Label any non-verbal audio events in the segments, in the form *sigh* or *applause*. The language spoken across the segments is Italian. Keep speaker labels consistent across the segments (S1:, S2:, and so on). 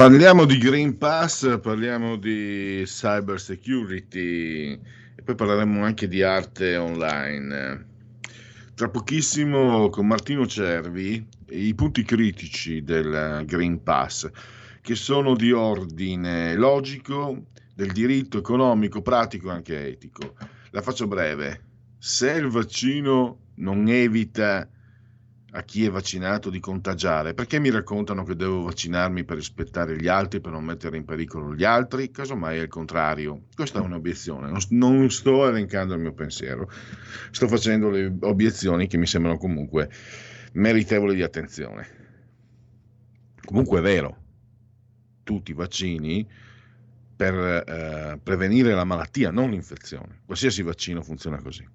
S1: Parliamo di Green Pass, parliamo di cyber security e poi parleremo anche di arte online. Tra pochissimo con Martino Cervi i punti critici del Green Pass, che sono di ordine logico, del diritto economico, pratico e anche etico. La faccio breve. Se il vaccino non evita a chi è vaccinato di contagiare? Perché mi raccontano che devo vaccinarmi per rispettare gli altri, per non mettere in pericolo gli altri? Casomai è il contrario. Questa è un'obiezione, non sto elencando il mio pensiero, sto facendo le obiezioni che mi sembrano comunque meritevoli di attenzione. Comunque è vero, tutti i vaccini per eh, prevenire la malattia, non l'infezione. Qualsiasi vaccino funziona così.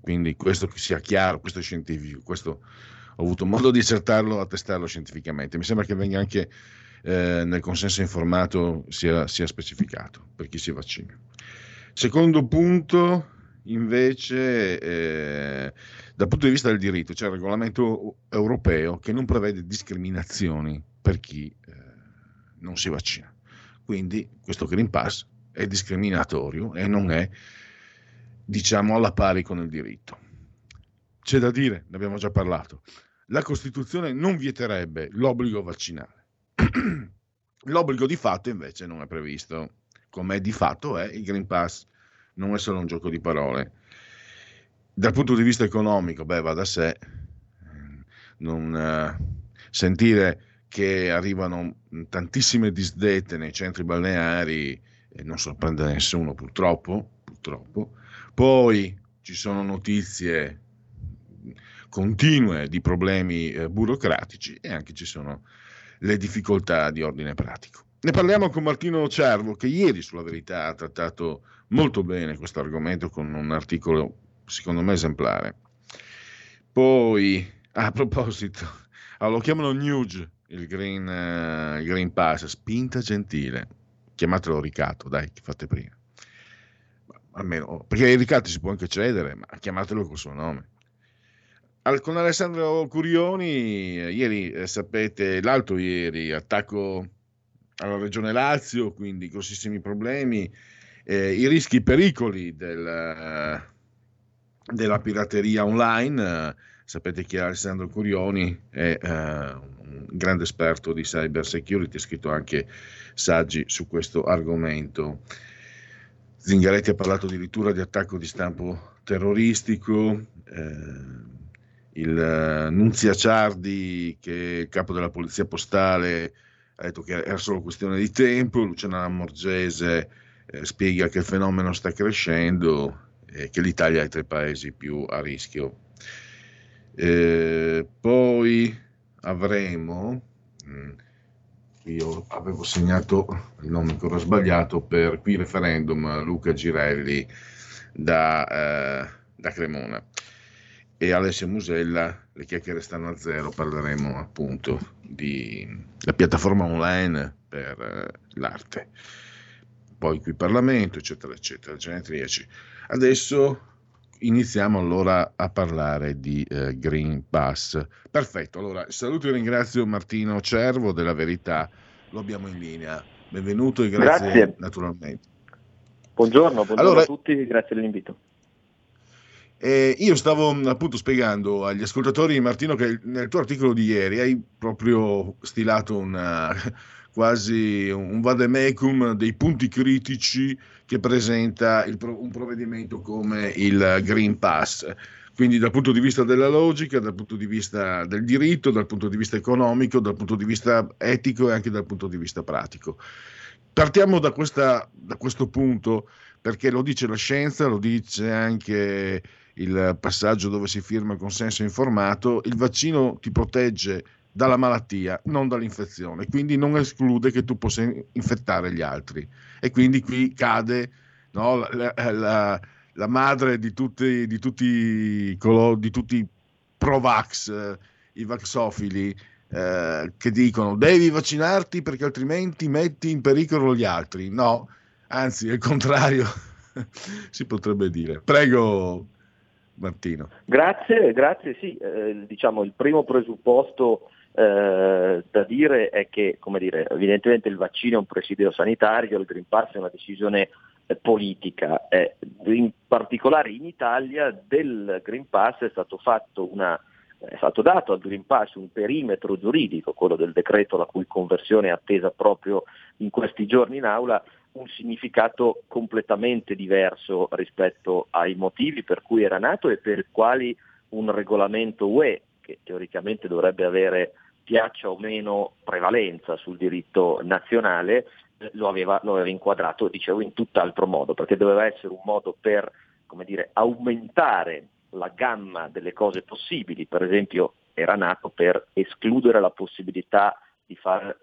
S1: Quindi questo sia chiaro, questo è scientifico, questo ho avuto modo di accertarlo, attestarlo scientificamente. Mi sembra che venga anche eh, nel consenso informato sia, sia, specificato per chi si vaccina. Secondo punto, invece, eh, dal punto di vista del diritto, c'è il regolamento europeo che non prevede discriminazioni per chi eh, non si vaccina. Quindi questo Green Pass è discriminatorio e non è, diciamo, alla pari con il diritto. C'è da dire, ne abbiamo già parlato, la Costituzione non vieterebbe l'obbligo vaccinale. *clears throat* l'obbligo di fatto invece non è previsto, come di fatto è il Green Pass, non è solo un gioco di parole. Dal punto di vista economico, beh, va da sé, non, uh, sentire che arrivano tantissime disdette nei centri balneari eh, non sorprende nessuno purtroppo, purtroppo. Poi ci sono notizie continue di problemi eh, burocratici e anche ci sono le difficoltà di ordine pratico. Ne parliamo con Martino Cervo che ieri sulla verità ha trattato molto bene questo argomento con un articolo secondo me esemplare. Poi, a proposito, allora, lo chiamano Nuge, il green, uh, il green Pass, spinta gentile. Chiamatelo Ricatto, dai, fate prima. Almeno, perché ai ricatti si può anche cedere, ma chiamatelo col suo nome. Al, con Alessandro Curioni, eh, ieri eh, sapete, l'altro ieri, attacco alla Regione Lazio, quindi grossissimi problemi, eh, i rischi, i pericoli del, della pirateria online. sapete che Alessandro Curioni è uh, un grande esperto di cyber security, ha scritto anche saggi su questo argomento. Zingaretti ha parlato addirittura di attacco di stampo terroristico. Eh, il uh, Nunzia Ciardi, che è il capo della polizia postale, ha detto che era solo questione di tempo, Luciana Lamorgese eh, spiega che il fenomeno sta crescendo e che l'Italia è tra i paesi più a rischio. Eh, poi avremo, mh, mm, io avevo segnato il nome ancora sbagliato, per qui referendum Luca Girelli da, eh, da Cremona e Alessia Musella, le chiacchiere stanno a zero, parleremo appunto della piattaforma online per eh, l'arte. Poi qui Parlamento, eccetera, eccetera, genetriaci. Adesso iniziamo allora a parlare di eh, Green Pass. Perfetto, allora saluto e ringrazio Martino Cervo della Verità, lo abbiamo in linea. Benvenuto e grazie, grazie. naturalmente.
S2: Buongiorno, buongiorno allora, a tutti, grazie dell'invito.
S1: Eh, io stavo appunto spiegando agli ascoltatori, Martino, che nel tuo articolo di ieri hai proprio stilato una, *laughs* quasi un vademecum dei punti critici che presenta il, un provvedimento come il Green Pass. Quindi dal punto di vista della logica, dal punto di vista del diritto, dal punto di vista economico, dal punto di vista etico e anche dal punto di vista pratico. Partiamo da, questa, da questo punto perché lo dice la scienza, lo dice anche il passaggio dove si firma il consenso informato, il vaccino ti protegge dalla malattia, non dall'infezione, quindi non esclude che tu possa infettare gli altri. E quindi qui cade no, la, la, la, madre di tutti, di tutti, di tutti i Provax, eh, i vaxofili, eh, che dicono devi vaccinarti perché altrimenti metti in pericolo gli altri. No, anzi, è il contrario, *laughs* si potrebbe dire. Prego, Martino.
S2: Grazie, grazie. Sì, eh, diciamo il primo presupposto eh, da dire è che, come dire, evidentemente il vaccino è un presidio sanitario, il Green Pass è una decisione eh, politica. Eh, in particolare in Italia del Green Pass è stato fatto una è stato dato al Green Pass un perimetro giuridico, quello del decreto la cui conversione è attesa proprio in questi giorni in aula, un significato completamente diverso rispetto ai motivi per cui era nato e per quali un regolamento UE, che teoricamente dovrebbe avere piaccia o meno prevalenza sul diritto nazionale, lo aveva, lo aveva inquadrato, dicevo, in tutt'altro modo, perché doveva essere un modo per come dire, aumentare la gamma delle cose possibili, per esempio era nato per escludere la possibilità di far,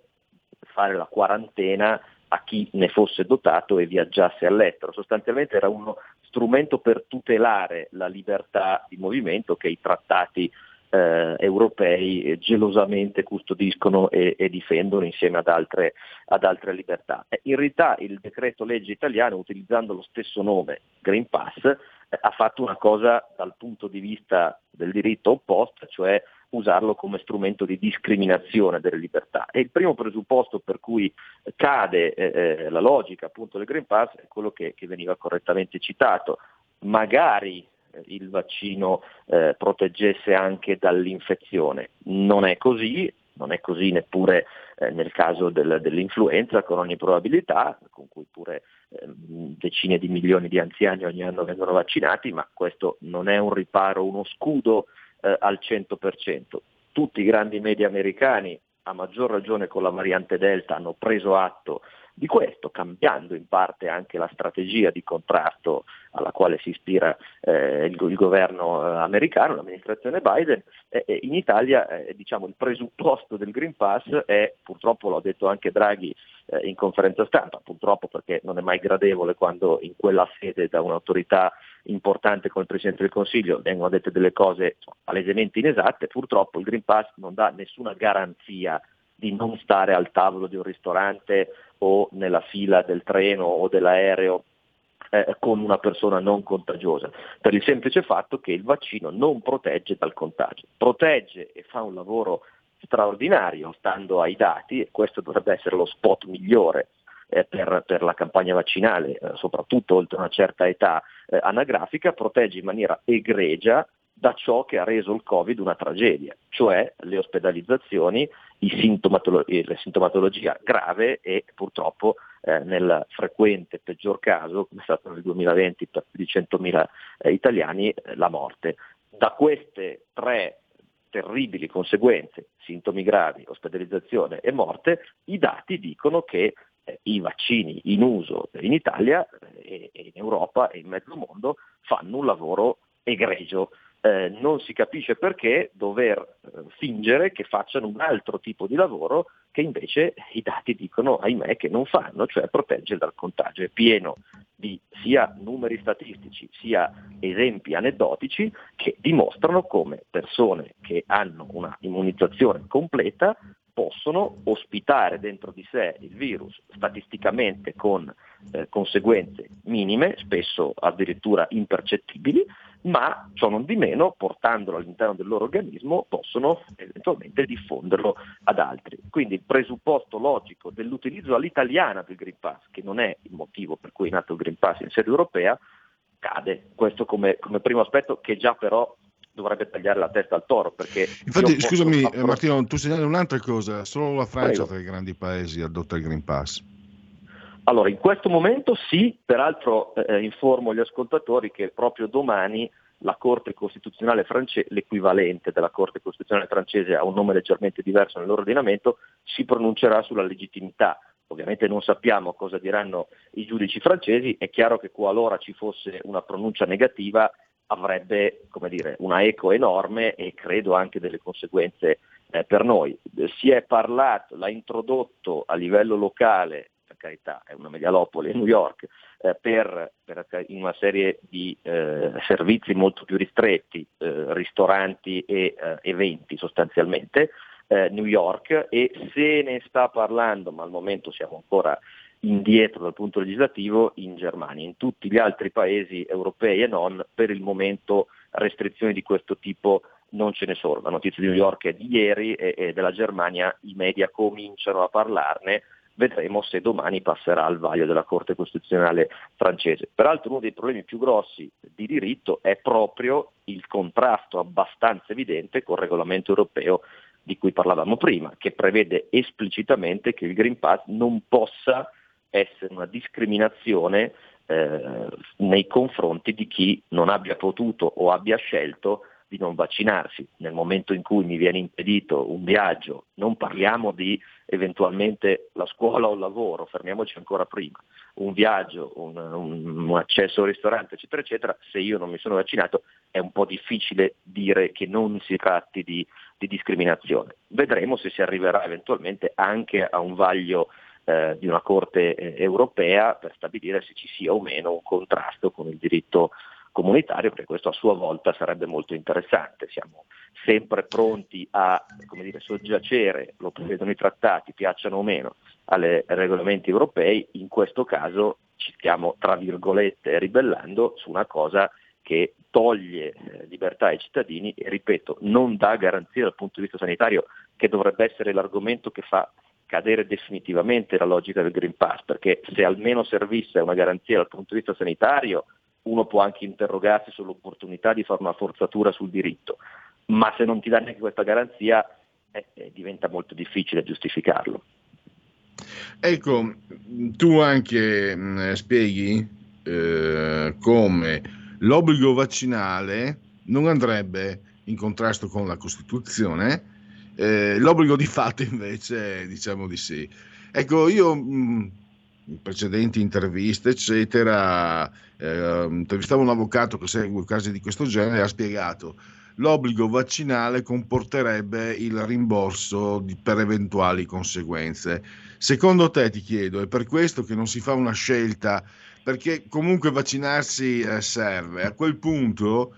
S2: fare la quarantena a chi ne fosse dotato e viaggiasse all'estero. Sostanzialmente era uno strumento per tutelare la libertà di movimento che i trattati eh, europei gelosamente custodiscono e, e difendono insieme ad altre, ad altre libertà. Eh, in realtà il decreto legge italiano, utilizzando lo stesso nome Green Pass, eh, ha fatto una cosa dal punto di vista del diritto opposto, cioè usarlo come strumento di discriminazione delle libertà. E il primo presupposto per cui cade eh, eh la logica appunto del Green Pass è quello che, che veniva correttamente citato. Magari il vaccino eh, proteggesse anche dall'infezione. Non è così, non è così neppure eh, nel caso del, dell'influenza con ogni probabilità, con cui pure eh, decine di milioni di anziani ogni anno vengono vaccinati, ma questo non è un riparo, uno scudo eh, al 100%. Tutti i grandi media americani, a maggior ragione con la variante Delta, hanno preso atto di questo, cambiando in parte anche la strategia di contrasto alla quale si ispira eh, il, il, governo eh, americano, l'amministrazione Biden. Eh, in Italia eh, diciamo, il presupposto del Green Pass è, purtroppo l'ha detto anche Draghi eh, in conferenza stampa, purtroppo perché non è mai gradevole quando in quella sede da un'autorità importante come il Presidente del Consiglio vengono dette delle cose palesemente inesatte, purtroppo il Green Pass non dà nessuna garanzia di non stare al tavolo di un ristorante o nella fila del treno o dell'aereo eh, con una persona non contagiosa, per il semplice fatto che il vaccino non protegge dal contagio, protegge e fa un lavoro straordinario stando ai dati e questo dovrebbe essere lo spot migliore eh, per, per, la campagna vaccinale, eh, soprattutto oltre una certa età eh, anagrafica, protegge in maniera egregia da ciò che ha reso il Covid una tragedia, cioè le ospedalizzazioni, sintomatolo- la sintomatologia grave e purtroppo eh, nel frequente peggior caso, come è stato nel 2020 per più di 100.000 eh, italiani, eh, la morte. Da queste tre terribili conseguenze, sintomi gravi, ospedalizzazione e morte, i dati dicono che eh, i vaccini in uso in Italia eh, e in Europa e in mezzo mondo fanno un lavoro egregio eh, non si capisce perché dover eh, fingere che facciano un altro tipo di lavoro che invece i dati dicono, ahimè, che non fanno, cioè proteggere dal contagio. È pieno di sia numeri statistici sia esempi aneddotici che dimostrano come persone che hanno una immunizzazione completa possono ospitare dentro di sé il virus statisticamente con eh, conseguenze minime, spesso addirittura impercettibili, ma ciò non di meno, portandolo all'interno del loro organismo, possono eventualmente diffonderlo ad altri. Quindi il presupposto logico dell'utilizzo all'italiana del Green Pass, che non è il motivo per cui è nato il Green Pass in sede europea, cade. Questo come, come primo aspetto che già però dovrebbe tagliare la testa al toro. Perché
S1: Infatti, scusami affrontare... Martino, tu segnali un'altra cosa, solo la Francia Prego. tra i grandi paesi adotta il Green Pass.
S2: Allora, in questo momento sì, peraltro eh, informo gli ascoltatori che proprio domani la Corte Costituzionale francese, l'equivalente della Corte Costituzionale francese ha un nome leggermente diverso nel loro ordinamento, si pronuncerà sulla legittimità. Ovviamente non sappiamo cosa diranno i giudici francesi, è chiaro che qualora ci fosse una pronuncia negativa avrebbe dire, una eco enorme e credo anche delle conseguenze eh, per noi. Si è parlato, l'ha introdotto a livello locale per carità è una medialopoli, New York, eh, per, per, in una serie di eh, servizi molto più ristretti, eh, ristoranti e eh, eventi sostanzialmente, eh, New York, e se ne sta parlando, ma al momento siamo ancora indietro dal punto legislativo, in Germania. In tutti gli altri paesi europei e non, per il momento restrizioni di questo tipo non ce ne sono. La notizia di New York è di ieri e, e della Germania i media cominciano a parlarne vedremo se domani passerà al vaglio della Corte Costituzionale francese. Peraltro uno dei problemi più grossi di diritto è proprio il contrasto abbastanza evidente col regolamento europeo di cui parlavamo prima, che prevede esplicitamente che il Green Pass non possa essere una discriminazione eh, nei confronti di chi non abbia potuto o abbia scelto di non vaccinarsi. Nel momento in cui mi viene impedito un viaggio, non parliamo di eventualmente la scuola o il lavoro, fermiamoci ancora prima, un viaggio, un, un, un accesso al ristorante, eccetera, eccetera, se io non mi sono vaccinato è un po' difficile dire che non si tratti di, di discriminazione. Vedremo se si arriverà eventualmente anche a un vaglio eh, di una Corte eh, europea per stabilire se ci sia o meno un contrasto con il diritto comunitario, perché questo a sua volta sarebbe molto interessante. Siamo sempre pronti a dire, soggiacere, lo prevedono i trattati, piacciono o meno, ai regolamenti europei, in questo caso ci stiamo, tra virgolette, ribellando su una cosa che toglie eh, libertà ai cittadini e, ripeto, non dà garanzia dal punto di vista sanitario, che dovrebbe essere l'argomento che fa cadere definitivamente la logica del Green Pass, perché se almeno servisse una garanzia dal punto di vista sanitario, uno può anche interrogarsi sull'opportunità di fare una forzatura sul diritto, ma se non ti dà neanche questa garanzia eh, eh, diventa molto difficile giustificarlo.
S1: Ecco, tu anche mh, mm, spieghi eh, come l'obbligo vaccinale non andrebbe in contrasto con la Costituzione, eh, l'obbligo di fatto invece diciamo di sì. Ecco, io mh, mm, precedenti interviste, eccetera, eh, intervistavo un avvocato che segue casi di questo genere ha spiegato l'obbligo vaccinale comporterebbe il rimborso di, per eventuali conseguenze. Secondo te, ti chiedo, è per questo che non si fa una scelta? Perché comunque vaccinarsi eh, serve. A quel punto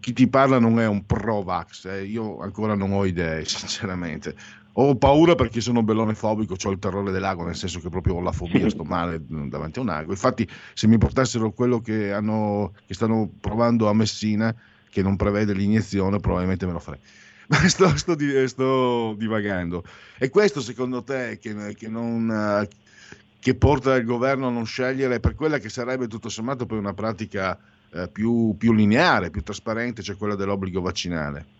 S1: chi ti parla non è un pro-vax, eh. io ancora non ho idee, *laughs* sinceramente. Ho paura perché sono bellone fobico, ho il terrore dell'ago, nel senso che proprio ho la fobia, sto *laughs* male davanti a un ago. Infatti, se mi portassero quello che, hanno, che stanno provando a Messina, che non prevede l'iniezione, probabilmente me lo farei. *laughs* Ma sto, sto, sto divagando. E questo secondo te che, che, non, che, porta il governo a non scegliere per quella che sarebbe tutto sommato poi una pratica eh, più, più lineare, più trasparente, cioè quella dell'obbligo vaccinale?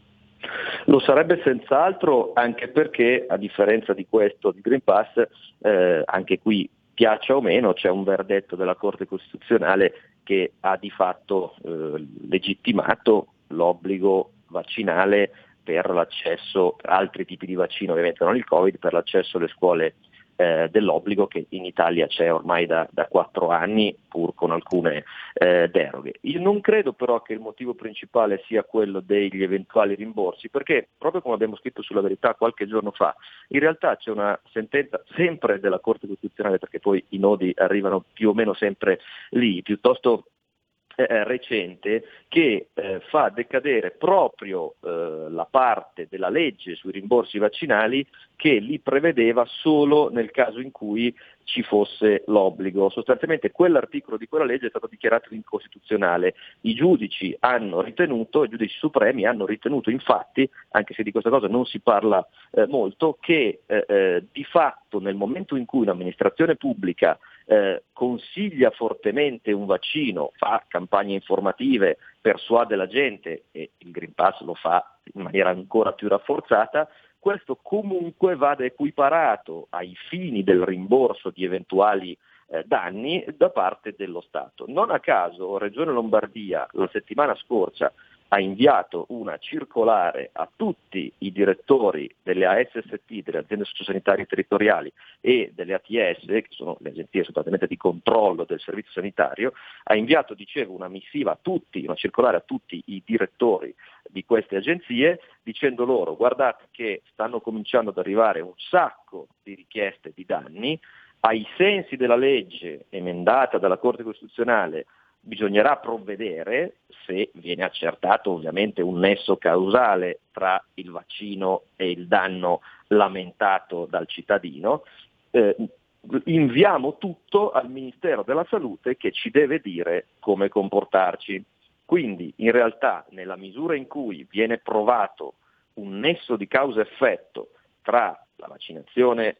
S2: Lo sarebbe senz'altro anche perché, a differenza di questo di Green Pass, eh, anche qui piaccia o meno, c'è un verdetto della Corte Costituzionale che ha di fatto eh, legittimato l'obbligo vaccinale per l'accesso, altri tipi di vaccino, ovviamente non il Covid, per l'accesso alle scuole eh, dell'obbligo che in Italia c'è ormai da, 4 anni pur con alcune eh, deroghe. Io non credo però che il motivo principale sia quello degli eventuali rimborsi perché proprio come abbiamo scritto sulla verità qualche giorno fa, in realtà c'è una sentenza sempre della Corte Costituzionale perché poi i nodi arrivano più o meno sempre lì, piuttosto eh, recente che eh, fa decadere proprio eh, la parte della legge sui rimborsi vaccinali che li prevedeva solo nel caso in cui ci fosse l'obbligo. Sostanzialmente quell'articolo di quella legge è stato dichiarato incostituzionale. I giudici hanno ritenuto, i giudici supremi hanno ritenuto infatti, anche se di questa cosa non si parla eh, molto, che eh, eh, di fatto nel momento in cui un'amministrazione pubblica eh, consiglia fortemente un vaccino, fa campagne informative, persuade la gente e il Green Pass lo fa in maniera ancora più rafforzata, questo comunque va equiparato ai fini del rimborso di eventuali eh, danni da parte dello Stato. Non a caso Regione Lombardia la settimana scorsa ha inviato una circolare a tutti i direttori delle ASST, delle aziende sociosanitarie territoriali e delle ATS, che sono le agenzie sostanzialmente di controllo del servizio sanitario, ha inviato, dicevo, una missiva a tutti, una circolare a tutti i direttori di queste agenzie, dicendo loro guardate che stanno cominciando ad arrivare un sacco di richieste di danni, ai sensi della legge emendata dalla Corte Costituzionale bisognerà provvedere, se viene accertato ovviamente un nesso causale tra il vaccino e il danno lamentato dal cittadino, eh, inviamo tutto al Ministero della Salute che ci deve dire come comportarci. Quindi in realtà nella misura in cui viene provato un nesso di causa-effetto tra la vaccinazione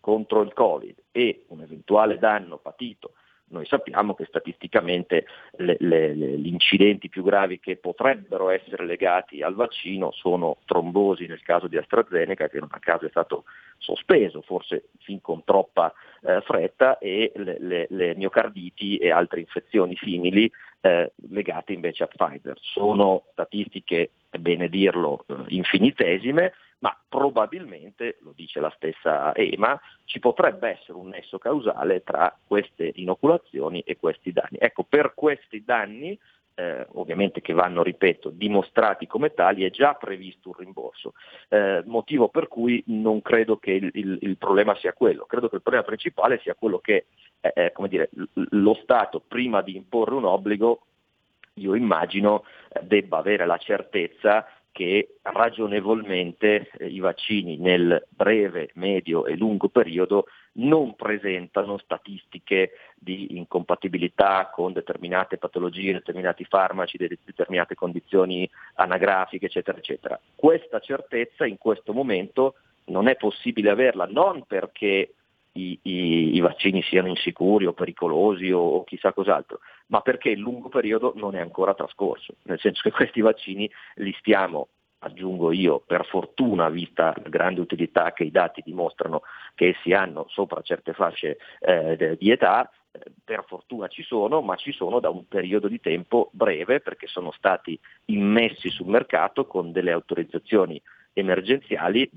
S2: contro il Covid e un eventuale danno patito noi sappiamo che statisticamente le, le, le, gli incidenti più gravi che potrebbero essere legati al vaccino sono trombosi nel caso di AstraZeneca, che non a caso è stato sospeso, forse fin con troppa eh, fretta, e le, miocarditi e altre infezioni simili eh, legate invece a Pfizer. Sono statistiche, è bene dirlo, eh, infinitesime, ma probabilmente, lo dice la stessa EMA, ci potrebbe essere un nesso causale tra queste inoculazioni e questi danni. Ecco, per questi danni, eh, ovviamente che vanno, ripeto, dimostrati come tali, è già previsto un rimborso, eh, motivo per cui non credo che il, il, il, problema sia quello, credo che il problema principale sia quello che eh, dire, lo Stato, prima di imporre un obbligo, io immagino eh, debba avere la certezza che ragionevolmente eh, i vaccini nel breve, medio e lungo periodo non presentano statistiche di incompatibilità con determinate patologie, determinati farmaci, determinate condizioni anagrafiche, eccetera, eccetera. Questa certezza in questo momento non è possibile averla, non perché i, i, i vaccini siano insicuri o pericolosi o, o chissà cos'altro, ma perché il lungo periodo non è ancora trascorso, nel senso che *laughs* questi vaccini li stiamo aggiungo io, per fortuna, vista la grande utilità che i dati dimostrano che essi hanno sopra certe fasce eh, di età, eh, per fortuna ci sono, ma ci sono da un periodo di tempo breve perché sono stati immessi sul mercato con delle autorizzazioni emergenziali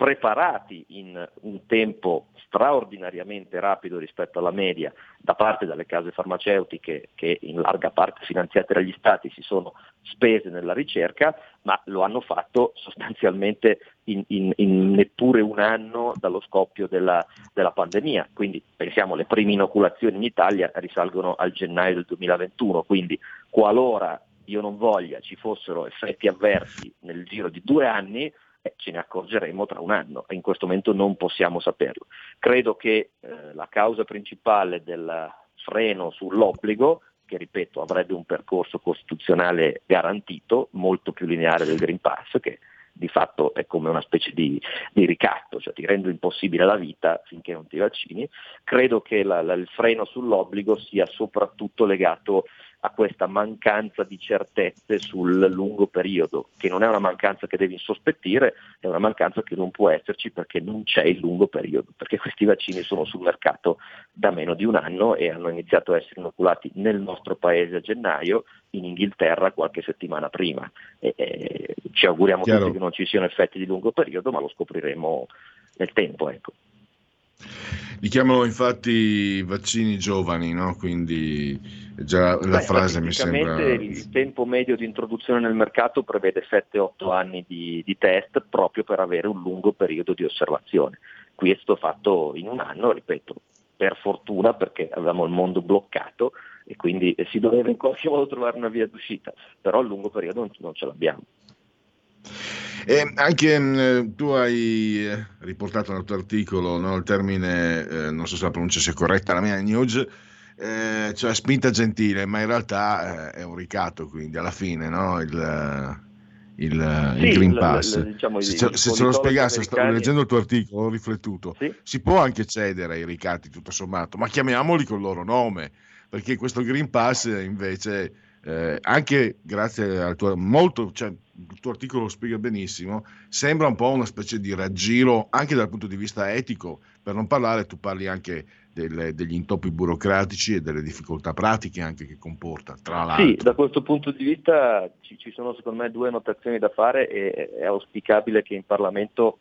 S2: preparati in un tempo straordinariamente rapido rispetto alla media da parte delle case farmaceutiche che in larga parte finanziate dagli stati si sono spese nella ricerca, ma lo hanno fatto sostanzialmente in, in, in neppure un anno dallo scoppio della, della pandemia. Quindi pensiamo le prime inoculazioni in Italia risalgono al gennaio del 2021, quindi qualora io non voglia ci fossero effetti avversi nel giro di due anni, eh, ce ne accorgeremo tra un anno e in questo momento non possiamo saperlo. Credo che eh, la causa principale del freno sull'obbligo che ripeto avrebbe un percorso costituzionale garantito, molto più lineare del Green Pass, che di fatto è come una specie di, di ricatto, cioè ti rendo impossibile la vita finché non ti vaccini. Credo che la, la, il freno sull'obbligo sia soprattutto legato a questa mancanza di certezze sul lungo periodo, che non è una mancanza che devi insospettire, è una mancanza che non può esserci perché non c'è il lungo periodo, perché questi vaccini sono sul mercato da meno di un anno e hanno iniziato a essere inoculati nel nostro paese a gennaio, in Inghilterra qualche settimana prima. E, e ci auguriamo Chiaro. tutti che non ci siano effetti di lungo periodo, ma lo scopriremo nel tempo. Ecco.
S1: Li chiamano infatti vaccini giovani, no? quindi già la Beh, frase mi sembra...
S2: Il tempo medio di introduzione nel mercato prevede 7-8 anni di, di, test proprio per avere un lungo periodo di osservazione. Questo fatto in un anno, ripeto, per fortuna perché avevamo il mondo bloccato e quindi si doveva in qualche *laughs* modo trovare una via d'uscita, però a lungo periodo non, non ce l'abbiamo.
S1: E anche mh, mm, tu hai eh, riportato nel tuo articolo no, il termine, eh, non so se la pronuncia sia corretta, la mia news, eh, cioè spinta gentile, ma in realtà eh, è un ricatto, quindi alla fine no, il, il,
S2: Sì,
S1: il Green Pass.
S2: l- diciamo,
S1: se,
S2: i
S1: ce, se ce lo sto
S2: americani-
S1: leggendo il tuo articolo, ho riflettuto,
S2: Sì.
S1: si può anche cedere ai ricatti tutto sommato, ma chiamiamoli col loro nome, perché questo Green Pass invece, eh, anche grazie al tuo, molto, cioè, il tuo articolo lo spiega benissimo, sembra un po' una specie di raggiro anche dal punto di vista etico, per non parlare, tu parli anche delle- degli intoppi burocratici e delle difficoltà pratiche anche che comporta, tra l'altro.
S2: Sì, da questo punto di vista ci, ci sono secondo me due notazioni da fare e è auspicabile che in Parlamento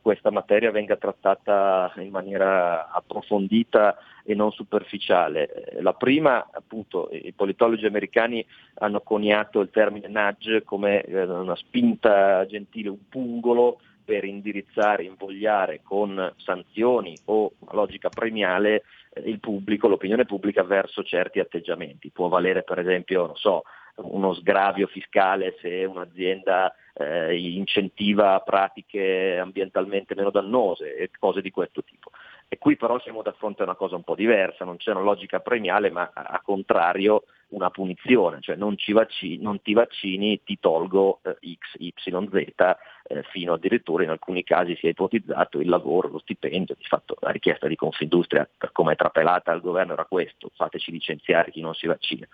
S2: questa materia venga trattata in maniera approfondita e non superficiale. Eh, La prima, appunto, i politologi americani hanno coniato il termine nudge come eh, una spinta gentile, un pungolo per indirizzare, invogliare con sanzioni o una logica premiale eh, il pubblico, l'opinione pubblica verso certi atteggiamenti. Può valere per esempio, non so, uno sgravio fiscale se un'azienda eh, incentiva pratiche ambientalmente meno dannose e cose di questo tipo. E qui però siamo da fronte a una cosa un po' diversa, non c'è una logica premiale, ma a, contrario una punizione, cioè non, ci vaccini, non ti vaccini, ti tolgo eh, X, Y, Z, eh, fino addirittura in alcuni casi si è ipotizzato il lavoro, lo stipendio, di fatto la richiesta di Confindustria per come è trapelata al governo era questo, fateci licenziare chi non si vaccina.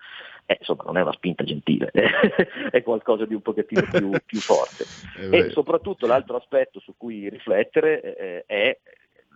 S2: Eh, insomma non è una spinta gentile, *laughs* è qualcosa di un pochettino più, *laughs* più forte.
S1: Eh,
S2: E soprattutto l'altro aspetto su cui riflettere eh, è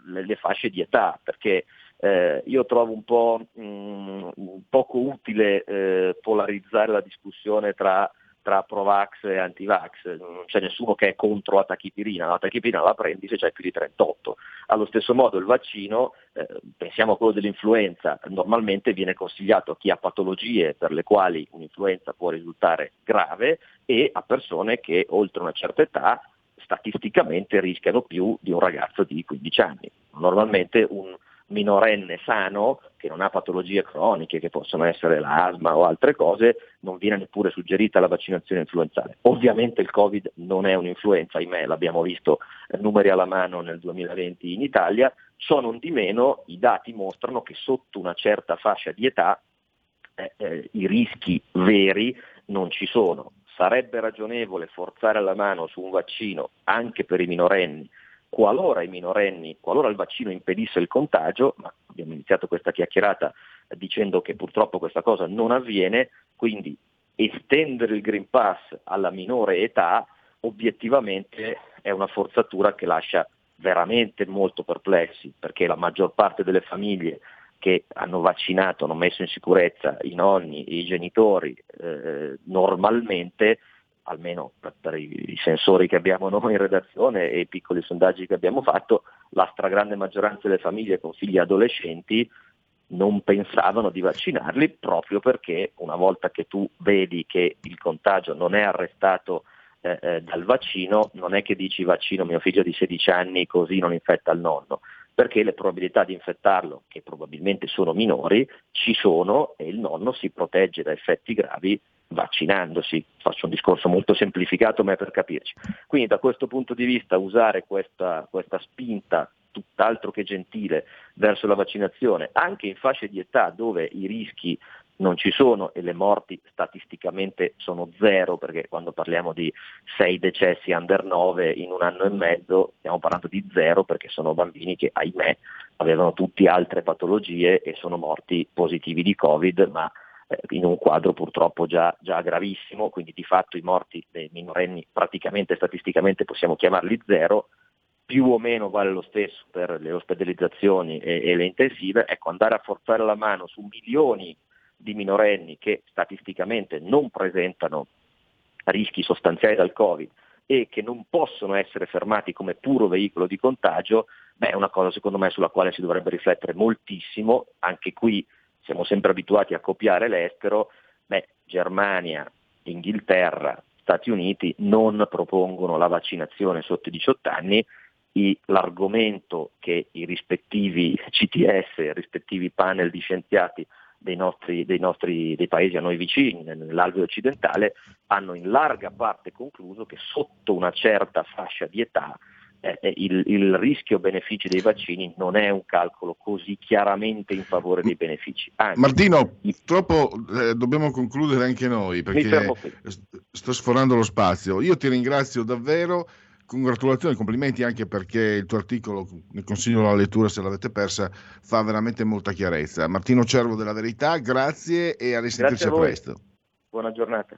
S2: le, le fasce di età, perché eh, io trovo un po' mh, poco utile eh, polarizzare la discussione tra, tra Provax e Antivax, non c'è nessuno che è contro la tachipirina, la tachipirina la prendi se c'hai più di 38. Allo stesso modo il vaccino, eh, pensiamo a quello dell'influenza, normalmente viene consigliato a chi ha patologie per le quali un'influenza può risultare grave e a persone che oltre una certa età statisticamente rischiano più di un ragazzo di 15 anni. Normalmente un minorenne sano che non ha patologie croniche che possono essere l'asma o altre cose non viene neppure suggerita la vaccinazione influenzale. Ovviamente il Covid non è un'influenza, ahimè l'abbiamo visto eh, numeri alla mano nel 2020 in Italia, ciò non di meno i dati mostrano che sotto una certa fascia di età eh, eh, i rischi veri non ci sono. Sarebbe ragionevole forzare la mano su un vaccino anche per i minorenni, qualora i minorenni, qualora il vaccino impedisse il contagio, ma abbiamo iniziato questa chiacchierata dicendo che purtroppo questa cosa non avviene, quindi estendere il Green Pass alla minore età obiettivamente è una forzatura che lascia veramente molto perplessi, perché la maggior parte delle famiglie che hanno vaccinato, hanno messo in sicurezza i nonni, i genitori, eh, normalmente, almeno per, i, sensori che abbiamo noi in redazione e i piccoli sondaggi che abbiamo fatto, la stragrande maggioranza delle famiglie con figli adolescenti non pensavano di vaccinarli proprio perché una volta che tu vedi che il contagio non è arrestato eh, eh, dal vaccino, non è che dici vaccino mio figlio di 16 anni così non infetta il nonno perché le probabilità di infettarlo, che probabilmente sono minori, ci sono e il nonno si protegge da effetti gravi vaccinandosi. Faccio un discorso molto semplificato ma è per capirci. Quindi da questo punto di vista usare questa, questa spinta tutt'altro che gentile verso la vaccinazione, anche in fasce di età dove i rischi non ci sono e le morti statisticamente sono zero, perché quando parliamo di sei decessi under 9 in un anno e mezzo stiamo parlando di zero perché sono bambini che ahimè avevano tutti altre patologie e sono morti positivi di Covid, ma in un quadro purtroppo già, già gravissimo, quindi di fatto i morti dei minorenni praticamente statisticamente possiamo chiamarli zero, più o meno vale lo stesso per le ospedalizzazioni e, e le intensive, ecco andare a forzare la mano su milioni di minorenni che statisticamente non presentano rischi sostanziali dal Covid e che non possono essere fermati come puro veicolo di contagio, beh, è una cosa secondo me sulla quale si dovrebbe riflettere moltissimo, anche qui siamo sempre abituati a copiare l'estero, beh, Germania, Inghilterra, Stati Uniti non propongono la vaccinazione sotto i 18 anni, i, l'argomento che i rispettivi CTS, i rispettivi panel di scienziati dei nostri, dei nostri dei paesi a noi vicini, nell'alveo occidentale, hanno in larga parte concluso che sotto una certa fascia di età eh, il, il rischio-benefici dei vaccini non è un calcolo così chiaramente in favore dei benefici. Anzi,
S1: Martino, purtroppo eh, dobbiamo concludere anche noi perché sto sforando lo spazio. Io ti ringrazio davvero, congratulazioni, complimenti anche perché il tuo articolo, ne consiglio la lettura se l'avete persa, fa veramente molta chiarezza. Martino Cervo della Verità, grazie e a risentirci
S2: a
S1: a presto.
S2: Buona giornata.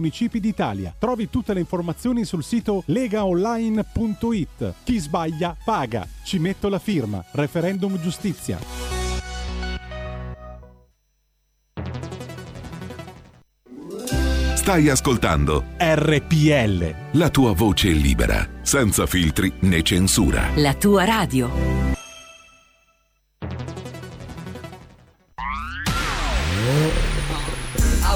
S3: municipi d'Italia. Trovi tutte le informazioni sul sito legaonline.it. Chi sbaglia paga. Ci metto la firma. Referendum giustizia.
S4: Stai ascoltando
S3: RPL.
S4: la tua voce libera, senza filtri né censura.
S5: La tua radio.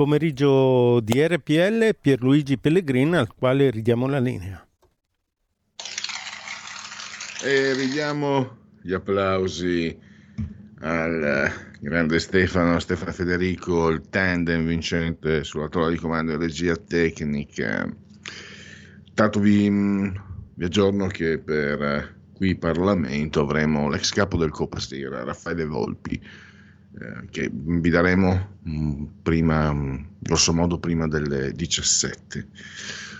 S6: Pomeriggio di RPL Pierluigi Pellegrin al quale ridiamo la linea.
S1: E ridiamo gli applausi al grande Stefano, Stefano Federico, il tandem vincente sulla torre di comando e regia tecnica. Tanto vi, vi aggiorno che per qui Parlamento avremo l'ex capo del Copastir, Raffaele Volpi, che vi daremo mh, prima, mh, grosso modo prima delle 17.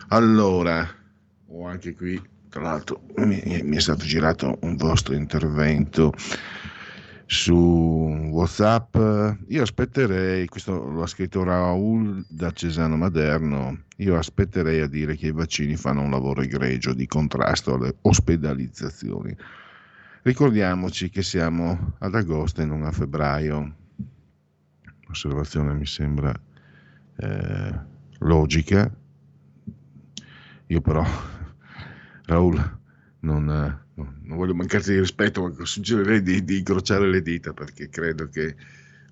S1: Allora, ho anche qui, tra l'altro, mi, mi è stato girato un vostro intervento su WhatsApp. Io aspetterei, questo lo ha scritto Raul da Cesano Maderno, io aspetterei a dire che i vaccini fanno un lavoro egregio di contrasto alle ospedalizzazioni. Ricordiamoci che siamo ad agosto e non a febbraio. L'osservazione mi sembra eh, logica. Io però, *laughs* Raul, non, eh, non voglio mancarti di rispetto, ma suggerirei di, di incrociare le dita perché credo che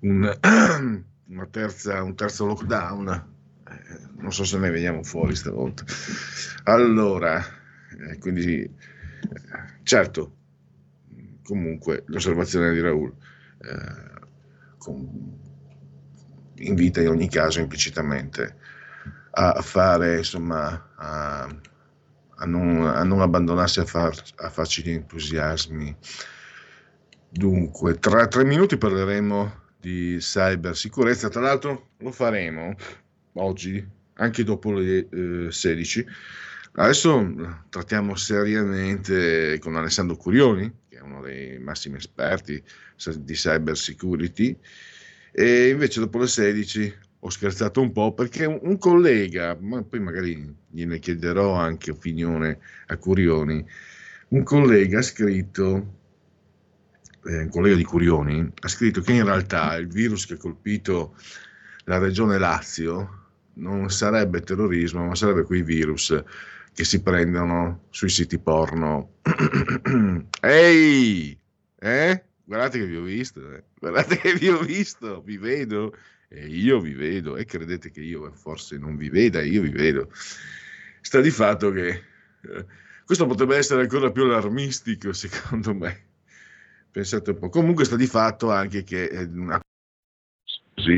S1: un, *clears throat* terza, un terzo lockdown, eh, non so se ne veniamo fuori stavolta. Allora, eh, quindi, certo, comunque l'osservazione di Raul eh, invita in ogni caso implicitamente a fare, insomma, a, a, non, a non, abbandonarsi a, far, a facili entusiasmi. Dunque, tra tre minuti parleremo di cybersicurezza, tra l'altro lo faremo oggi, anche dopo le eh, 16. Adesso trattiamo seriamente con Alessandro Curioni, è uno dei massimi esperti di cyber security. E invece dopo le 16 ho scherzato un po' perché un, collega, ma poi magari gliene chiederò anche opinione a Curioni, un collega ha scritto, eh, un collega di Curioni, ha scritto che in realtà il virus che ha colpito la regione Lazio non sarebbe terrorismo, ma sarebbe quei virus che si prendono sui siti porno. *clears throat* Ehi, eh? Guardate che vi ho visto, eh? guardate che vi ho visto, vi vedo e io vi vedo e credete che io forse non vi veda, io vi vedo. Sta di fatto che eh, questo potrebbe essere ancora più allarmistico *laughs* secondo me. Pensate un po'. Comunque sta di fatto anche che eh,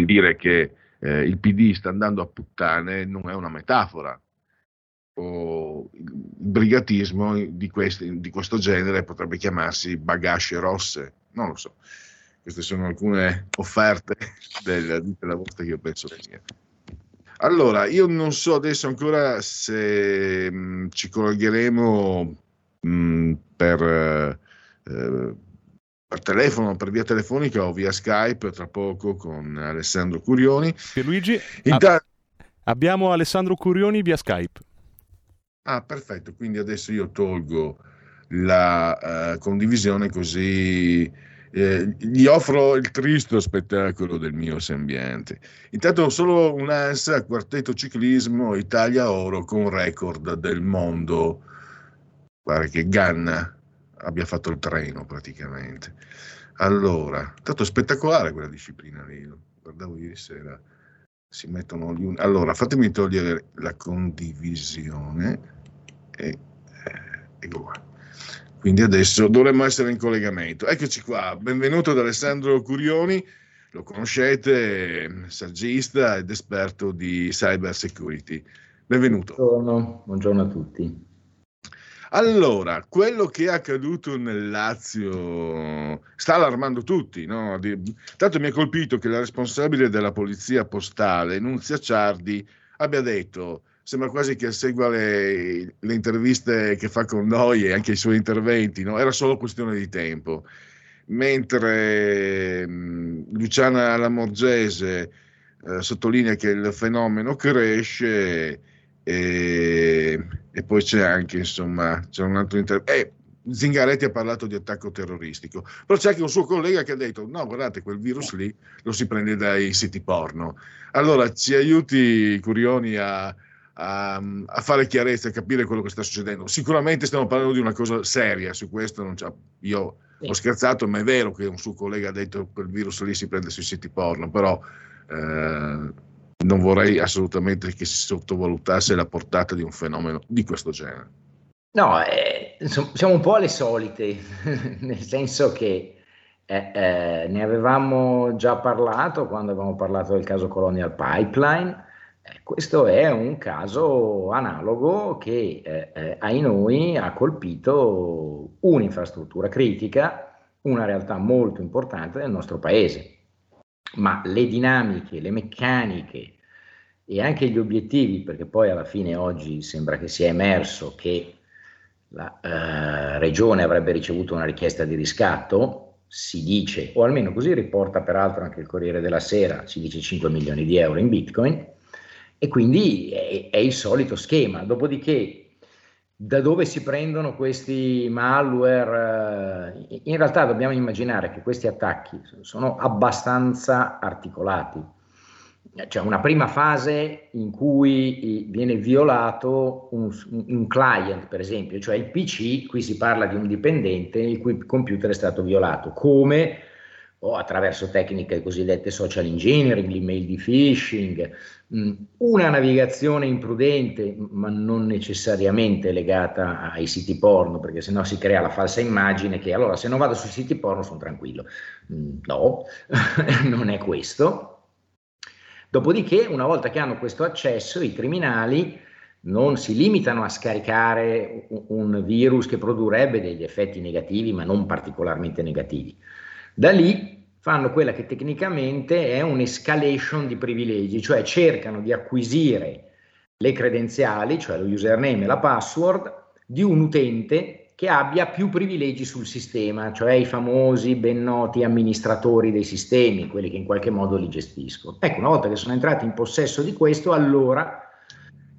S1: dire che eh, il PD sta andando a puttane non è una metafora o brigatismo di, questi, di questo genere potrebbe chiamarsi bagasce rosse, non lo so. Queste sono alcune offerte *laughs* del, della vostra che io penso sia. Allora, io non so adesso ancora se mh, mm, ci collegheremo mh, mm, per, eh, per, telefono, per via telefonica o via Skype tra poco con Alessandro Curioni.
S7: Pierluigi, Intanto... ab- abbiamo Alessandro Curioni via Skype.
S1: Ah, perfetto, quindi adesso io tolgo la uh, condivisione così eh, gli offro il tristo spettacolo del mio sembiante. Intanto solo un'ansa, quartetto ciclismo, Italia Oro con record del mondo. Pare che Ganna abbia fatto il treno praticamente. Allora, tanto spettacolare quella disciplina lì, guardavo ieri sera si mettono gli uni. Allora, fatemi togliere la condivisione e eh, ecco qua. Quindi adesso dovremmo essere in collegamento. Eccoci qua, benvenuto ad Alessandro Curioni, lo conoscete, saggista ed esperto di cyber security. Benvenuto.
S8: Buongiorno, buongiorno a tutti.
S1: Allora, quello che è accaduto nel Lazio sta allarmando tutti. No? Tanto mi ha colpito che la responsabile della polizia postale, Nunzia Ciardi, abbia detto, sembra quasi che segua le, le interviste che fa con noi e anche i suoi interventi, no? era solo questione di tempo. Mentre mh, Luciana Lamorgese eh, sottolinea che il fenomeno cresce e, e poi c'è anche, insomma, c'è un altro intervento. Eh, Zingaretti ha parlato di attacco terroristico, però c'è anche un suo collega che ha detto: no, guardate, quel virus lì lo si prende dai siti porno. Allora ci aiuti, Curioni, a, a, a fare chiarezza, a capire quello che sta succedendo. Sicuramente stiamo parlando di una cosa seria, su questo non c'è. Io ho scherzato, ma è vero che un suo collega ha detto che quel virus lì si prende sui siti porno, però. Eh, non vorrei assolutamente che si sottovalutasse la portata di un fenomeno di questo genere.
S8: No, eh, insomma, siamo un po' alle solite, *laughs* nel senso che eh, eh, ne avevamo già parlato quando avevamo parlato del caso Colonial Pipeline. Eh, questo è un caso analogo che, eh, eh, ai noi, ha colpito un'infrastruttura critica, una realtà molto importante del nostro paese. Ma le dinamiche, le meccaniche e anche gli obiettivi, perché poi alla fine oggi sembra che sia emerso che la eh, regione avrebbe ricevuto una richiesta di riscatto, si dice, o almeno così riporta peraltro anche il Corriere della Sera, si dice 5 milioni di euro in Bitcoin, e quindi è, è il solito schema. Dopodiché, da dove si prendono questi malware? Eh, in realtà dobbiamo immaginare che questi attacchi sono abbastanza articolati. C'è una prima fase in cui viene violato un, un, client, per esempio, cioè il PC, qui si parla di un dipendente il cui computer è stato violato, come o attraverso tecniche cosiddette social engineering, l'email di phishing, una navigazione imprudente, ma non necessariamente legata ai siti porno, perché sennò si crea la falsa immagine che allora se non vado sui siti porno sono tranquillo. No, *laughs* non è questo Dopodiché, una volta che hanno questo accesso, i criminali non si limitano a scaricare un virus che produrrebbe degli effetti negativi, ma non particolarmente negativi. Da lì fanno quella che tecnicamente è un'escalation di privilegi, cioè cercano di acquisire le credenziali, cioè lo username e la password, di un utente che abbia più privilegi sul sistema, cioè i famosi ben noti amministratori dei sistemi, quelli che in qualche modo li gestiscono. Ecco, una volta che sono entrati in possesso di questo, allora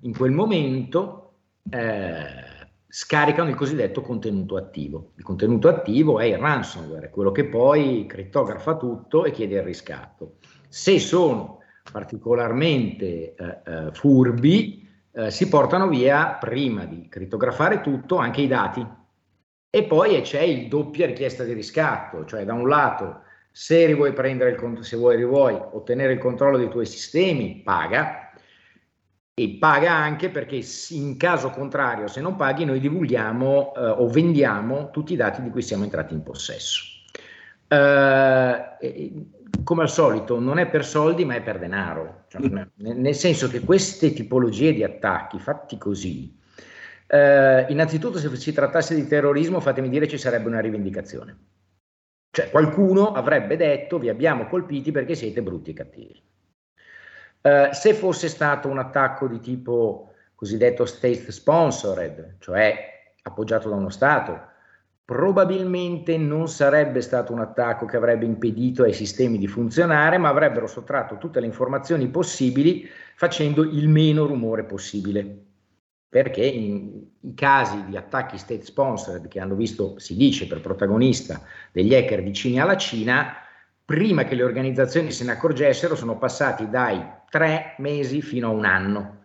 S8: in quel momento eh, scaricano il cosiddetto contenuto attivo. Il contenuto attivo è il ransomware, quello che poi crittografa tutto e chiede il riscatto. Se sono particolarmente eh, eh, furbi, eh, si portano via, prima di crittografare tutto, anche i dati e poi c'è il doppia richiesta di riscatto, cioè da un lato se vuoi, il, se vuoi ottenere il controllo dei tuoi sistemi, paga, e paga anche perché in caso contrario, se non paghi, noi divulghiamo eh, o vendiamo tutti i dati di cui siamo entrati in possesso. Eh, come al solito, non è per soldi, ma è per denaro, cioè, nel senso che queste tipologie di attacchi fatti così eh, innanzitutto, se si trattasse di terrorismo, fatemi dire ci sarebbe una rivendicazione. Cioè, qualcuno avrebbe detto vi abbiamo colpiti perché siete brutti e cattivi. Eh, se fosse stato un attacco di tipo cosiddetto state sponsored, cioè appoggiato da uno Stato, probabilmente non sarebbe stato un attacco che avrebbe impedito ai sistemi di funzionare, ma avrebbero sottratto tutte le informazioni possibili facendo il meno rumore possibile. Perché i casi di attacchi state sponsored che hanno visto, si dice, per protagonista degli hacker vicini alla Cina, prima che le organizzazioni se ne accorgessero sono passati dai tre mesi fino a un anno.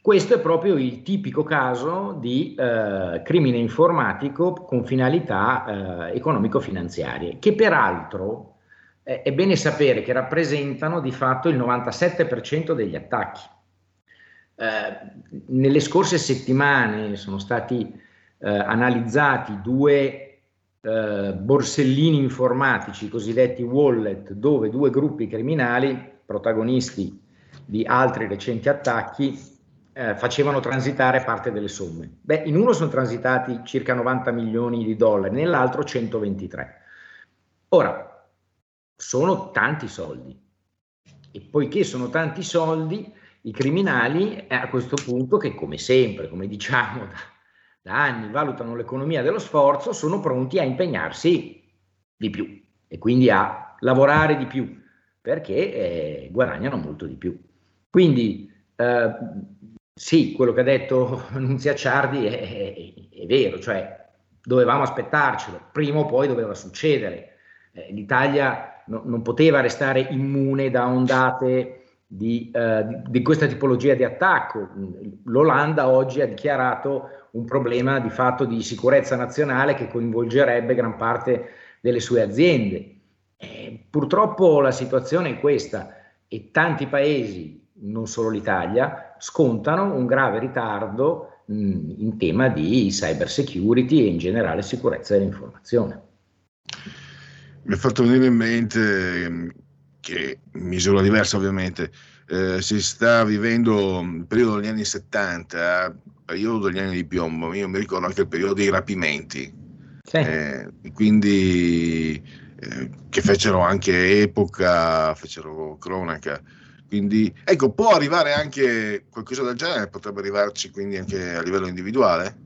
S8: Questo è proprio il tipico caso di eh, crimine informatico con finalità eh, economico-finanziarie, che peraltro eh, è bene sapere che rappresentano di fatto il 97% degli attacchi. Eh, nelle scorse settimane sono stati eh, analizzati due eh, borsellini informatici, cosiddetti wallet, dove due gruppi criminali, protagonisti di altri recenti attacchi, eh, facevano transitare parte delle somme. Beh, in uno sono transitati circa 90 milioni di dollari, nell'altro 123. Ora, sono tanti soldi. E poiché sono tanti soldi, i criminali a questo punto, che come sempre, come diciamo da, da anni, valutano l'economia dello sforzo, sono pronti a impegnarsi di più e quindi a lavorare di più perché eh, guadagnano molto di più. Quindi eh, sì, quello che ha detto *laughs* Nunzia Ciardi è, è, è, vero, cioè dovevamo aspettarcelo, prima o poi doveva succedere. Eh, L'Italia no, non poteva restare immune da ondate di, eh, di, questa tipologia di attacco. L'Olanda oggi ha dichiarato un problema di fatto di sicurezza nazionale che coinvolgerebbe gran parte delle sue aziende. Eh, purtroppo la situazione è questa e tanti paesi, non solo l'Italia, scontano un grave ritardo mh, in tema di cyber security e in generale sicurezza dell'informazione.
S1: Mi ha fatto venire in mente ehm, che misura diversa ovviamente eh, si sta vivendo il periodo degli anni 70, il periodo degli anni di piombo, io mi ricordo anche il periodo dei rapimenti,
S8: sì.
S1: eh, quindi eh, che fecero anche epoca, fecero cronaca. Quindi ecco, può arrivare anche qualcosa del genere, potrebbe arrivarci quindi anche a livello individuale?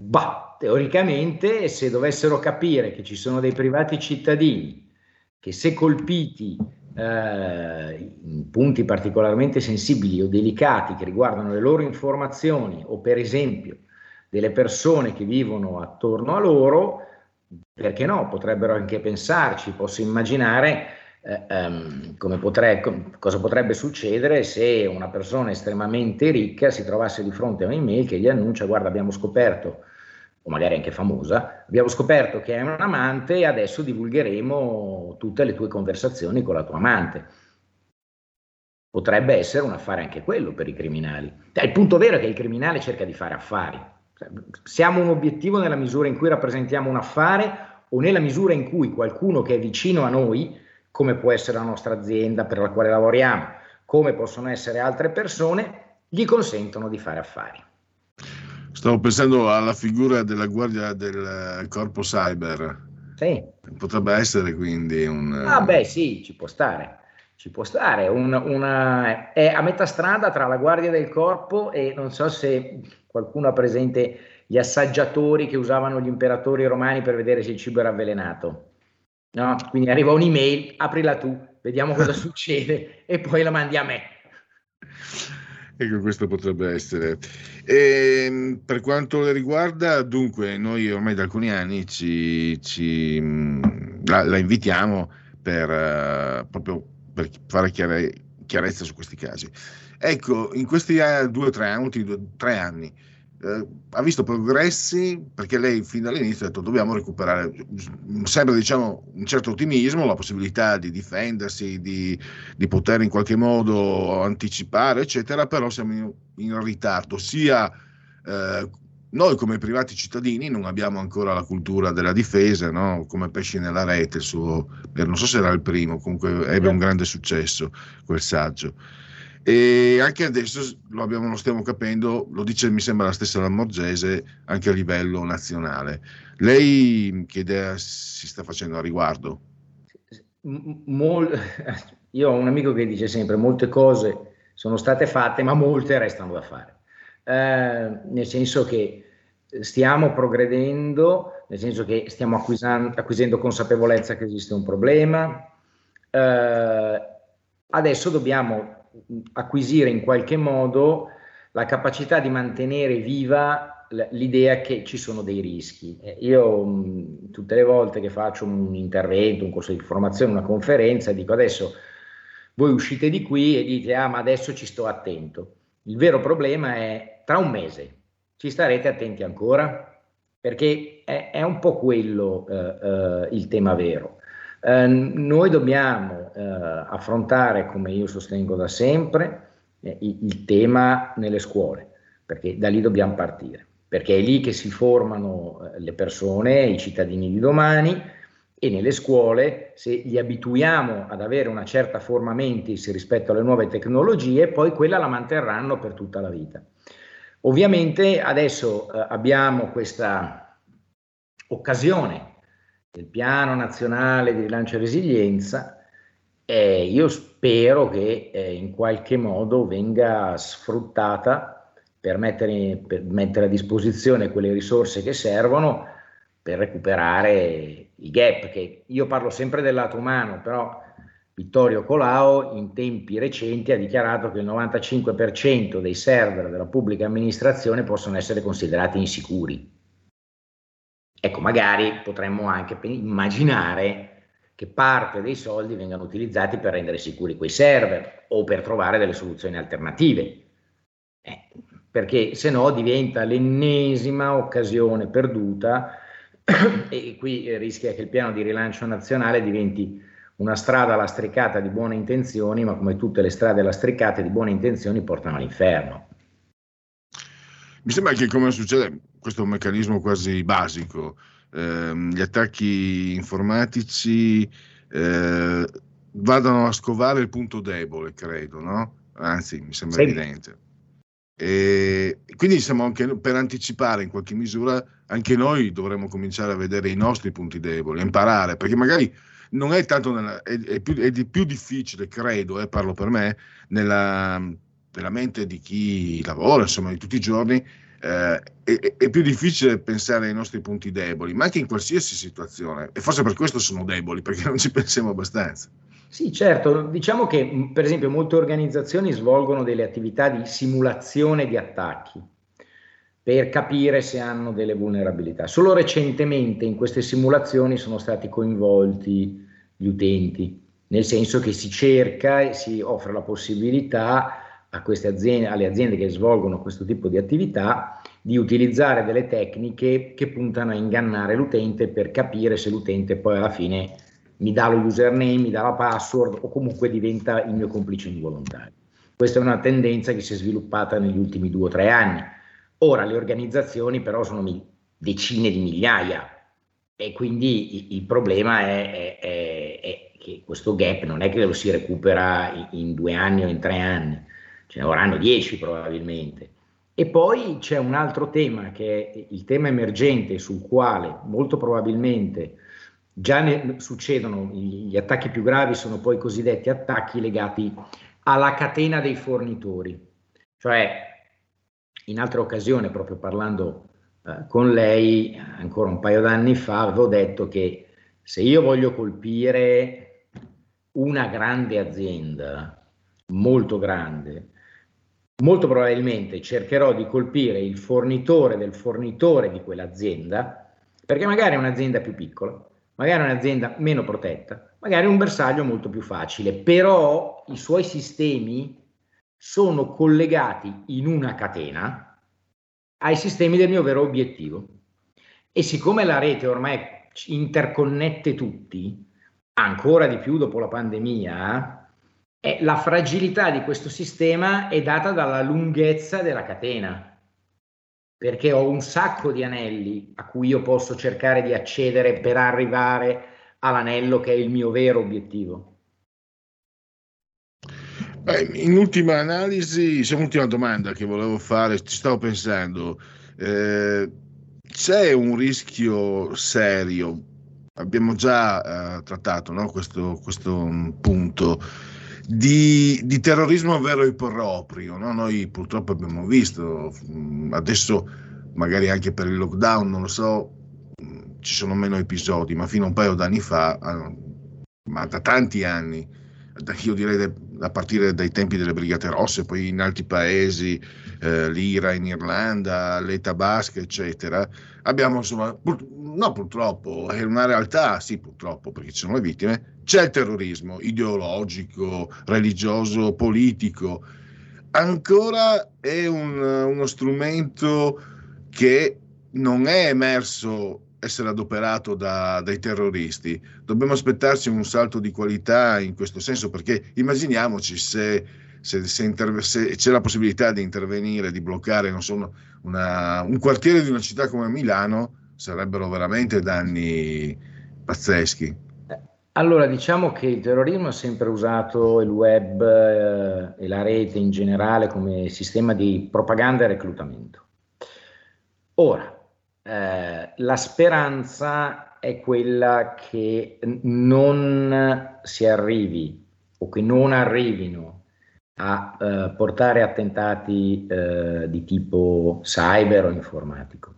S8: Bah, teoricamente, se dovessero capire che ci sono dei privati cittadini che se colpiti eh, in punti particolarmente sensibili o delicati che riguardano le loro informazioni o per esempio delle persone che vivono attorno a loro, perché no, potrebbero anche pensarci, posso immaginare eh, come potre, cosa potrebbe succedere se una persona estremamente ricca si trovasse di fronte a un'email che gli annuncia guarda abbiamo scoperto o magari anche famosa, abbiamo scoperto che è un amante e adesso divulgheremo tutte le tue conversazioni con la tua amante. Potrebbe essere un affare anche quello per i criminali. Il punto vero è che il criminale cerca di fare affari. Siamo un obiettivo nella misura in cui rappresentiamo un affare o nella misura in cui qualcuno che è vicino a noi, come può essere la nostra azienda per la quale lavoriamo, come possono essere altre persone, gli consentono di fare affari.
S1: Stavo pensando alla figura della guardia del corpo cyber.
S8: Sì.
S1: Potrebbe essere quindi un...
S8: Ah beh sì, ci può stare. Ci può stare. Un, una, è a metà strada tra la guardia del corpo e non so se qualcuno ha presente gli assaggiatori che usavano gli imperatori romani per vedere se il cibo era avvelenato. No? Quindi arriva un'email, aprila tu, vediamo cosa *laughs* succede e poi la mandi a me.
S1: Ecco, questo potrebbe essere. E, ehm, per quanto le riguarda, dunque, noi ormai da alcuni anni ci, ci, la, la, invitiamo per, uh, proprio per fare chiare, chiarezza su questi casi. Ecco, in questi due o tre anni, due, tre anni eh, ha visto progressi perché lei fin dall'inizio ha detto dobbiamo recuperare, sembra diciamo un certo ottimismo, la possibilità di difendersi, di, di poter in qualche modo anticipare, eccetera, però siamo in, in ritardo, sia eh, noi come privati cittadini non abbiamo ancora la cultura della difesa, no? come pesci nella rete, il suo, non so se era il primo, comunque ebbe un grande successo quel saggio. E anche adesso lo, abbiamo, lo stiamo capendo, lo dice mi sembra la stessa Lamorgese anche a livello nazionale. Lei che idea si sta facendo a riguardo?
S8: Mol, *laughs* io ho un amico che dice sempre molte cose sono state fatte ma molte restano da fare, eh, nel senso che stiamo progredendo, nel senso che stiamo acquisendo consapevolezza che esiste un problema, eh, adesso dobbiamo acquisire in qualche modo la capacità di mantenere viva l'idea che ci sono dei rischi. Io mh, tutte le volte che faccio un intervento, un corso di formazione, una conferenza, dico adesso voi uscite di qui e dite ah ma adesso ci sto attento. Il vero problema è tra un mese ci starete attenti ancora? Perché è, è un po' quello eh, eh, il tema vero. Eh, noi dobbiamo eh, affrontare, come io sostengo da sempre, eh, il, tema nelle scuole, perché da lì dobbiamo partire, perché è lì che si formano eh, le persone, i cittadini di domani e nelle scuole, se li abituiamo ad avere una certa forma mentis rispetto alle nuove tecnologie, poi quella la manterranno per tutta la vita. Ovviamente adesso eh, abbiamo questa occasione del piano nazionale di rilancio e resilienza, eh, io spero che eh, in qualche modo venga sfruttata per mettere, per mettere, a disposizione quelle risorse che servono per recuperare i gap, che io parlo sempre del lato umano, però Vittorio Colau in tempi recenti ha dichiarato che il 95% dei server della pubblica amministrazione possono essere considerati insicuri. Ecco, magari potremmo anche immaginare che parte dei soldi vengano utilizzati per rendere sicuri quei server o per trovare delle soluzioni alternative. Eh, perché se no diventa l'ennesima occasione perduta *clears throat* e qui rischia che il piano di rilancio nazionale diventi una strada lastricata di buone intenzioni, ma come tutte le strade lastricate di buone intenzioni portano all'inferno.
S1: Mi sembra che come succede, questo è un meccanismo quasi basico, ehm, gli attacchi informatici eh, vadano a scovare il punto debole, credo, no? Anzi, mi sembra
S8: Sì.
S1: evidente. E quindi siamo anche per anticipare in qualche misura, anche noi dovremmo cominciare a vedere i nostri punti deboli, a imparare, perché magari non è tanto nella, è, è più, è di più difficile, credo, eh, parlo per me, nella, nella mente di chi lavora, insomma, di tutti i giorni, eh, è, è più difficile pensare ai nostri punti deboli, ma anche in qualsiasi situazione. E forse per questo sono deboli, perché non ci pensiamo abbastanza.
S8: Sì, certo, diciamo che per esempio molte organizzazioni svolgono delle attività di simulazione di attacchi per capire se hanno delle vulnerabilità. Solo recentemente in queste simulazioni sono stati coinvolti gli utenti, nel senso che si cerca e si offre la possibilità a aziende, alle aziende che svolgono questo tipo di attività di utilizzare delle tecniche che puntano a ingannare l'utente per capire se l'utente poi alla fine mi dà lo username, mi dà la password o comunque diventa il mio complice involontario. Questa è una tendenza che si è sviluppata negli ultimi due o tre anni. Ora le organizzazioni però sono decine di migliaia e quindi il problema è, è- è- è che questo gap non è che lo si recupera in, in due anni o in tre anni, ce ne vorranno dieci probabilmente. E poi c'è un altro tema che è il tema emergente sul quale molto probabilmente già succedono gli attacchi più gravi sono poi i cosiddetti attacchi legati alla catena dei fornitori. Cioè, in altre occasioni, proprio parlando eh, con lei, ancora un paio d'anni fa, avevo detto che se io voglio colpire una grande azienda, molto grande, molto probabilmente cercherò di colpire il fornitore del fornitore di quell'azienda, perché magari è un'azienda più piccola, magari è un'azienda meno protetta, magari è un bersaglio molto più facile, però i suoi sistemi sono collegati in una catena ai sistemi del mio vero obiettivo. E siccome la rete ormai interconnette tutti, ancora di più dopo la pandemia, eh, la fragilità di questo sistema è data dalla lunghezza della catena, perché ho un sacco di anelli a cui io posso cercare di accedere per arrivare all'anello che è il mio vero obiettivo.
S1: Beh, in ultima analisi, c'è un'ultima domanda che volevo fare, ci stavo pensando. Eh, c'è un rischio serio, abbiamo già eh, trattato no, questo, questo mm, punto, di, di terrorismo vero e proprio. no? Noi purtroppo abbiamo visto, mm, adesso magari anche per il lockdown, non lo so, mm, ci sono meno episodi, ma fino a un paio d'anni fa, ah, ma da tanti anni, io direi a partire dai tempi delle Brigate Rosse, poi in altri paesi, eh, l'Ira in Irlanda, l'Eta Basca, eccetera, abbiamo insomma, no purtroppo, è una realtà, sì purtroppo, perché ci sono le vittime, c'è il terrorismo ideologico, religioso, politico, ancora è un- uno strumento che non è emerso essere adoperato da- dai terroristi. Dobbiamo aspettarci un salto di qualità in questo senso, perché immaginiamoci se, se- se interve- se c'è la possibilità di intervenire, di bloccare non so, una- un quartiere di una città come Milano, sarebbero veramente danni pazzeschi.
S8: Allora, diciamo che il terrorismo ha sempre usato il web eh, e la rete in generale come sistema di propaganda e reclutamento. Ora, eh, la speranza è quella che non si arrivi o che non arrivino a eh, portare attentati eh, di tipo cyber o informatico,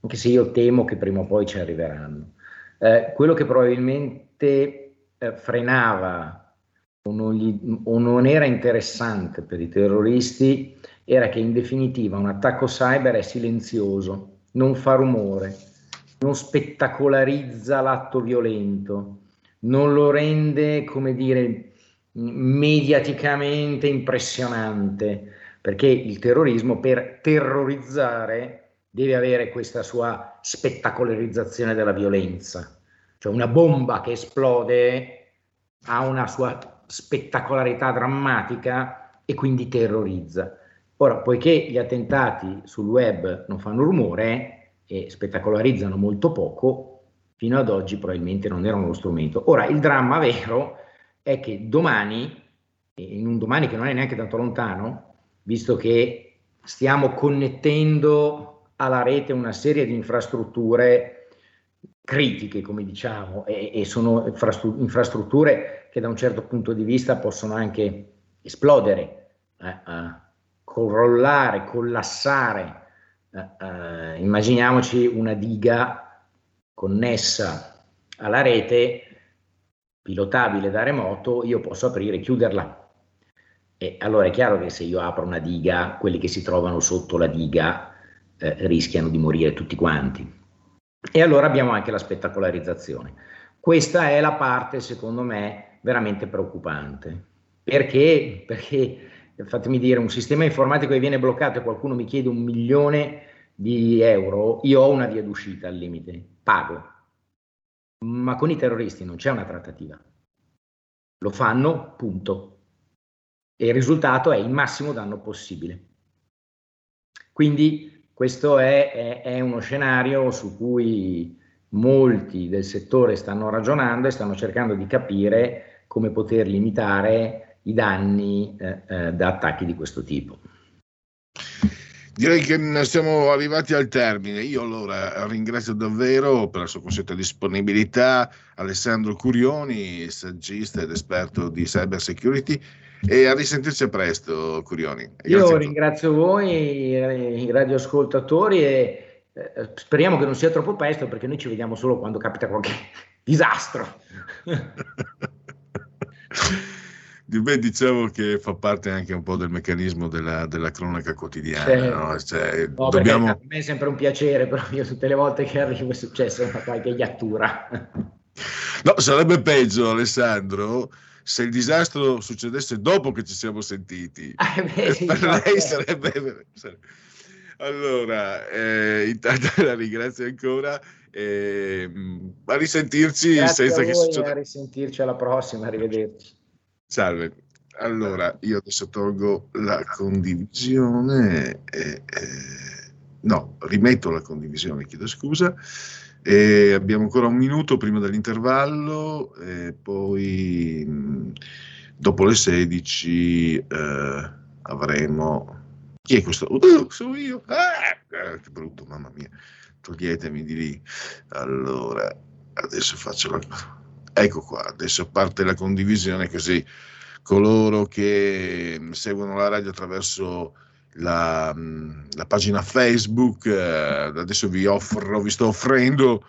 S8: anche se io temo che prima o poi ci arriveranno. Eh, quello che probabilmente eh, frenava o non, gli- o non era interessante per i terroristi era che in definitiva un attacco cyber è silenzioso, non fa rumore, non spettacolarizza l'atto violento, non lo rende, come dire, mediaticamente impressionante, perché il terrorismo per terrorizzare deve avere questa sua spettacolarizzazione della violenza. Cioè una bomba che esplode ha una sua spettacolarità drammatica e quindi terrorizza. Ora, poiché gli attentati sul web non fanno rumore e spettacolarizzano molto poco, fino ad oggi probabilmente non erano lo strumento. Ora, il dramma vero è che domani, in un domani che non è neanche tanto lontano, visto che stiamo connettendo alla rete una serie di infrastrutture critiche, come diciamo, e, e sono infrastrutture che da un certo punto di vista possono anche esplodere, eh, eh, crollare, collassare. Eh, eh, immaginiamoci una diga connessa alla rete, pilotabile da remoto, io posso aprire e chiuderla. E allora è chiaro che se io apro una diga, quelli che si trovano sotto la diga eh, rischiano di morire tutti quanti. E allora abbiamo anche la spettacolarizzazione. Questa è la parte, secondo me, veramente preoccupante. Perché? Perché, fatemi dire, un sistema informatico che viene bloccato e qualcuno mi chiede un milione di euro, io ho una via d'uscita al limite, pago. Ma con i terroristi non c'è una trattativa. Lo fanno, punto. E il risultato è il massimo danno possibile. Quindi questo è, è, è uno scenario su cui molti del settore stanno ragionando e stanno cercando di capire come poter limitare i danni eh, eh, da attacchi di questo tipo.
S1: Direi che siamo arrivati al termine. Io allora ringrazio davvero per la sua consueta disponibilità Alessandro Curioni, saggista ed esperto di cyber security. E a risentirci presto, Curioni.
S8: Io ringrazio voi, i radioascoltatori, e eh, speriamo che non sia troppo presto perché noi ci vediamo solo quando capita qualche *laughs* disastro. *laughs*
S1: Beh, diciamo che fa parte anche un po' del meccanismo della, della cronaca quotidiana. Sì. No? Cioè,
S8: no, dobbiamo... A me è sempre un piacere, però io tutte le volte che arrivo è successo una qualche iattura.
S1: No, sarebbe peggio, Alessandro, se il disastro succedesse dopo che ci siamo sentiti.
S8: Ah, *laughs* beh, sì,
S1: per lei sarebbe... Allora, eh, intanto la ringrazio ancora. Eh, a risentirci
S8: Grazie
S1: senza
S8: a
S1: che
S8: succeda. A risentirci alla prossima, arrivederci.
S1: Salve, allora io adesso tolgo la condivisione, eh, no, rimetto la condivisione, chiedo scusa, e abbiamo ancora un minuto prima dell'intervallo, e poi dopo le 16 eh, avremo... Chi è questo? Uh, sono io! Ah, che brutto, mamma mia, toglietemi di lì. Allora, adesso faccio la Ecco qua, adesso parte la condivisione così coloro che seguono la radio attraverso la, la pagina Facebook, eh, adesso vi, offro, vi sto offrendo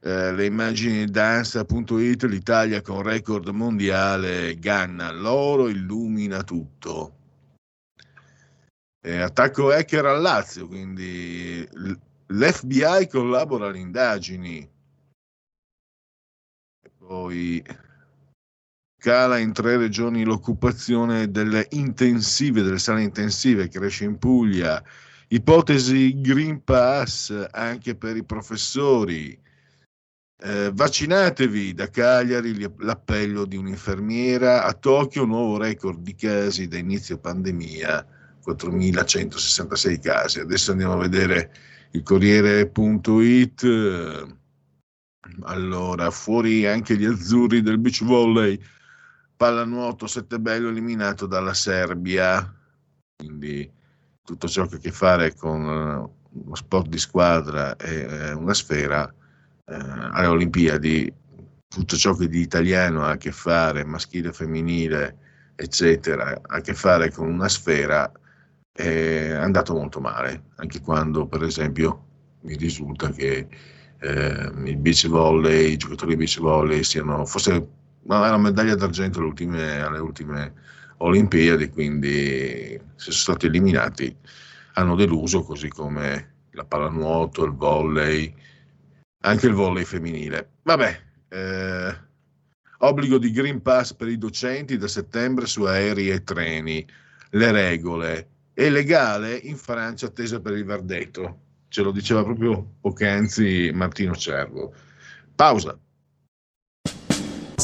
S1: eh, le immagini danza.it, l'Italia con record mondiale, Ganna, l'oro illumina tutto. Eh, attacco hacker al Lazio, quindi l'FBI collabora alle indagini poi cala in tre regioni l'occupazione delle intensive, delle sale intensive, cresce in Puglia. Ipotesi Green Pass anche per i professori. Eh, vaccinatevi da Cagliari, l'appello di un'infermiera. A Tokyo, nuovo record di casi da inizio pandemia, 4.166 casi. Adesso andiamo a vedere il Corriere.it allora, fuori anche gli azzurri del beach volley, pallanuoto Settebello eliminato dalla Serbia, quindi tutto ciò che ha a che fare con uh, uno sport di squadra e uh, una sfera uh, alle Olimpiadi, tutto ciò che di italiano ha a che fare, maschile, femminile, eccetera, ha a che fare con una sfera, è andato molto male, anche quando per esempio mi risulta che eh, il beach volley, i giocatori di beach volley siano, forse ma era medaglia d'argento alle ultime, alle ultime Olimpiadi, quindi se sono stati eliminati hanno deluso, così come la pallanuoto, il volley, anche il volley femminile. Vabbè, eh, obbligo di Green Pass per i docenti da settembre su aerei e treni, le regole, è legale in Francia attesa per il verdetto ce lo diceva proprio poc'anzi Martino Cervo. Pausa.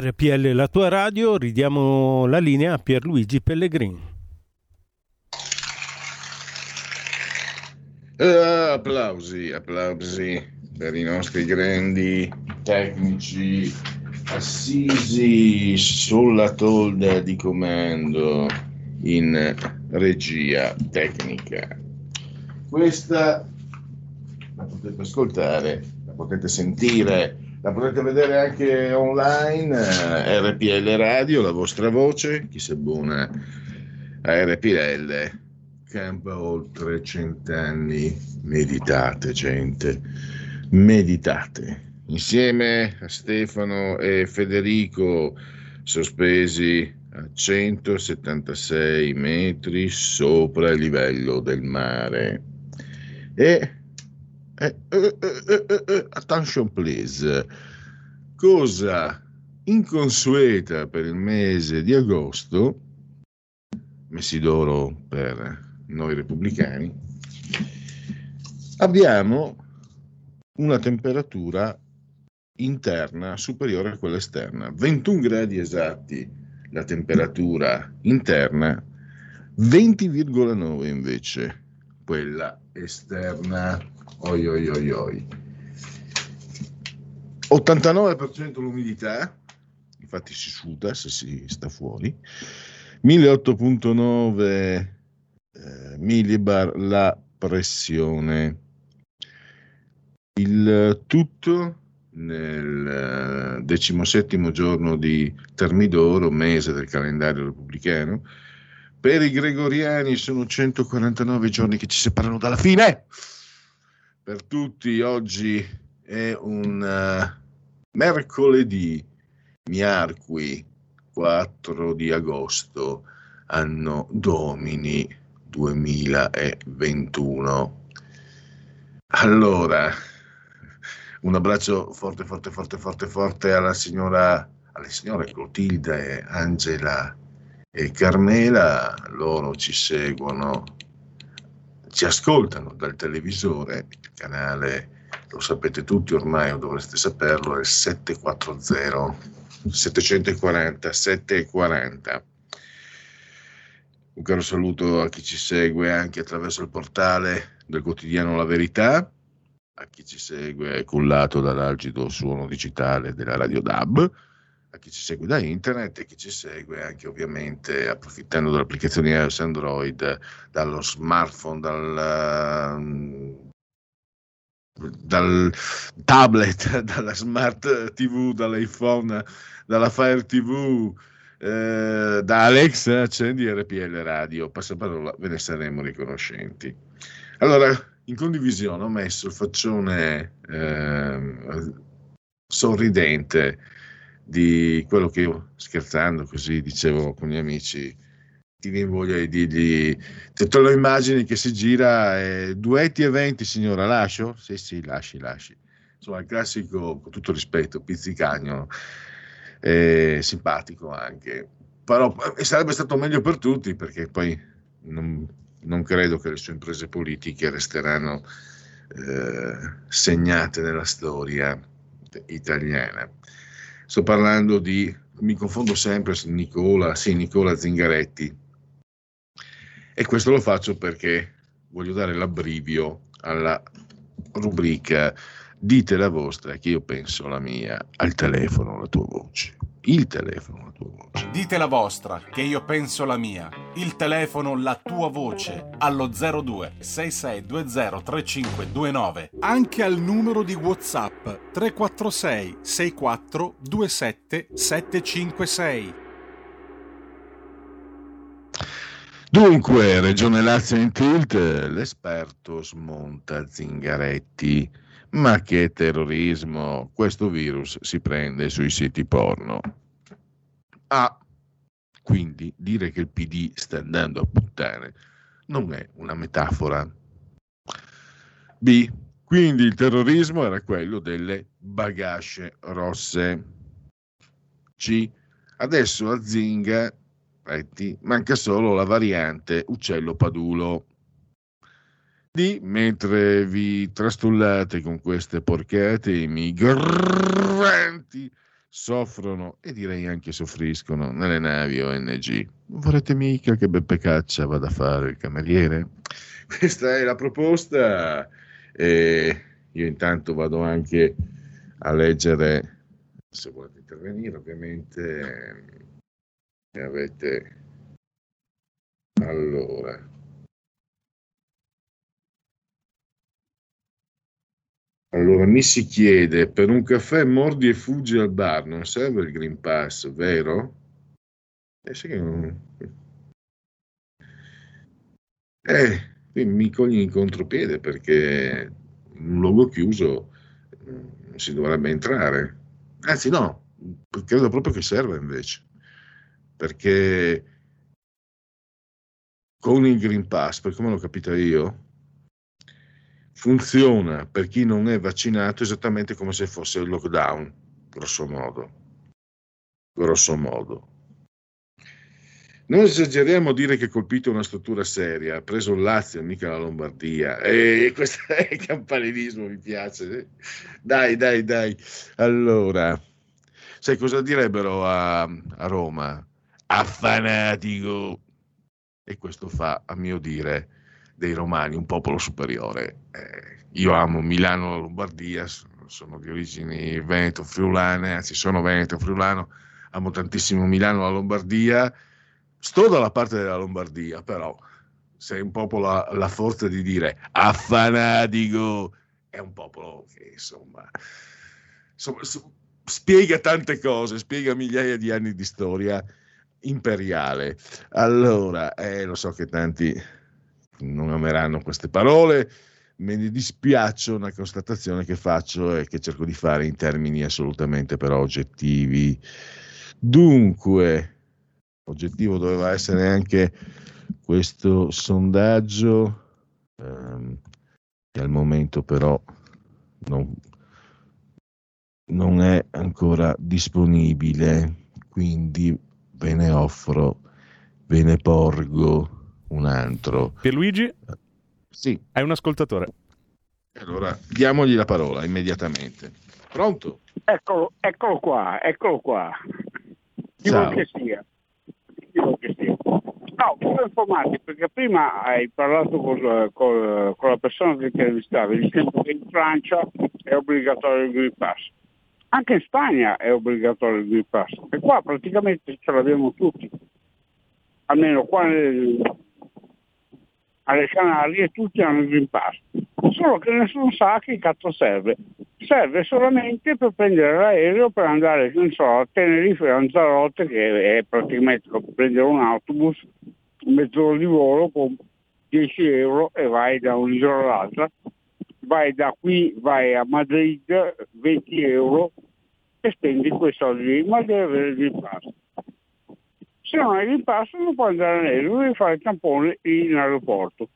S6: RPL la tua radio, ridiamo la linea a Pierluigi Pellegrin.
S1: Eh, applausi, applausi per i nostri grandi tecnici Assisi sulla tolda di comando in regia tecnica. Questa la potete ascoltare, la potete sentire, la potete vedere anche online, eh, RPL Radio, la vostra voce, chi si abbona a RPL campa oltre cent'anni, meditate gente, meditate. Insieme a Stefano e Federico sospesi a 176 metri sopra il livello del mare. E eh, eh, eh, eh, eh, attention please, cosa inconsueta per il mese di agosto, messi d'oro per noi repubblicani, abbiamo una temperatura interna superiore a quella esterna. 21 gradi esatti la temperatura interna, 20,9 invece quella esterna. Oi, oi, oi, oi. 89% l'umidità, infatti si suda se si sta fuori, 1008.9 eh, millibar la pressione. Il tutto nel eh, decimosettimo giorno di Termidoro, mese del calendario repubblicano. Per i gregoriani sono 149 giorni che ci separano dalla fine. Per tutti oggi è un uh, mercoledì, miarqui 4 di agosto, anno domini 2021. Allora, un abbraccio forte, forte, forte, forte, forte alla signora, alle signore Clotilde, Angela e Carmela. Loro ci seguono, ci ascoltano dal televisore, il canale, lo sapete tutti ormai o dovreste saperlo, è il 740 740 740. Un caro saluto a chi ci segue anche attraverso il portale del quotidiano La Verità, a chi ci segue cullato dall'algido suono digitale della Radio DAB, a chi ci segue da internet e chi ci segue anche ovviamente approfittando delle applicazioni iOS Android, dallo smartphone, dal, dal tablet, *laughs* dalla smart TV, dall'iPhone, dalla Fire TV, eh, da Alexa, accendi RPL Radio, passaparola, ve ne saremo riconoscenti. Allora, in condivisione ho messo il faccione eh, sorridente di quello che io scherzando così dicevo con gli amici ti viene voglia di dirgli te, te lo immagini che si gira eh, duetti e venti signora lascio? sì sì lasci lasci insomma il classico con tutto rispetto pizzicagno eh, simpatico anche però eh, sarebbe stato meglio per tutti perché poi non, non credo che le sue imprese politiche resteranno eh, segnate nella storia italiana. Sto parlando di, mi confondo sempre Nicola, sì, Nicola Zingaretti. E questo lo faccio perché voglio dare l'abbrivio alla rubrica Dite la vostra, che io penso la mia, al telefono la tua voce. Il telefono la tua voce.
S9: Dite la vostra, che io penso la mia. Il telefono, la tua voce, allo 02 6620 3529.
S3: Anche al numero di WhatsApp 346 64 27 756.
S1: Dunque, Regione Lazio in tilt, l'esperto smonta Zingaretti. Ma che terrorismo! Questo virus si prende sui siti porno. A. Quindi dire che il PD sta andando a puttane non è una metafora. B. Quindi il terrorismo era quello delle bagasce rosse. C. Adesso a Zinga manca solo la variante uccello padulo. D. Mentre vi trastullate con queste porcate, i migranti soffrono e direi anche soffriscono nelle navi ONG. Vorrete mica che Beppe Caccia vada a fare il cameriere? *laughs* Questa è la proposta e io intanto vado anche a leggere se volete intervenire ovviamente eh, avete allora allora mi si chiede per un caffè mordi e fuggi al bar non serve il Green Pass vero? Eh, sì che non... eh mi cogli in contropiede perché in un luogo chiuso mm, non si dovrebbe entrare anzi no credo proprio che serva invece perché con il Green Pass, per come l'ho capito io, funziona per chi non è vaccinato esattamente come se fosse il lockdown, grosso modo. Grosso modo. Non esageriamo a dire che ha colpito una struttura seria, ha preso il Lazio, mica la Lombardia. E questo *laughs* è il campanilismo, mi piace. Dai, dai, dai. Allora, sai cosa direbbero a, a Roma? Affanatico e questo fa, a mio dire, dei romani un popolo superiore. Eh, io amo Milano, Lombardia, sono di origini veneto-friulane, anzi sono veneto-friulano, amo tantissimo Milano, la Lombardia, sto dalla parte della Lombardia, però se un popolo ha la forza di dire affanatico, è un popolo che insomma, insomma spiega tante cose, spiega migliaia di anni di storia imperiale. Allora, eh, lo so che tanti non ameranno queste parole, me ne dispiace una constatazione che faccio e che cerco di fare in termini assolutamente però oggettivi. Dunque, oggettivo doveva essere anche questo sondaggio, ehm, che al momento però non, non è ancora disponibile, quindi ve ne offro, ve ne porgo un altro.
S7: Pierluigi?
S1: Sì.
S7: È un ascoltatore.
S1: Allora, diamogli la parola immediatamente. Pronto?
S10: Eccolo, eccolo qua, eccolo qua.
S1: Ciao.
S10: che sia. Che sia. No, volevo informarti perché prima hai parlato con, con- con la persona che intervistavi dicendo che in Francia è obbligatorio il Green Pass. Anche in Spagna è obbligatorio il Green Pass e qua praticamente ce l'abbiamo tutti. Almeno qua nel- alle Canarie tutti hanno il Green Pass. Solo che nessuno sa che cazzo serve. Serve solamente per prendere l'aereo per andare, non so, a Tenerife, a Lanzarote, che è praticamente prendere un autobus, mezz'ora di volo con 10 euro e vai da un'isola all'altra. Vai da qui, vai a Madrid, 20 euro e spendi quei soldi lì, ma devi avere il Green Pass. Se non hai Pass non puoi andare all'aereo, devi fare il tampone in aeroporto.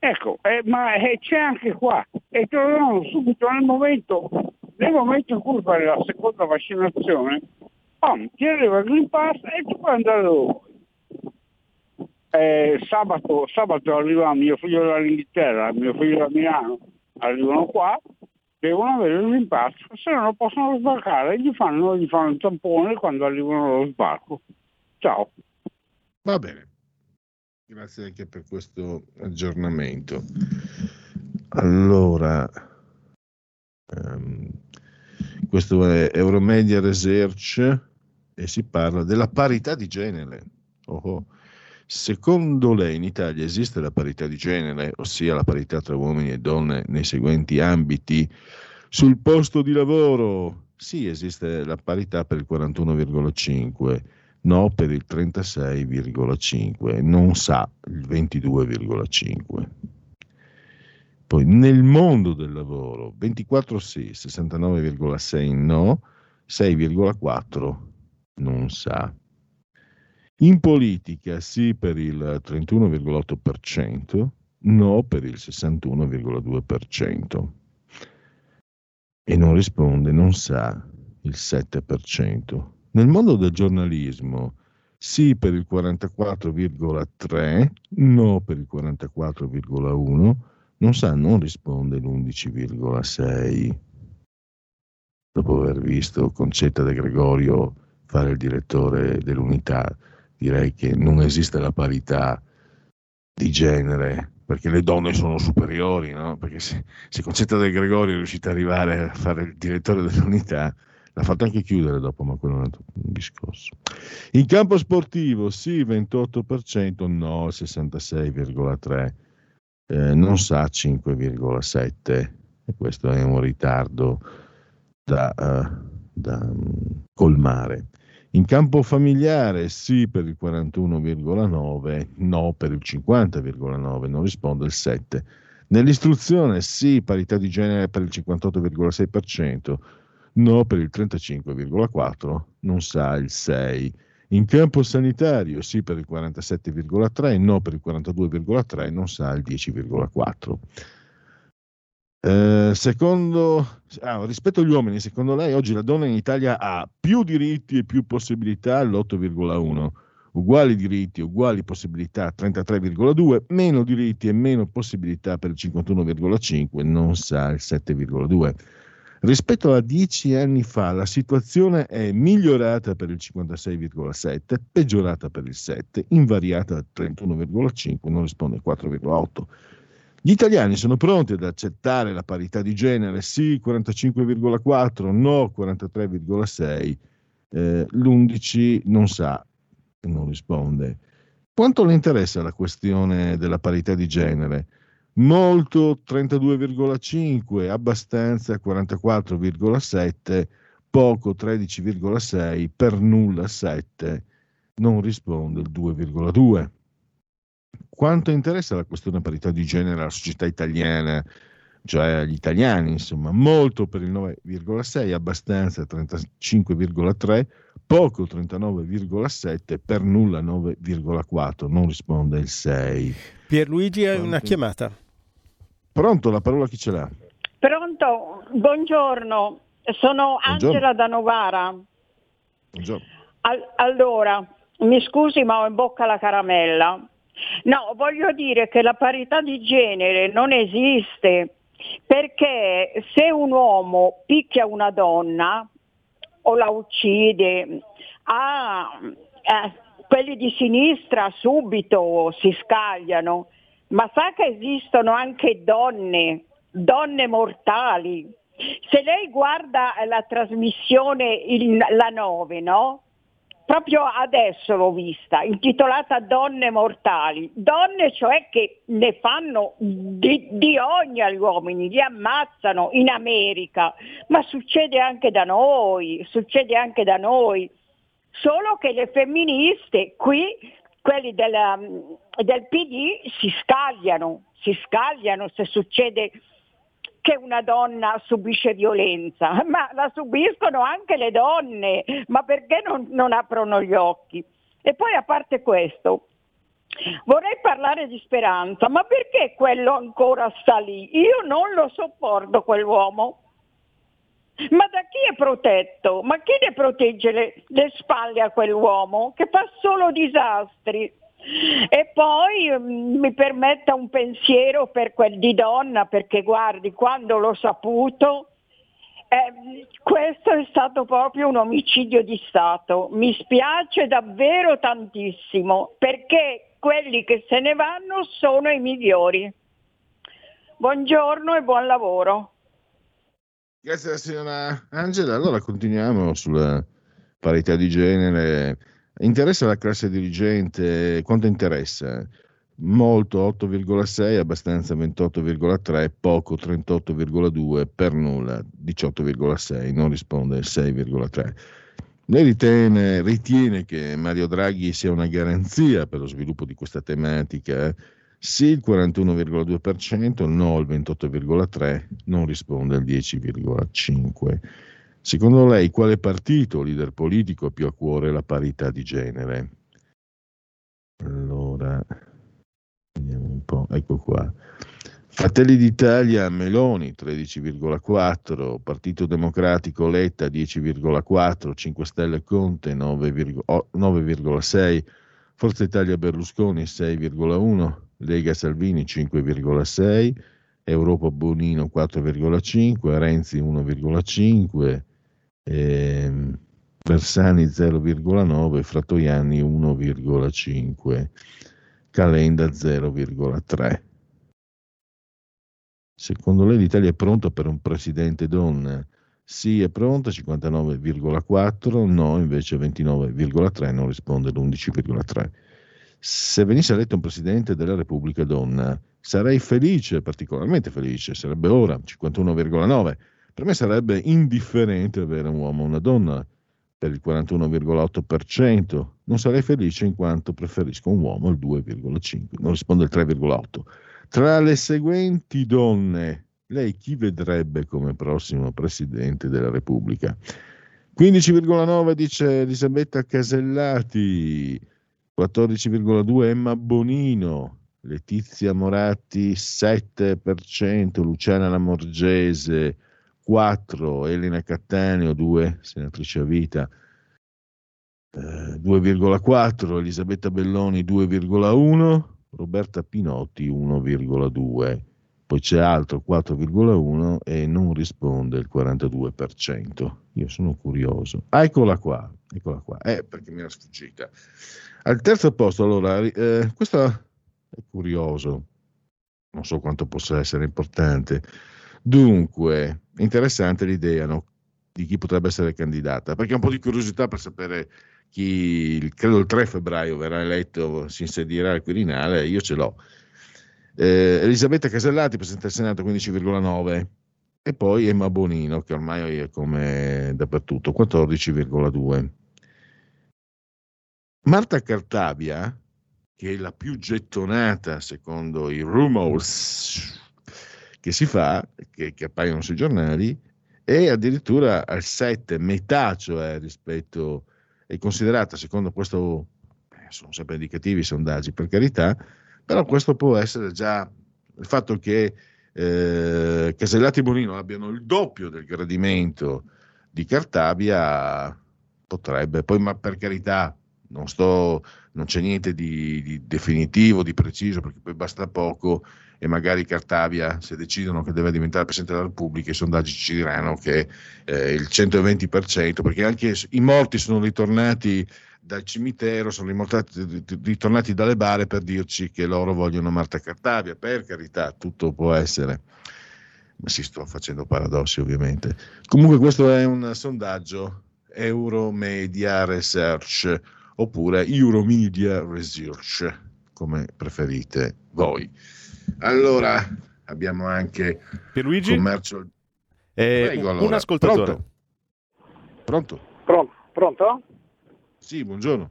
S10: Ecco, eh, ma eh, c'è anche qua e te lo danno subito nel momento, nel momento in cui fai la seconda vaccinazione, pam, ti arriva il Green e tu puoi andare dove vuoi. Eh, sabato, sabato arriva mio figlio dall'Inghilterra, mio figlio da Milano, arrivano qua, devono avere Pass, se no non possono sbarcare, gli fanno, gli fanno il tampone quando arrivano allo sbarco. Ciao.
S1: Va bene. Grazie anche per questo aggiornamento. Allora, ehm, questo è Euromedia Research e si parla della parità di genere. Oh, oh. Secondo lei in Italia esiste la parità di genere, ossia la parità tra uomini e donne nei seguenti ambiti? Sul posto di lavoro, sì, esiste la parità per il 41,5, no per il 36,5, non sa il 22,5. Poi nel mondo del lavoro 24 sì, 69,6 no, 6,4 non sa. In politica sì per il 31,8%, no per il 61,2%. E non risponde, non sa il 7%. Nel mondo del giornalismo sì per il 44,3%, no per il 44,1%, non sa, non risponde l'11,6%. Dopo aver visto Concetta De Gregorio fare il direttore dell'unità, direi che non esiste la parità di genere, perché le donne sono superiori, no? Perché se, se Concetta De Gregorio è riuscita ad arrivare a fare il direttore dell'unità, L'ha fatto anche chiudere dopo, ma quello è un altro discorso. In campo sportivo, sì, 28%, no, 66,3%, eh, non sa 5,7%. E questo è un ritardo da, uh, da um, colmare. In campo familiare sì per il 41,9, no per il 50,9, non risponde il 7. Nell'istruzione sì, parità di genere per il 58,6%, no per il 35,4%, non sa il 6%. In campo sanitario sì per il 47,3%, no per il 42,3%, non sa il 10,4%. Eh, secondo, ah, rispetto agli uomini, secondo lei oggi la donna in Italia ha più diritti e più possibilità all'8,1, uguali diritti, uguali possibilità 33,2, meno diritti e meno possibilità per il 51,5, non sa il 7,2. Rispetto a dieci anni fa la situazione è migliorata per il 56,7, peggiorata per il 7, invariata al 31,5, non risponde al 4,8. Gli italiani sono pronti ad accettare la parità di genere, sì 45,4, no 43,6, eh, l'11 non sa, non risponde. Quanto le interessa la questione della parità di genere? Molto 32,5, abbastanza 44,7, poco 13,6, per nulla 7, non risponde il 2,2 quanto interessa la questione parità di genere alla società italiana, cioè agli italiani, insomma, molto per il 9,6, abbastanza 35,3, poco 39,7, per nulla 9,4, non risponde il 6.
S6: Pierluigi hai una chiamata.
S1: Pronto, la parola chi ce l'ha?
S11: Pronto, buongiorno, sono Angela da Novara.
S1: Buongiorno.
S11: Al- allora, mi scusi ma ho in bocca la caramella. No, voglio dire che la parità di genere non esiste perché se un uomo picchia una donna o la uccide, ah, eh, quelli di sinistra subito si scagliano, ma sa che esistono anche donne, donne mortali. Se lei guarda la trasmissione il, la 9, no? proprio adesso l'ho vista, intitolata Donne mortali. Donne cioè che ne fanno di, di, ogni agli uomini, li ammazzano in America, ma succede anche da noi, succede anche da noi. Solo che le femministe qui, quelli della, del PD, si scagliano, si scagliano se succede che una donna subisce violenza, *laughs* ma la subiscono anche le donne, ma perché non, non aprono gli occhi? E poi a parte questo, Vorrei parlare di speranza, ma perché quello ancora sta lì? Io non lo sopporto quell'uomo. Ma da chi è protetto? Ma chi ne protegge le, le spalle a quell'uomo che fa solo disastri? E poi mm, mi permetta un pensiero per quel di donna, perché guardi, quando l'ho saputo, eh, questo è stato proprio un omicidio di Stato. Mi spiace davvero tantissimo, perché quelli che se ne vanno sono i migliori. Buongiorno e buon lavoro.
S1: Grazie signora Angela. Allora continuiamo sulla parità di genere Interessa la classe dirigente? Quanto interessa? Molto 8,6, abbastanza 28,3, poco 38,2, per nulla 18,6, non risponde 6,3. Lei ritiene, ritiene, che Mario Draghi sia una garanzia per lo sviluppo di questa tematica? Sì il 41,2%, no il 28,3%, non risponde il 10,5%. Secondo lei quale partito leader politico ha più a cuore la parità di genere? Allora, vediamo un po', ecco qua. Fratelli d'Italia Meloni 13,4, Partito Democratico Letta 10,4, 5 Stelle Conte 9,6, Forza Italia Berlusconi 6,1, Lega Salvini 5,6, Europa Bonino 4,5, Renzi 1,5, eh, Bersani 0,9, Frattoianni 1,5, Calenda 0,3. Secondo lei l'Italia è pronta per un presidente donna? sì è pronta 59,4, no invece 29,3, non risponde l'11,3. Se venisse eletto un Presidente della Repubblica donna, sarei felice, particolarmente felice, sarebbe ora 51,9. Per me sarebbe indifferente avere un uomo o una donna, per il 41,8%. Non sarei felice in quanto preferisco un uomo il 2,5%, non risponde il 3,8%. Tra le seguenti donne, lei chi vedrebbe come prossimo Presidente della Repubblica? 15,9 dice Elisabetta Casellati, 14,2 Emma Bonino, Letizia Moratti 7%, Luciana Lamorgese 4, Elena Cattaneo 2, senatrice a vita eh, 2,4, Elisabetta Belloni 2,1, Roberta Pinotti 1,2 poi c'è altro 4,1 e non risponde il 42%. Io sono curioso. Ah, eccola qua, eccola qua. Eh, perché mi era sfuggita. Al terzo posto, allora, eh, questo è curioso, non so quanto possa essere importante. Dunque, interessante l'idea no? di chi potrebbe essere candidata, perché ho un po' di curiosità per sapere chi, credo il 3 febbraio verrà eletto, si insedierà al Quirinale, io ce l'ho. Eh, Elisabetta Casellati, Presidente del Senato, 15,9 e poi Emma Bonino, che ormai è come dappertutto, 14,2. Marta Cartabia, che è la più gettonata secondo i rumors che si fa, che, che appaiono sui giornali, è addirittura al 7, metà cioè rispetto, è considerata secondo questo, eh, sono sempre indicativi i sondaggi per carità, però questo può essere già il fatto che eh, Casellati e Bonino abbiano il doppio del gradimento di Cartabia potrebbe, poi ma per carità non, sto, non c'è niente di, di, definitivo, di preciso, perché poi basta poco e magari Cartabia, se decidono che deve diventare Presidente della Repubblica, i sondaggi ci diranno che eh, il 120%, perché anche i morti sono ritornati dal cimitero, sono ritornati dalle bare per dirci che loro vogliono Marta Cartabia, per carità, tutto può essere. Ma si sto facendo paradossi ovviamente. Comunque questo è un sondaggio Euromedia Research oppure Euromedia Research, come preferite voi. Allora, abbiamo anche
S7: Pierluigi?
S1: commercio.
S7: Eh,
S1: Prego,
S7: un
S1: allora.
S7: ascoltatore.
S1: Pronto?
S12: Pronto? Pronto?
S1: Sì, buongiorno.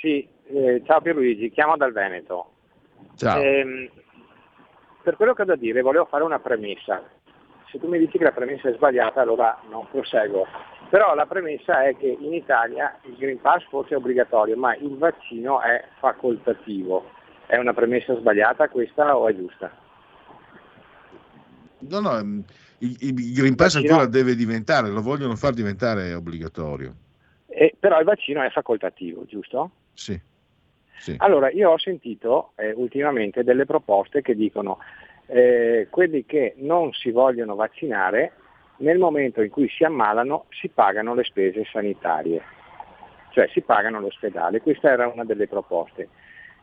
S12: Sì, eh, ciao Pierluigi, chiamo dal Veneto.
S1: Ciao.
S12: Ehm, per quello che ho da dire volevo fare una premessa. Se tu mi dici che la premessa è sbagliata allora non proseguo. Però la premessa è che in Italia il Green Pass forse è obbligatorio, ma il vaccino è facoltativo. È una premessa sbagliata questa o è giusta?
S1: No, no, ehm, il, il Green Pass
S12: Vaccino-
S1: ancora deve diventare, lo vogliono far diventare obbligatorio.
S12: Eh, però il vaccino è facoltativo, giusto?
S1: Sì. sì.
S12: Allora, io ho sentito eh, ultimamente delle proposte che dicono eh, quelli che non si vogliono vaccinare nel momento in cui si ammalano si pagano le spese sanitarie, cioè si pagano l'ospedale. Questa era una delle proposte.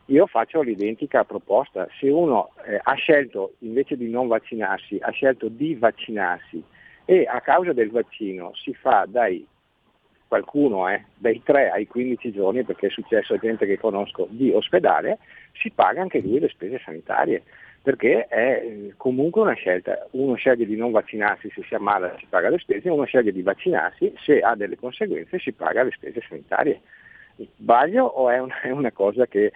S12: Io faccio l'identica proposta. Se uno eh, ha scelto invece di non vaccinarsi, ha scelto di vaccinarsi e a causa del vaccino si fa dai qualcuno eh, dai 3 ai 15 giorni, perché è successo a gente che conosco, di ospedale, si paga anche lui le spese sanitarie, perché è eh, comunque una scelta. Uno sceglie di non vaccinarsi se si ammala si paga le spese, uno sceglie di vaccinarsi se ha delle conseguenze si paga le spese sanitarie. Sbaglio o è una, è una cosa che...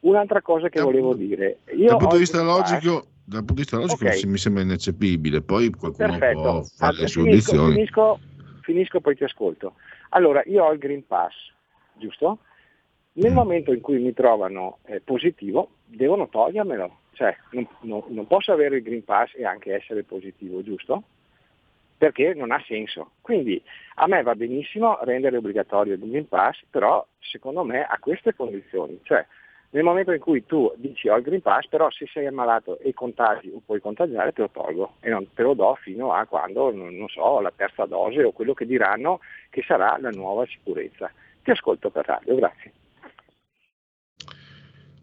S12: Un'altra cosa che volevo dire. Io
S1: dal punto di vista
S12: Pass-
S1: logico, dal punto di vista logico
S12: Ok.
S1: mi sembra ineccepibile, poi qualcuno può
S12: Perfetto,
S1: fare le
S12: Allora,
S1: sue
S12: finisco,
S1: obiezioni.
S12: finisco, finisco, poi ti ascolto. Allora, io ho il Green Pass, giusto? Nel
S1: Mm.
S12: momento in cui mi trovano eh, positivo, devono togliermelo. Cioè, non, non- non posso avere il Green Pass e anche essere positivo, giusto? Perché non ha senso. Quindi a me va benissimo rendere obbligatorio il Green Pass, però secondo me a queste condizioni. Cioè, nel momento in cui tu dici ho il Green Pass, però se sei ammalato e contagi o puoi contagiare te lo tolgo e non te lo do fino a quando, non, so, la terza dose o quello che diranno che sarà la nuova sicurezza. Ti ascolto per radio, grazie.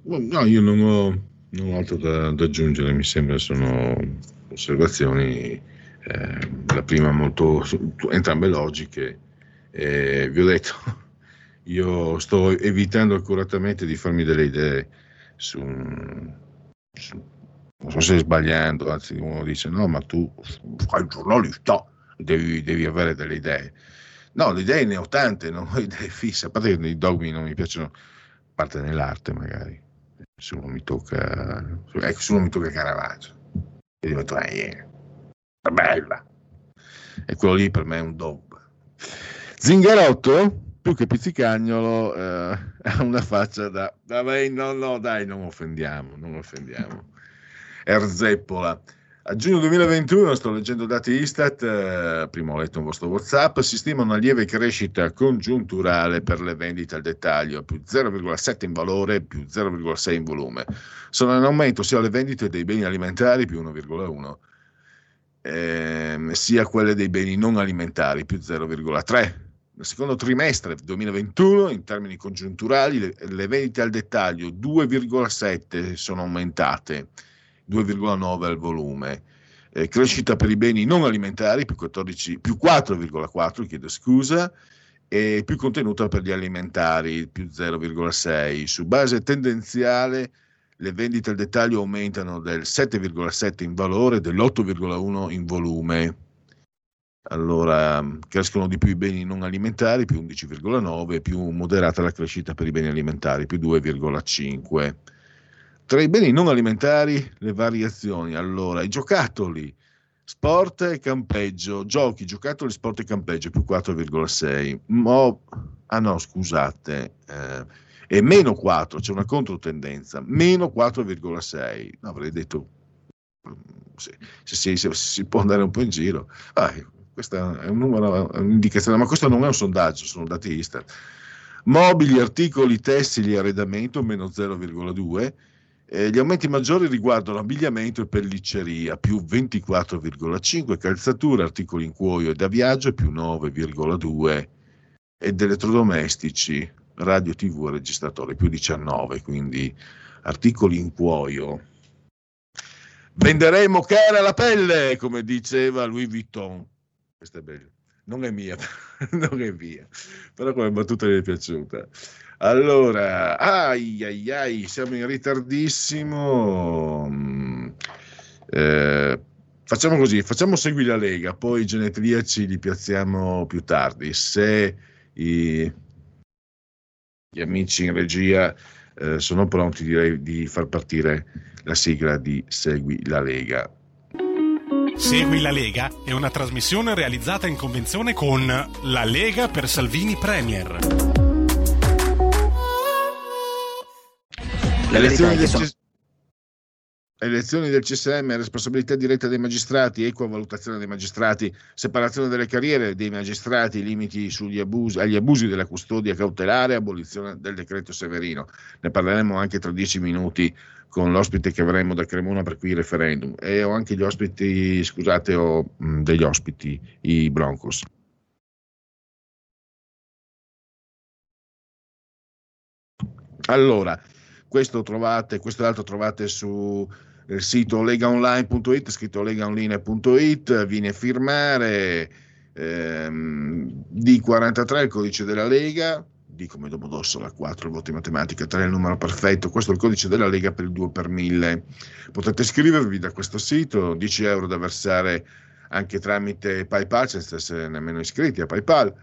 S1: No, io non ho, non ho altro da, da aggiungere, mi sembra sono osservazioni eh, la prima molto, entrambe logiche. Eh, vi ho detto, *laughs* io sto evitando accuratamente di farmi delle idee su, su non so se sbagliando, anzi uno dice no, ma tu fai il giornalista, devi, devi avere delle idee. No, le idee ne ho tante, *laughs* non ho idee fisse, a parte che i dogmi non mi piacciono, a parte nell'arte magari, se uno mi tocca, ecco, se uno mi tocca Caravaggio, e divento, eh, è bella. E quello lì per me è un dogma. Zingarotto, più che pizzicagnolo, eh, *laughs* ha una faccia da, vabbè, no, no, dai, non offendiamo, non offendiamo. Erzeppola. A giugno 2021, sto leggendo dati Istat, eh, prima ho letto un vostro WhatsApp, si stima una lieve crescita congiunturale per le vendite al dettaglio, più 0,7 in valore, più 0,6 in volume. Sono in aumento sia le vendite dei beni alimentari, più 1,1, ehm, sia quelle dei beni non alimentari, più 0,3. Nel secondo trimestre 2021, in termini congiunturali, le, le vendite al dettaglio 2,7 sono aumentate 2,9 al volume. Eh, crescita per i beni non alimentari più, 14, più 4,4, chiedo scusa, e più contenuta per gli alimentari più 0,6. Su base tendenziale le vendite al dettaglio aumentano del 7,7 in valore e dell'8,1 in volume. Allora crescono di più i beni non alimentari più 11,9, più moderata la crescita per i beni alimentari più 2,5. Tra i beni non alimentari, le variazioni. Allora, i giocattoli, sport e campeggio, giochi, giocattoli, sport e campeggio, più 4,6. Mo- ah no, scusate, eh, è meno 4, c'è una controtendenza, meno 4,6. No, avrei detto, se, se, se, si può andare un po' in giro. Ah, questo è un numero, è un'indicazione, ma questo non è un sondaggio, sono dati Istat. Mobili, articoli, tessili, arredamento, meno 0,2 eh, gli aumenti maggiori riguardano abbigliamento e pellicceria, più 24,5, calzature, articoli in cuoio e da viaggio, più 9,2, ed elettrodomestici, radio, tv e registratori, più 19, quindi articoli in cuoio. Venderemo cara la pelle, come diceva Louis Vuitton. Questa è bella. Non è mia, *laughs* non è mia, però come battuta mi è piaciuta. Allora, ai ai ai, siamo in ritardissimo. Mm, eh, facciamo così, facciamo segui la Lega, poi i genetriaci li piazziamo più tardi. Se i, gli amici in regia eh, sono pronti, direi di far partire la sigla di Segui la Lega.
S9: Segui la Lega è una trasmissione realizzata in convenzione con La Lega per Salvini Premier.
S1: Le elezioni del, sono... elezioni del CSM, responsabilità diretta dei magistrati, equa valutazione dei magistrati, separazione delle carriere dei magistrati, limiti abusi, agli abusi della custodia cautelare, abolizione del decreto Severino. Ne parleremo anche tra dieci minuti con l'ospite che avremo da Cremona per qui il referendum. E ho anche gli ospiti, scusate, ho mh, degli ospiti, i Broncos. Allora, questo trovate, questo e l'altro trovate sul eh, sito legaonline.it, scritto legaonline.it, viene a firmare ehm, D43, il codice della Lega, D come Domodossola, 4 voti matematica, 3 è il numero perfetto, questo è il codice della Lega per il 2 per 1000. Potete iscrivervi da questo sito, 10 euro da versare anche tramite PayPal, senza essere nemmeno iscritti a PayPal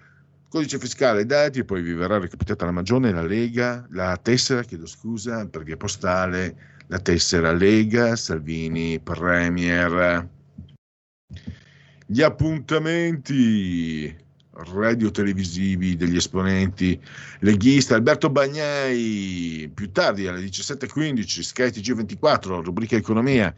S1: Codice fiscale, dati, e poi vi verrà recapitata la Magione, la Lega, la tessera, chiedo scusa, perché postale, la tessera Lega, Salvini, Premier. Gli appuntamenti radio-televisivi degli esponenti leghista. Alberto Bagnai, più tardi alle 17.15, Sky TG24, rubrica Economia.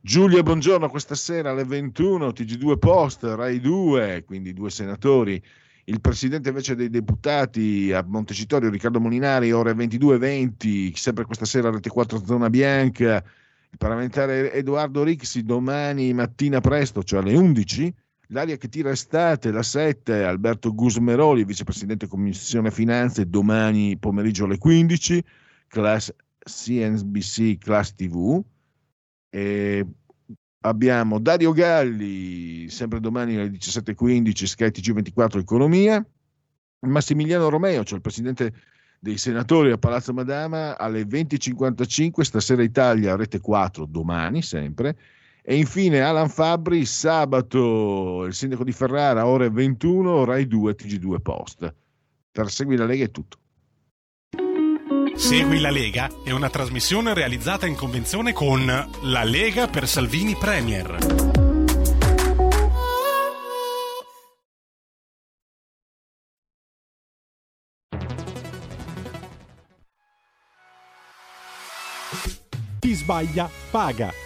S1: Giulia, buongiorno, questa sera alle 21, TG2 Post, Rai 2, quindi due senatori. Il presidente invece dei deputati a Montecitorio, Riccardo Molinari, ore 22.20, sempre questa sera Rete 4 Zona Bianca, il parlamentare Edoardo Rixi domani mattina presto, cioè alle 11, l'aria che tira estate, la 7, Alberto Gusmeroli, vicepresidente Commissione Finanze, domani pomeriggio alle 15, class CNBC Class TV, e abbiamo Dario Galli, sempre domani alle 17.15, Sky TG24 Economia, Massimiliano Romeo, cioè il presidente dei senatori a Palazzo Madama, alle 20.55, stasera Italia, rete 4, domani sempre, e infine Alan Fabri, sabato, il sindaco di Ferrara, ore 21, Rai 2, TG2 Post. Per Segui la Lega è tutto.
S7: Segui la Lega è una trasmissione realizzata in convenzione con La Lega per Salvini Premier.
S3: Chi sbaglia paga.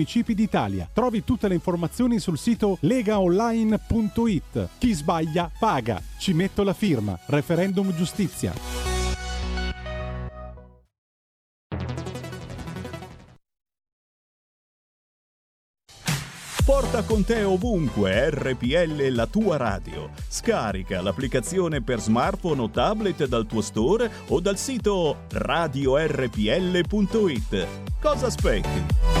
S3: d'Italia. Trovi tutte le informazioni sul sito legaonline.it. Chi sbaglia paga. Ci metto la firma. Referendum giustizia.
S13: Porta con te ovunque RPL la tua radio. Scarica l'applicazione per smartphone o tablet dal tuo store o dal sito radiorpl.it. Cosa aspetti?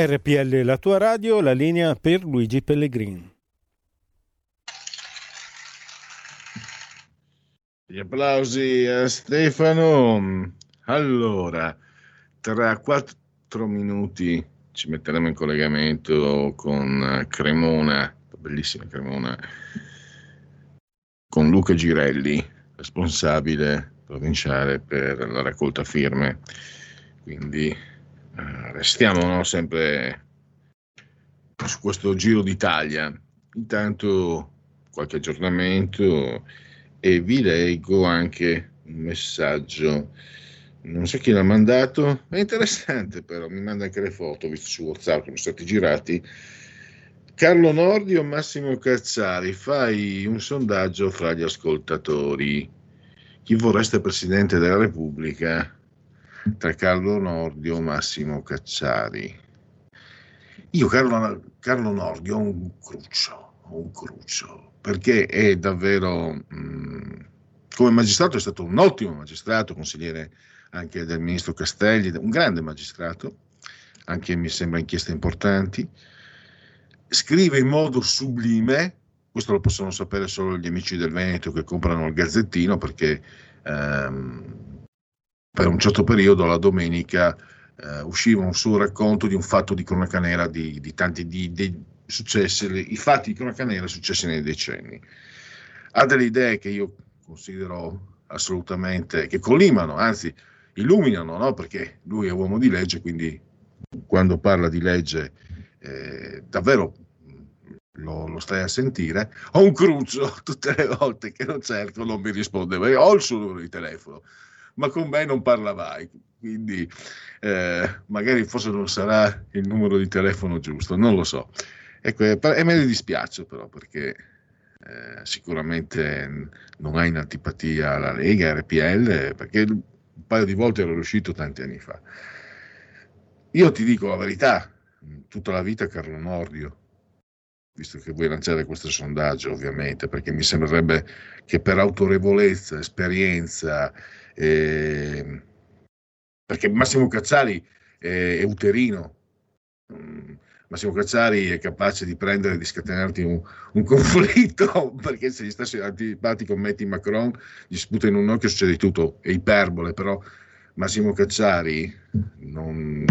S6: RPL la tua radio, la linea per Luigi Pellegrini.
S1: Gli applausi a Stefano. Allora, tra quattro minuti ci metteremo in collegamento con Cremona, bellissima Cremona, con Luca Girelli, responsabile provinciale per la raccolta firme. Quindi eh, restiamo no, sempre su questo giro d'Italia. Intanto qualche aggiornamento e vi leggo anche un messaggio. Non so chi l'ha mandato, è interessante però, mi manda anche le foto, visto su WhatsApp sono stati girati. Carlo Nordi o Massimo Cazzari, fai un sondaggio fra gli ascoltatori. Chi vorreste Presidente della Repubblica tra Carlo Nordi o Massimo Cacciari? Io Carlo, Carlo Nordi ho un cruccio, un cruccio, perché è davvero, mh, come magistrato è stato un ottimo magistrato, consigliere anche del ministro Castelli, un grande magistrato, anche mi sembra inchieste importanti, scrive in modo sublime, questo lo possono sapere solo gli amici del Veneto che comprano il Gazzettino, perché ehm, per un certo periodo la domenica eh, usciva un suo racconto di un fatto di cronaca nera di, di tanti di, di successi, i fatti di cronaca nera successi nei decenni. Ha delle idee che io considero assolutamente, che collimano, anzi illuminano, no? perché lui è uomo di legge, quindi quando parla di legge eh, davvero lo, lo, stai a sentire, ho un cruccio *laughs* tutte le volte che lo cerco, non mi risponde, ho il suo numero di telefono, ma con me non parla mai, quindi eh, magari forse non sarà il numero di telefono giusto, non lo so. Ecco, e me ne dispiace però perché eh, sicuramente non ha in antipatia la Lega, RPL, perché un paio di volte ero riuscito tanti anni fa. Io ti dico la verità, tutta la vita Carlo Nordio, visto che vuoi lanciare questo sondaggio ovviamente, perché mi sembrerebbe che per autorevolezza, esperienza, eh, perché Massimo Cazzari è, è uterino, mm, Massimo Cazzari è capace di prendere di scatenarti un, un, *laughs* conflitto perché se gli stessi antipatico metti Macron gli sputa in un occhio succede tutto. È iperbole però Massimo Cazzari non,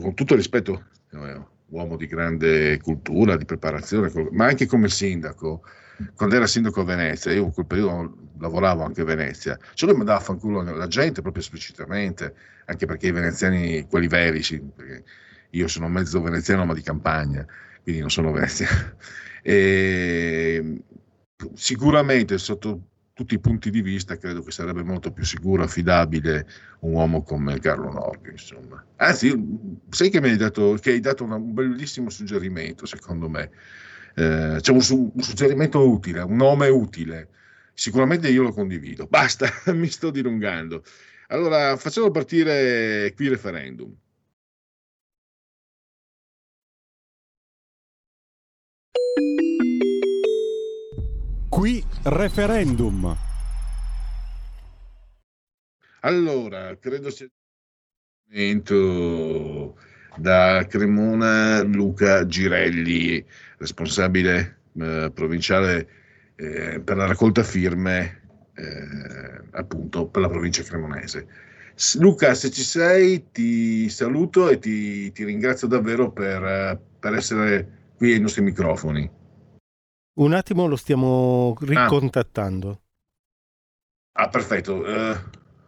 S1: con tutto il rispetto eh, uomo di grande cultura di preparazione ma anche come sindaco quando era sindaco a Venezia io in quel periodo lavoravo anche a Venezia cioè lui mandava a fanculo la gente proprio esplicitamente anche perché i veneziani quelli veri sì, perché, io sono mezzo veneziano ma di campagna, quindi non sono veneziano. *laughs* E sicuramente sotto tutti i punti di vista credo che sarebbe molto più sicuro, affidabile un uomo come Carlo Nordio, insomma. Anzi, sai che mi hai dato, che hai dato un bellissimo suggerimento, secondo me. Eh, c'è un, un suggerimento utile, un nome utile. Sicuramente io lo condivido. *laughs* Basta, mi sto dilungando. Allora, facciamo partire qui il referendum.
S3: Qui referendum.
S1: Allora, credo sia momento da Cremona Luca Girelli, responsabile eh, provinciale eh, per la raccolta firme eh, appunto per la provincia cremonese. Luca, se ci sei, ti saluto e ti, ti ringrazio davvero per, per essere qui ai nostri microfoni.
S6: Un attimo lo stiamo ricontattando.
S1: Ah, perfetto. Eh,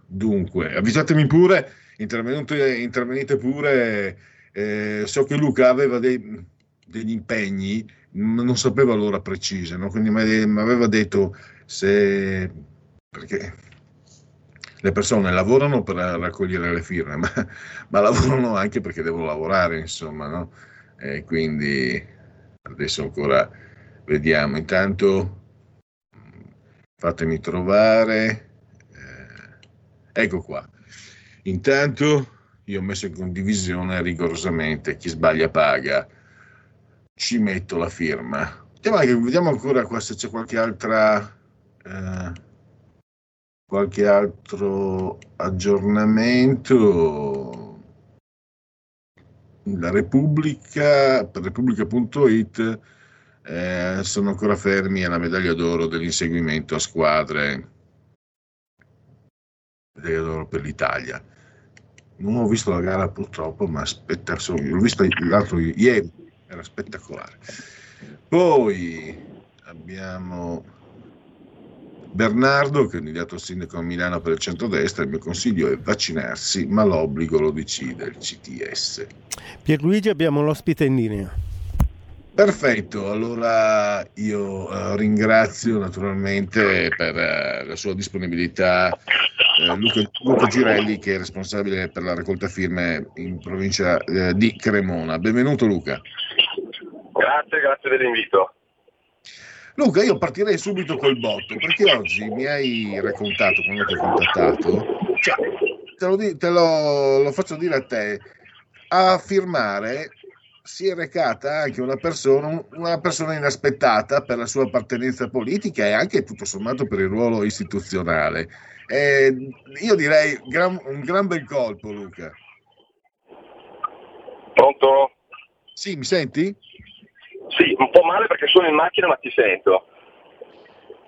S1: dunque, avvisatemi pure, intervenite pure. Eh, so che Luca aveva dei- degli impegni, ma non sapeva l'ora precisa, no? quindi mi aveva detto se... perché le persone lavorano per raccogliere le firme, *laughs* ma, ma lavorano anche perché devono lavorare, insomma, no? E quindi adesso ancora vediamo. Intanto fatemi trovare. eh, ecco qua. Intanto io ho messo in condivisione rigorosamente chi sbaglia paga. Ci metto la firma. Vediamo, ancora qua se c'è qualche altra. eh, qualche altro aggiornamento. La Repubblica, per Repubblica.it eh, sono ancora fermi alla medaglia d'oro dell'inseguimento a squadre. Medaglia d'oro per l'Italia. Non ho visto la gara purtroppo, ma aspetta, l'ho vista l'altro ieri, era spettacolare. Poi abbiamo Bernardo, candidato sindaco a Milano per il centrodestra, il mio consiglio è vaccinarsi, ma l'obbligo lo decide il CTS.
S6: Pierluigi, abbiamo l'ospite in linea.
S1: Perfetto, allora io eh, ringrazio naturalmente per eh, la sua disponibilità eh, Luca, Luca Girelli che è responsabile per la raccolta firme in provincia eh, di Cremona. Benvenuto Luca.
S14: Grazie, grazie dell'invito.
S1: Luca, io partirei subito col botto perché oggi mi hai raccontato quando ti ho contattato, cioè, te, lo, te lo- lo faccio dire a te, a firmare si è recata anche una persona, una persona inaspettata per la sua appartenenza politica e anche tutto sommato per il ruolo istituzionale. Eh, io direi gran- un gran bel colpo, Luca.
S14: Pronto?
S1: Sì, mi senti?
S14: Sì, un po' male perché sono in macchina ma ti sento.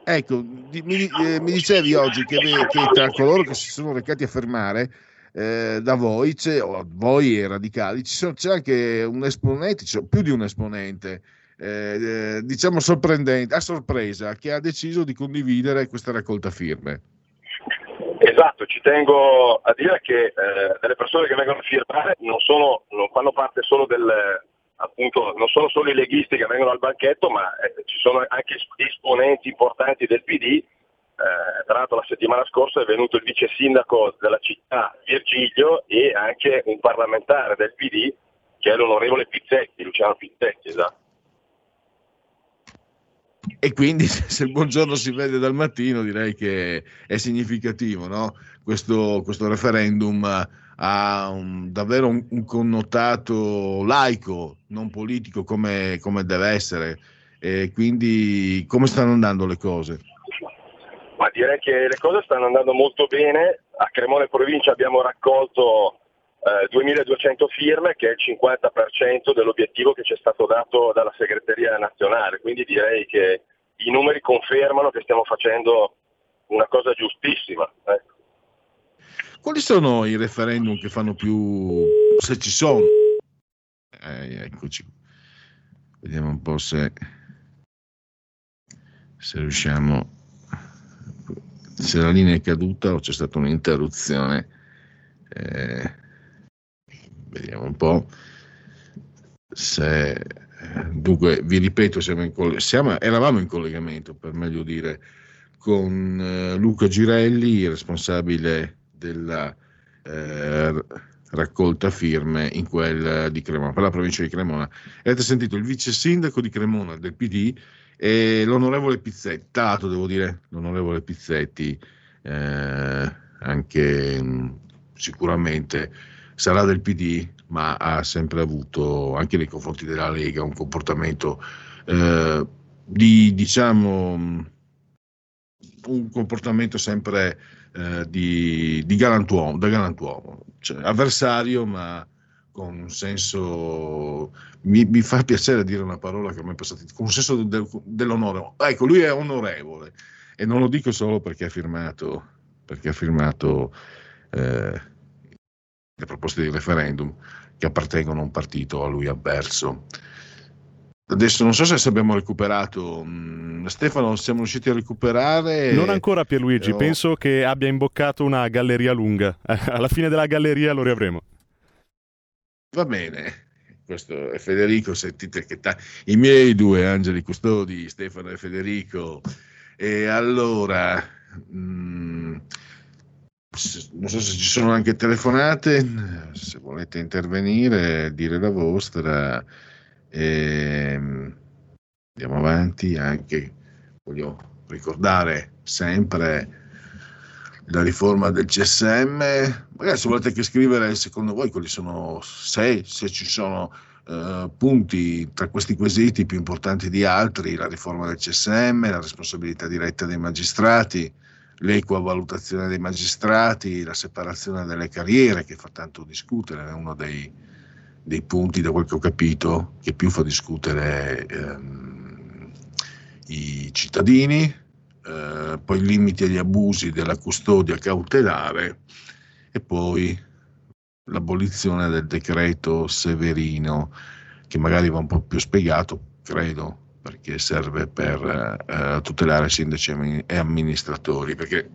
S1: Ecco, mi, eh, mi dicevi oggi che, che tra coloro che si sono recati a fermare eh, da voi, c'è, o voi e radicali, sono- c'è anche un esponente, c'è più di un esponente, eh, eh, diciamo sorprendente, a sorpresa, che ha deciso di condividere questa raccolta firme.
S14: Esatto, ci tengo a dire che eh, delle persone che vengono a firmare non, sono, non fanno parte solo del, appunto, non sono solo i leghisti che vengono al banchetto, ma eh, ci sono anche esponenti importanti del PD. Eh, tra l'altro la settimana scorsa è venuto il vice sindaco della città Virgilio e anche un parlamentare del PD che è l'onorevole Pizzetti, Luciano Pizzetti, esatto.
S1: E quindi *laughs* se il buongiorno si vede dal mattino direi che è significativo, no? questo, questo referendum ha un- davvero un, un connotato laico, non politico come, come deve essere. E quindi come stanno andando le cose?
S14: Ma direi che le cose stanno andando molto bene. A Cremone provincia abbiamo raccolto eh, 2200 firme, che è il 50% dell'obiettivo che ci è stato dato dalla segreteria nazionale. Quindi direi che i numeri confermano che stiamo facendo una cosa giustissima. ecco.
S1: Quali sono i referendum che fanno più, se ci sono? Eh, eccoci. Vediamo un po' se, se riusciamo, se la linea è caduta o c'è stata un'interruzione. Eh, vediamo un po'. Se, dunque, vi ripeto, siamo in siamo- eravamo in collegamento, per meglio dire, con eh, Luca Girelli, responsabile della eh, raccolta firme in quel di Cremona, per la provincia di Cremona. Avete sentito il vice sindaco di Cremona del PD e l'onorevole Pizzetti, tanto devo dire, l'onorevole Pizzetti eh, anche mh, sicuramente sarà del PD, ma ha sempre avuto anche nei confronti della Lega un comportamento eh, di diciamo mh, un comportamento sempre eh, di, di galantuomo, da galantuomo, cioè avversario ma con un senso, mi, mi fa piacere dire una parola che mi è passata, con un senso del- dell'onore. Ecco, lui è onorevole e non lo dico solo perché ha firmato, perché ha firmato eh, le proposte di referendum che appartengono a un partito a lui avverso. Adesso non so se abbiamo recuperato, mm, Stefano, siamo riusciti a recuperare?
S15: Non ancora Pierluigi,
S1: Però-
S15: penso che abbia imboccato una galleria lunga. *laughs* Alla fine della galleria lo riavremo.
S1: Va bene, questo è Federico, sentite che ta- i miei due angeli custodi, Stefano e Federico. E allora, mm, s- non so se ci sono anche telefonate, se volete intervenire, dire la vostra. Ehm, andiamo avanti, anche voglio ricordare sempre la riforma del CSM. Magari se volete che scrivere secondo voi quali sono, se, se ci sono eh, punti tra questi quesiti più importanti di altri, la riforma del CSM, la responsabilità diretta dei magistrati, l'equa valutazione dei magistrati, la separazione delle carriere che fa tanto discutere, è uno dei, dei punti, da quel che ho capito, che più fa discutere ehm, i cittadini, eh, poi limiti agli abusi della custodia cautelare e poi l'abolizione del decreto Severino, che magari va un po' più spiegato, credo, perché serve per eh, tutelare sindaci e ammi- amministratori, perché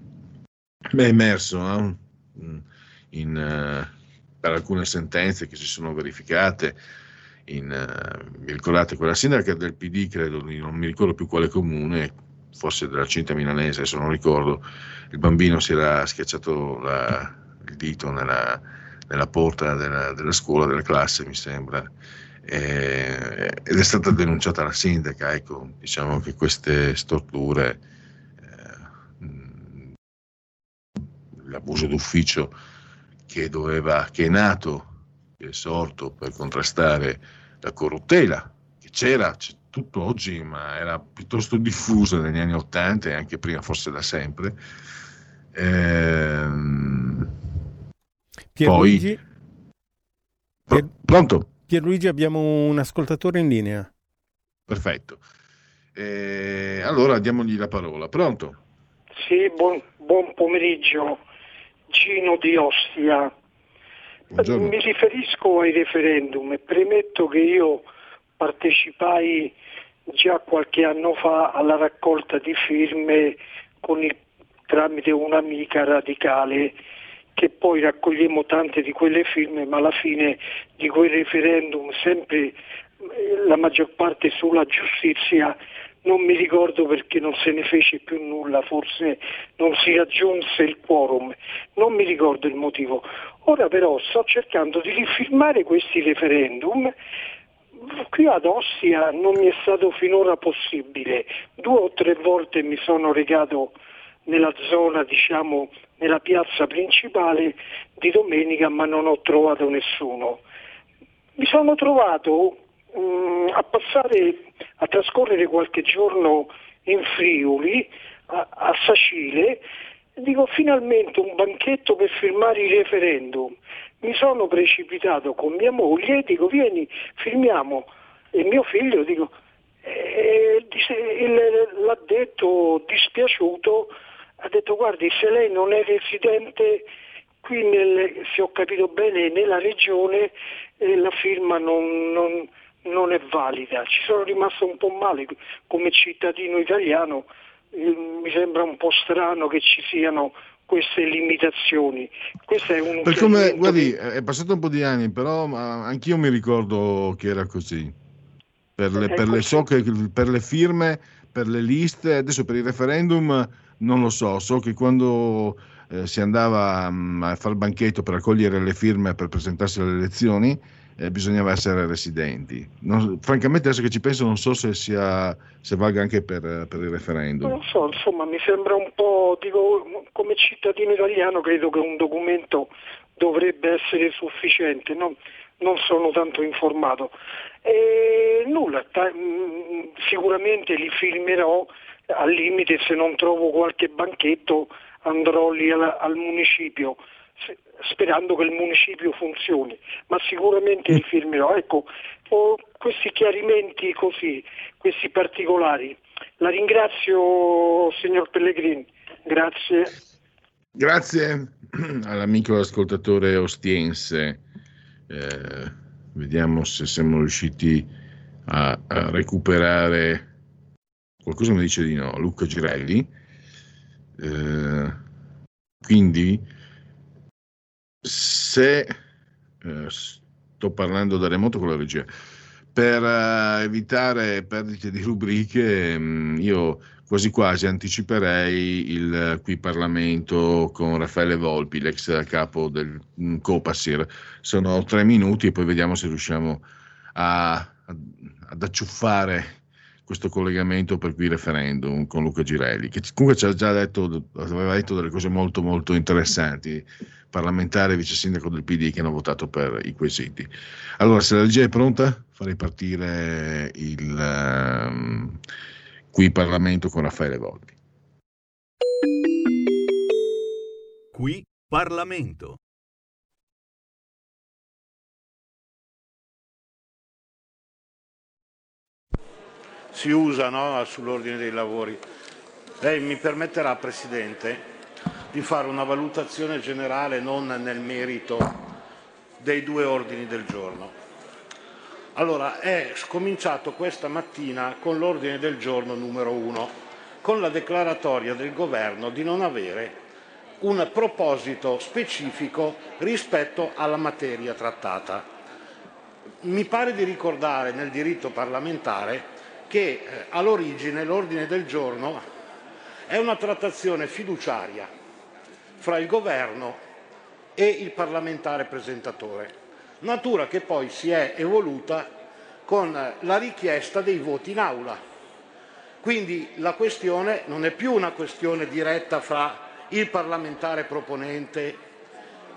S1: è emerso no? in, eh, per alcune sentenze che si sono verificate in, eh, mi ricordate quella sindaca del PD, credo, non mi ricordo più quale comune, forse della Cinta Milanese, se non ricordo, il bambino si era schiacciato la- il dito nella, nella porta della, della scuola, della classe, mi sembra, eh, ed è stata denunciata la sindaca. Ecco, diciamo che queste storture, eh, l'abuso d'ufficio che, doveva, che è nato, che è sorto per contrastare la corruttela, che c'era, c'è tutto oggi, ma era piuttosto diffusa negli anni Ottanta e anche prima, forse da sempre. Ehm,
S6: Pierluigi,
S1: Pro- pronto?
S6: Pierluigi, abbiamo un ascoltatore in linea.
S1: Perfetto. Eh, allora diamogli la parola. Pronto?
S16: Sì, buon, buon pomeriggio, Gino di Ostia.
S1: Buongiorno.
S16: Mi riferisco ai referendum e premetto che io partecipai già qualche anno fa alla raccolta di firme il- tramite un'amica radicale che poi raccogliemo tante di quelle firme, ma alla fine di quel referendum sempre eh, la maggior parte sulla giustizia non mi ricordo perché non se ne fece più nulla, forse non si raggiunse il quorum, non mi ricordo il motivo. Ora però sto cercando di rifirmare questi referendum. Qui ad Ostia non mi è stato finora possibile, due o tre volte mi sono recato nella zona, diciamo, nella piazza principale di domenica, ma non ho trovato nessuno. Mi sono trovato mm, a passare, a trascorrere qualche giorno in Friuli, a, a Sacile, dico finalmente un banchetto per firmare i referendum. Mi sono precipitato con mia moglie e dico vieni, firmiamo. E mio figlio dico, eh, il- l'ha detto dispiaciuto, ha detto guardi se lei non è residente qui nel, se ho capito bene nella regione eh, la firma non, non- non è valida. Ci sono rimasto un po' male come cittadino italiano, mi sembra un po' strano che ci siano queste limitazioni. Questo è un
S1: Per come, guardi,
S16: che-
S1: è passato un po' di anni, però anch'io mi ricordo che era così. Per le, per le- so che per le firme, per le liste, adesso per il referendum non lo so, so che quando eh, si andava mm, a fare il banchetto per raccogliere le firme per presentarsi alle elezioni, eh, bisognava essere residenti. Non- francamente adesso che ci penso non so se, sia, se valga anche per, per il referendum.
S16: Non so, insomma, mi sembra un po', dico, come cittadino italiano credo che un documento dovrebbe essere sufficiente, non, non sono tanto informato. E nulla, ta- mh, sicuramente li filmerò, al limite se non trovo qualche banchetto andrò lì al, al municipio, se- sperando che il municipio funzioni, ma sicuramente li firmerò. Ecco, questi chiarimenti così, questi particolari. La ringrazio, signor Pellegrini. Grazie.
S1: Grazie all'amico ascoltatore ostiense. Eh, vediamo se siamo riusciti a, a, recuperare. Qualcosa mi dice di no, Luca Girelli. Eh, quindi, se eh, sto parlando da remoto con la regia, per uh, evitare perdite di rubriche, mh, mm, io quasi quasi anticiperei il qui Parlamento con Raffaele Volpi, l'ex capo del mm, Copasir. Sono tre minuti e poi vediamo se riusciamo a, a, ad acciuffare questo collegamento per qui referendum con Luca Girelli, che comunque ci ha già detto, aveva detto delle cose molto molto interessanti, parlamentare e vice sindaco del PD che hanno votato per i quesiti. Allora, se la legge è pronta, farei partire il... Um, qui Parlamento con Raffaele Volpi.
S13: Qui Parlamento.
S17: Si usa no, sull'ordine dei lavori. Lei mi permetterà, Presidente, di fare una valutazione generale non nel merito dei due ordini del giorno. Allora, è cominciato questa mattina con l'ordine del giorno numero uno, con la declaratoria del Governo di non avere un proposito specifico rispetto alla materia trattata. Mi pare di ricordare nel diritto parlamentare che eh, all'origine l'ordine del giorno è una trattazione fiduciaria fra il Governo e il parlamentare presentatore natura che poi si è evoluta con la richiesta dei voti in aula. Quindi la questione non è più una questione diretta fra il parlamentare proponente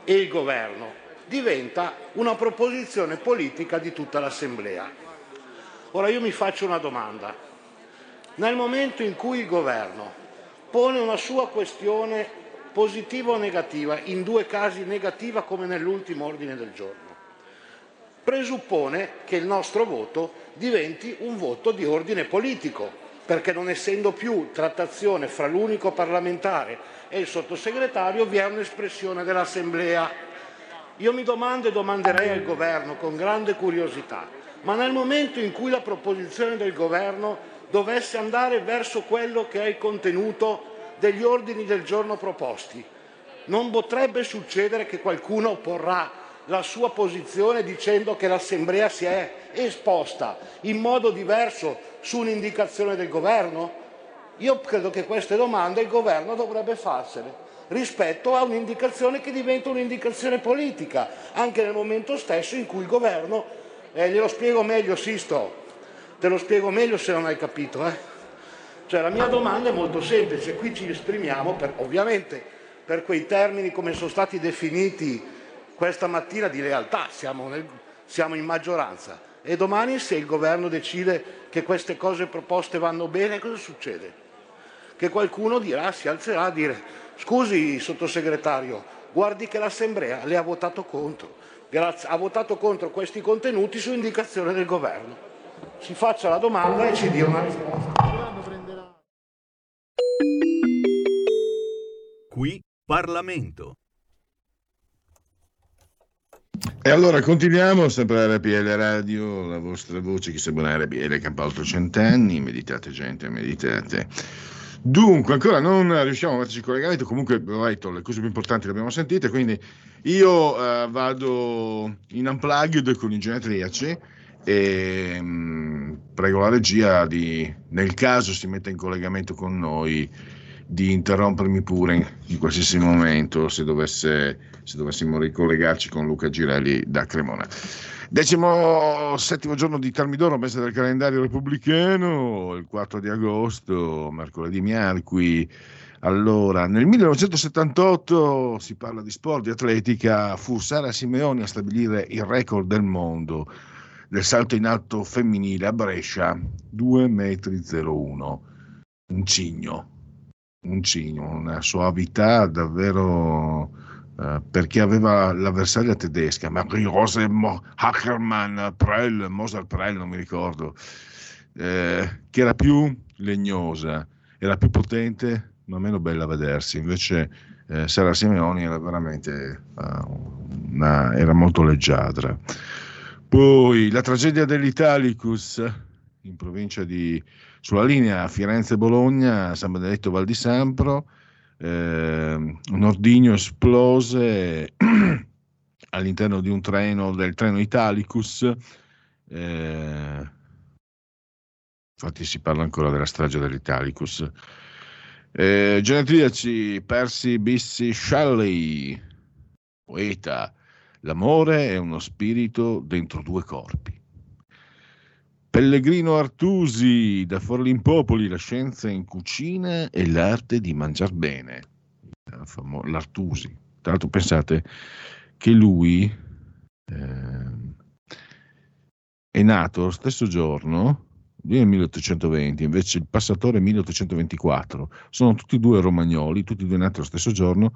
S17: e il governo, diventa una proposizione politica di tutta l'Assemblea. Ora io mi faccio una domanda. Nel momento in cui il governo pone una sua questione positiva o negativa, in due casi negativa come nell'ultimo ordine del giorno, presuppone che il nostro voto diventi un voto di ordine politico, perché non essendo più trattazione fra l'unico parlamentare e il sottosegretario vi è un'espressione dell'Assemblea. Io mi domando e domanderei al Governo con grande curiosità, ma nel momento in cui la proposizione del Governo dovesse andare verso quello che è il contenuto degli ordini del giorno proposti, non potrebbe succedere che qualcuno porrà la sua posizione dicendo che l'Assemblea si è esposta in modo diverso su un'indicazione del Governo? Io credo che queste domande il Governo dovrebbe farsene rispetto a un'indicazione che diventa un'indicazione politica, anche nel momento stesso in cui il Governo, eh, glielo spiego meglio Sisto, te lo spiego meglio se non hai capito, eh? Cioè la mia domanda è molto semplice, qui ci esprimiamo per, ovviamente per quei termini come sono stati definiti questa mattina di lealtà, siamo, nel, siamo in maggioranza. E domani se il governo decide che queste cose proposte vanno bene, cosa succede? Che qualcuno dirà, si alzerà a dire scusi sottosegretario, guardi che l'Assemblea le ha votato contro, ha votato contro questi contenuti su indicazione del governo. Si faccia la domanda e ci dia una risposta.
S13: Qui Parlamento.
S1: E allora continuiamo sempre a RPL Radio, la vostra voce che sembra RPL ha 800 anni, meditate gente, meditate. Dunque, ancora non riusciamo a metterci in collegamento, comunque ho detto, le cose più importanti le abbiamo sentite, quindi io uh, vado in unplugged con i genetriaci e mh, prego la regia di, nel caso si metta in collegamento con noi, di interrompermi pure in qualsiasi momento se dovesse se dovessimo ricollegarci con Luca Girelli da Cremona. Decimo settimo giorno di Termidoro, mese del calendario repubblicano, il 4 di agosto, mercoledì miarqui. Allora, nel 1978 si parla di sport, di atletica, fu Sara Simeoni a stabilire il record del mondo del salto in alto femminile a Brescia, 2,01 metri. Un cigno, un cigno, una soavità davvero Uh, perché aveva l'avversaria tedesca, Marie Rose Mo- Hackermann, Prell, Moser Prell, non mi ricordo, eh, che era più legnosa, era più potente, ma meno bella a vedersi. Invece eh, Sara Simeoni era veramente uh, una, era molto leggiadra. Poi la tragedia dell'Italicus in provincia di sulla linea Firenze-Bologna, San Benedetto Val di Sampro, eh, un ordigno esplose *clears throat* all'interno di un treno del treno Italicus. Eh, infatti si parla ancora della strage dell'Italicus. Eh, genetriaci Percy Bissi Shelley, poeta, l'amore è uno spirito dentro due corpi. Pellegrino Artusi, da Forlimpopoli, la scienza in cucina e l'arte di mangiar bene. L'Artusi. Tra l'altro pensate che lui eh, è nato lo stesso giorno lui è 1820, invece il passatore è 1824. Sono tutti e due romagnoli, tutti e due nati lo stesso giorno.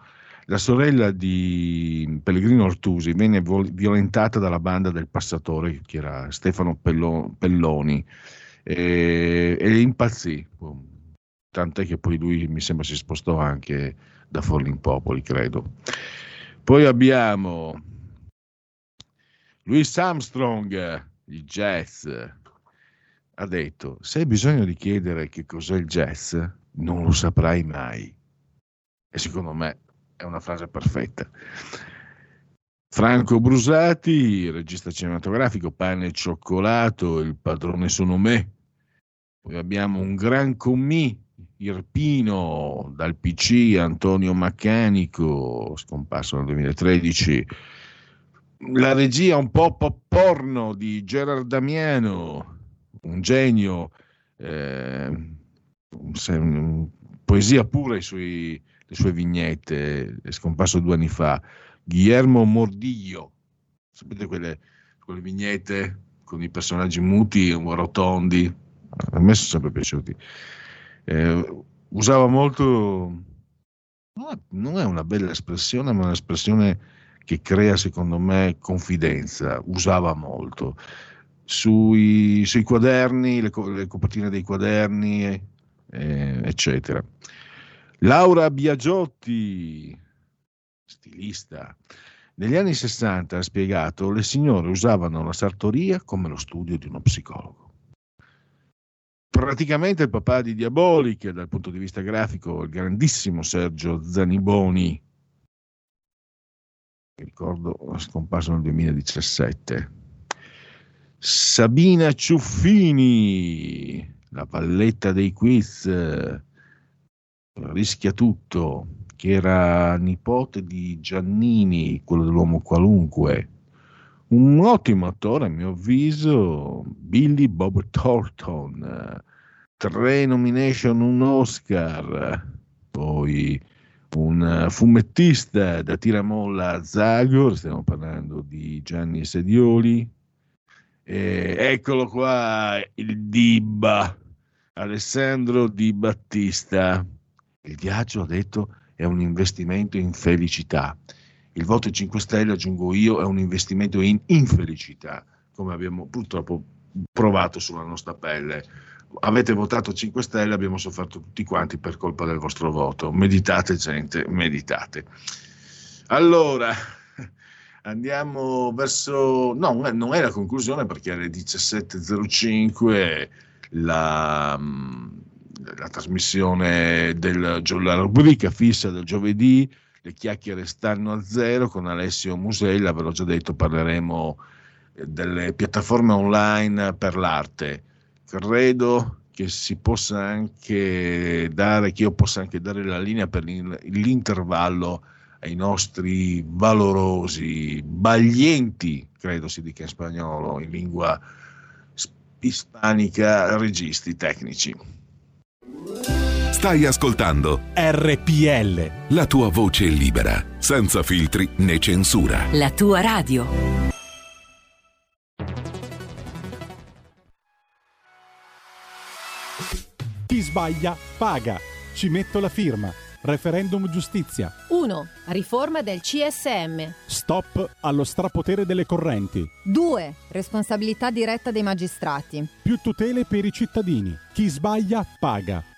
S1: La sorella di Pellegrino Ortusi venne violentata dalla banda del passatore, che era Stefano Pello, Pelloni, e, e impazzì. Tant'è che poi lui mi sembra si spostò anche da Forlimpopoli, credo. Poi abbiamo Louis Armstrong, il jazz, ha detto, se hai bisogno di chiedere che cos'è il jazz, non lo saprai mai. E secondo me è una frase perfetta. Franco Brusati, regista cinematografico, pane e cioccolato, il padrone sono me. Poi abbiamo un gran commì, Irpino, dal PC, Antonio Maccanico, scomparso nel 2013. La regia un po' pop porno di Gerard Damiano, un genio, eh, poesia pura, sui, le sue vignette, è scomparso due anni fa. Guillermo Mordiglio, sapete quelle, quelle vignette con i personaggi muti, rotondi, a me sono sempre piaciuti. Eh, usava molto, non è una bella espressione, ma un'espressione che crea secondo me confidenza, usava molto sui, sui quaderni, le, le, copertine dei quaderni, eh, eccetera. Laura Biagiotti, stilista. Negli anni 60 ha spiegato le signore usavano la sartoria come lo studio di uno psicologo. Praticamente il papà di Diaboliche dal punto di vista grafico, il grandissimo Sergio Zaniboni, ricordo scomparso nel 2017 Sabina Ciuffini, la valletta dei quiz, rischia tutto, che era nipote di Giannini, quello dell'uomo qualunque. Un ottimo attore, a mio avviso, Billy Bob Thornton, tre nomination, un Oscar, poi un fumettista da tiramolla Zagor, stiamo parlando di Gianni Sedioli, eh, eccolo qua, il Dibba, Alessandro Di Battista. Il viaggio, ha detto, è un investimento in felicità. Il voto 5 Stelle, aggiungo io, è un investimento in infelicità, come abbiamo purtroppo provato sulla nostra pelle. Avete votato 5 Stelle, abbiamo sofferto tutti quanti per colpa del vostro voto. Meditate, gente, meditate. Allora, *laughs* andiamo verso... No, non è la conclusione perché alle 17.05 la, mm, la trasmissione della rubrica fissa del giovedì, le chiacchiere stanno a zero con Alessio Musella, ve l'ho già detto, parleremo eh, delle piattaforme online per l'arte. Credo che si possa anche dare, che io possa anche dare la linea per l'intervallo ai nostri valorosi, baglienti, credo si dica in spagnolo, in lingua ispanica, registi tecnici.
S4: Stai ascoltando
S18: RPL.
S4: La tua voce libera, senza filtri né censura.
S5: La tua radio.
S3: Chi sbaglia paga. Ci metto la firma. Referendum giustizia.
S19: 1. Riforma del CSM.
S3: Stop allo strapotere delle correnti.
S20: 2. Responsabilità diretta dei magistrati.
S3: Più tutele per i cittadini. Chi sbaglia paga.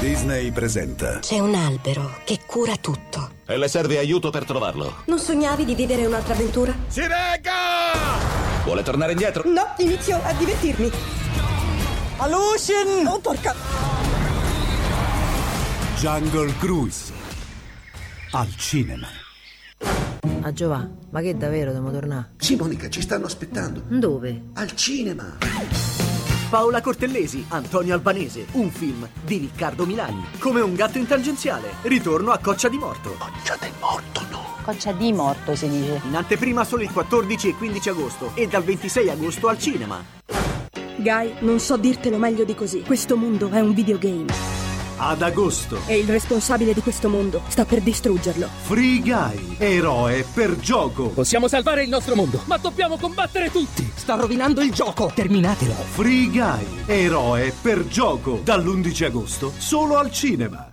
S21: Disney presenta.
S22: C'è un albero che cura tutto.
S21: E le serve aiuto per trovarlo.
S22: Non sognavi di vivere un'altra avventura?
S21: Si regga! Vuole tornare indietro?
S22: No, inizio a divertirmi. Alucin! Oh, porca!
S21: Jungle Cruise. Al cinema.
S23: A Giovanni, ma che davvero devo tornare?
S21: Sì, Monica, ci stanno aspettando.
S23: Dove?
S21: Al cinema.
S24: Paola Cortellesi, Antonio Albanese, un film di Riccardo Milani. Come un gatto in tangenziale. Ritorno a Coccia di Morto.
S21: Coccia del Morto, no.
S23: Coccia di morto si dice.
S24: In anteprima solo il 14 e 15 agosto e dal 26 agosto al cinema.
S22: Guy, non so dirtelo meglio di così. Questo mondo è un videogame.
S21: Ad agosto.
S22: E il responsabile di questo mondo sta per distruggerlo.
S21: Free Guy, eroe per gioco.
S24: Possiamo salvare il nostro mondo, ma dobbiamo combattere tutti.
S22: Sta rovinando il gioco. Terminatelo.
S21: Free Guy, eroe per gioco. Dall'11 agosto solo al cinema.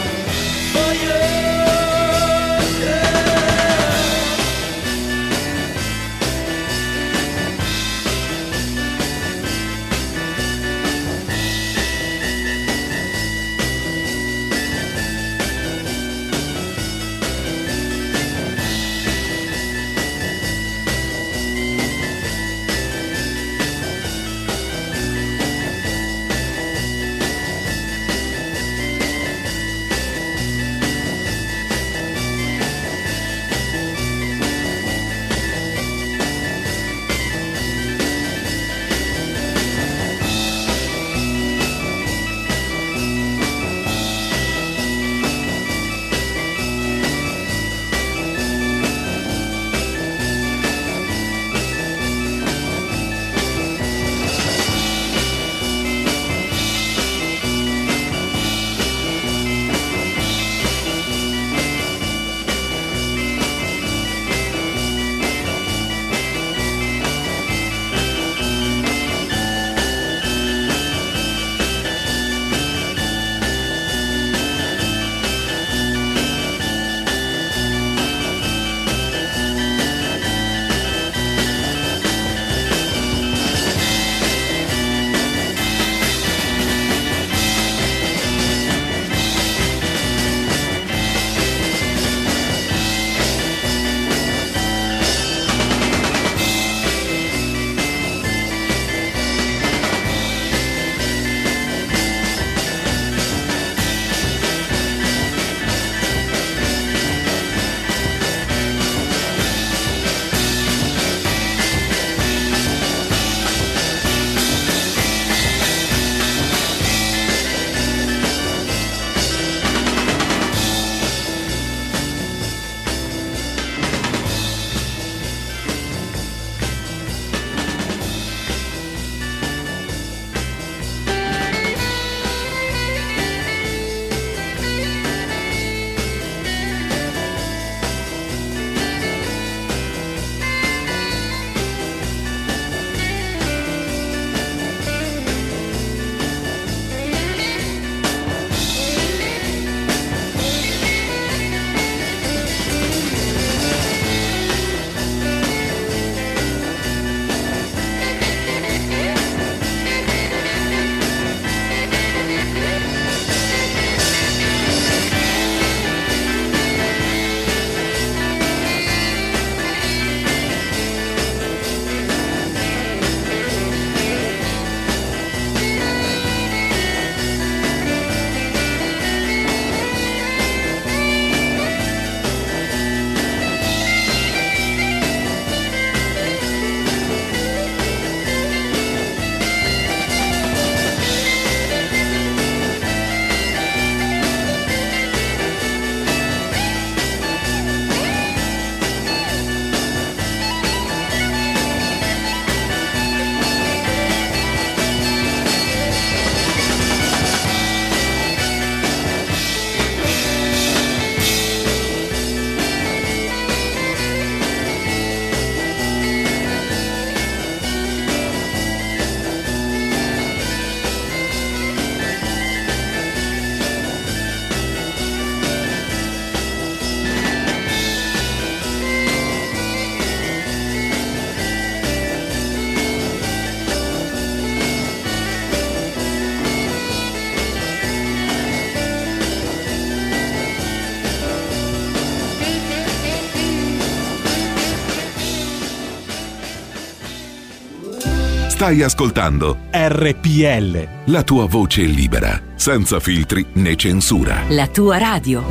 S4: Stai ascoltando
S3: RPL.
S4: la tua voce libera, senza filtri né censura.
S25: La tua radio.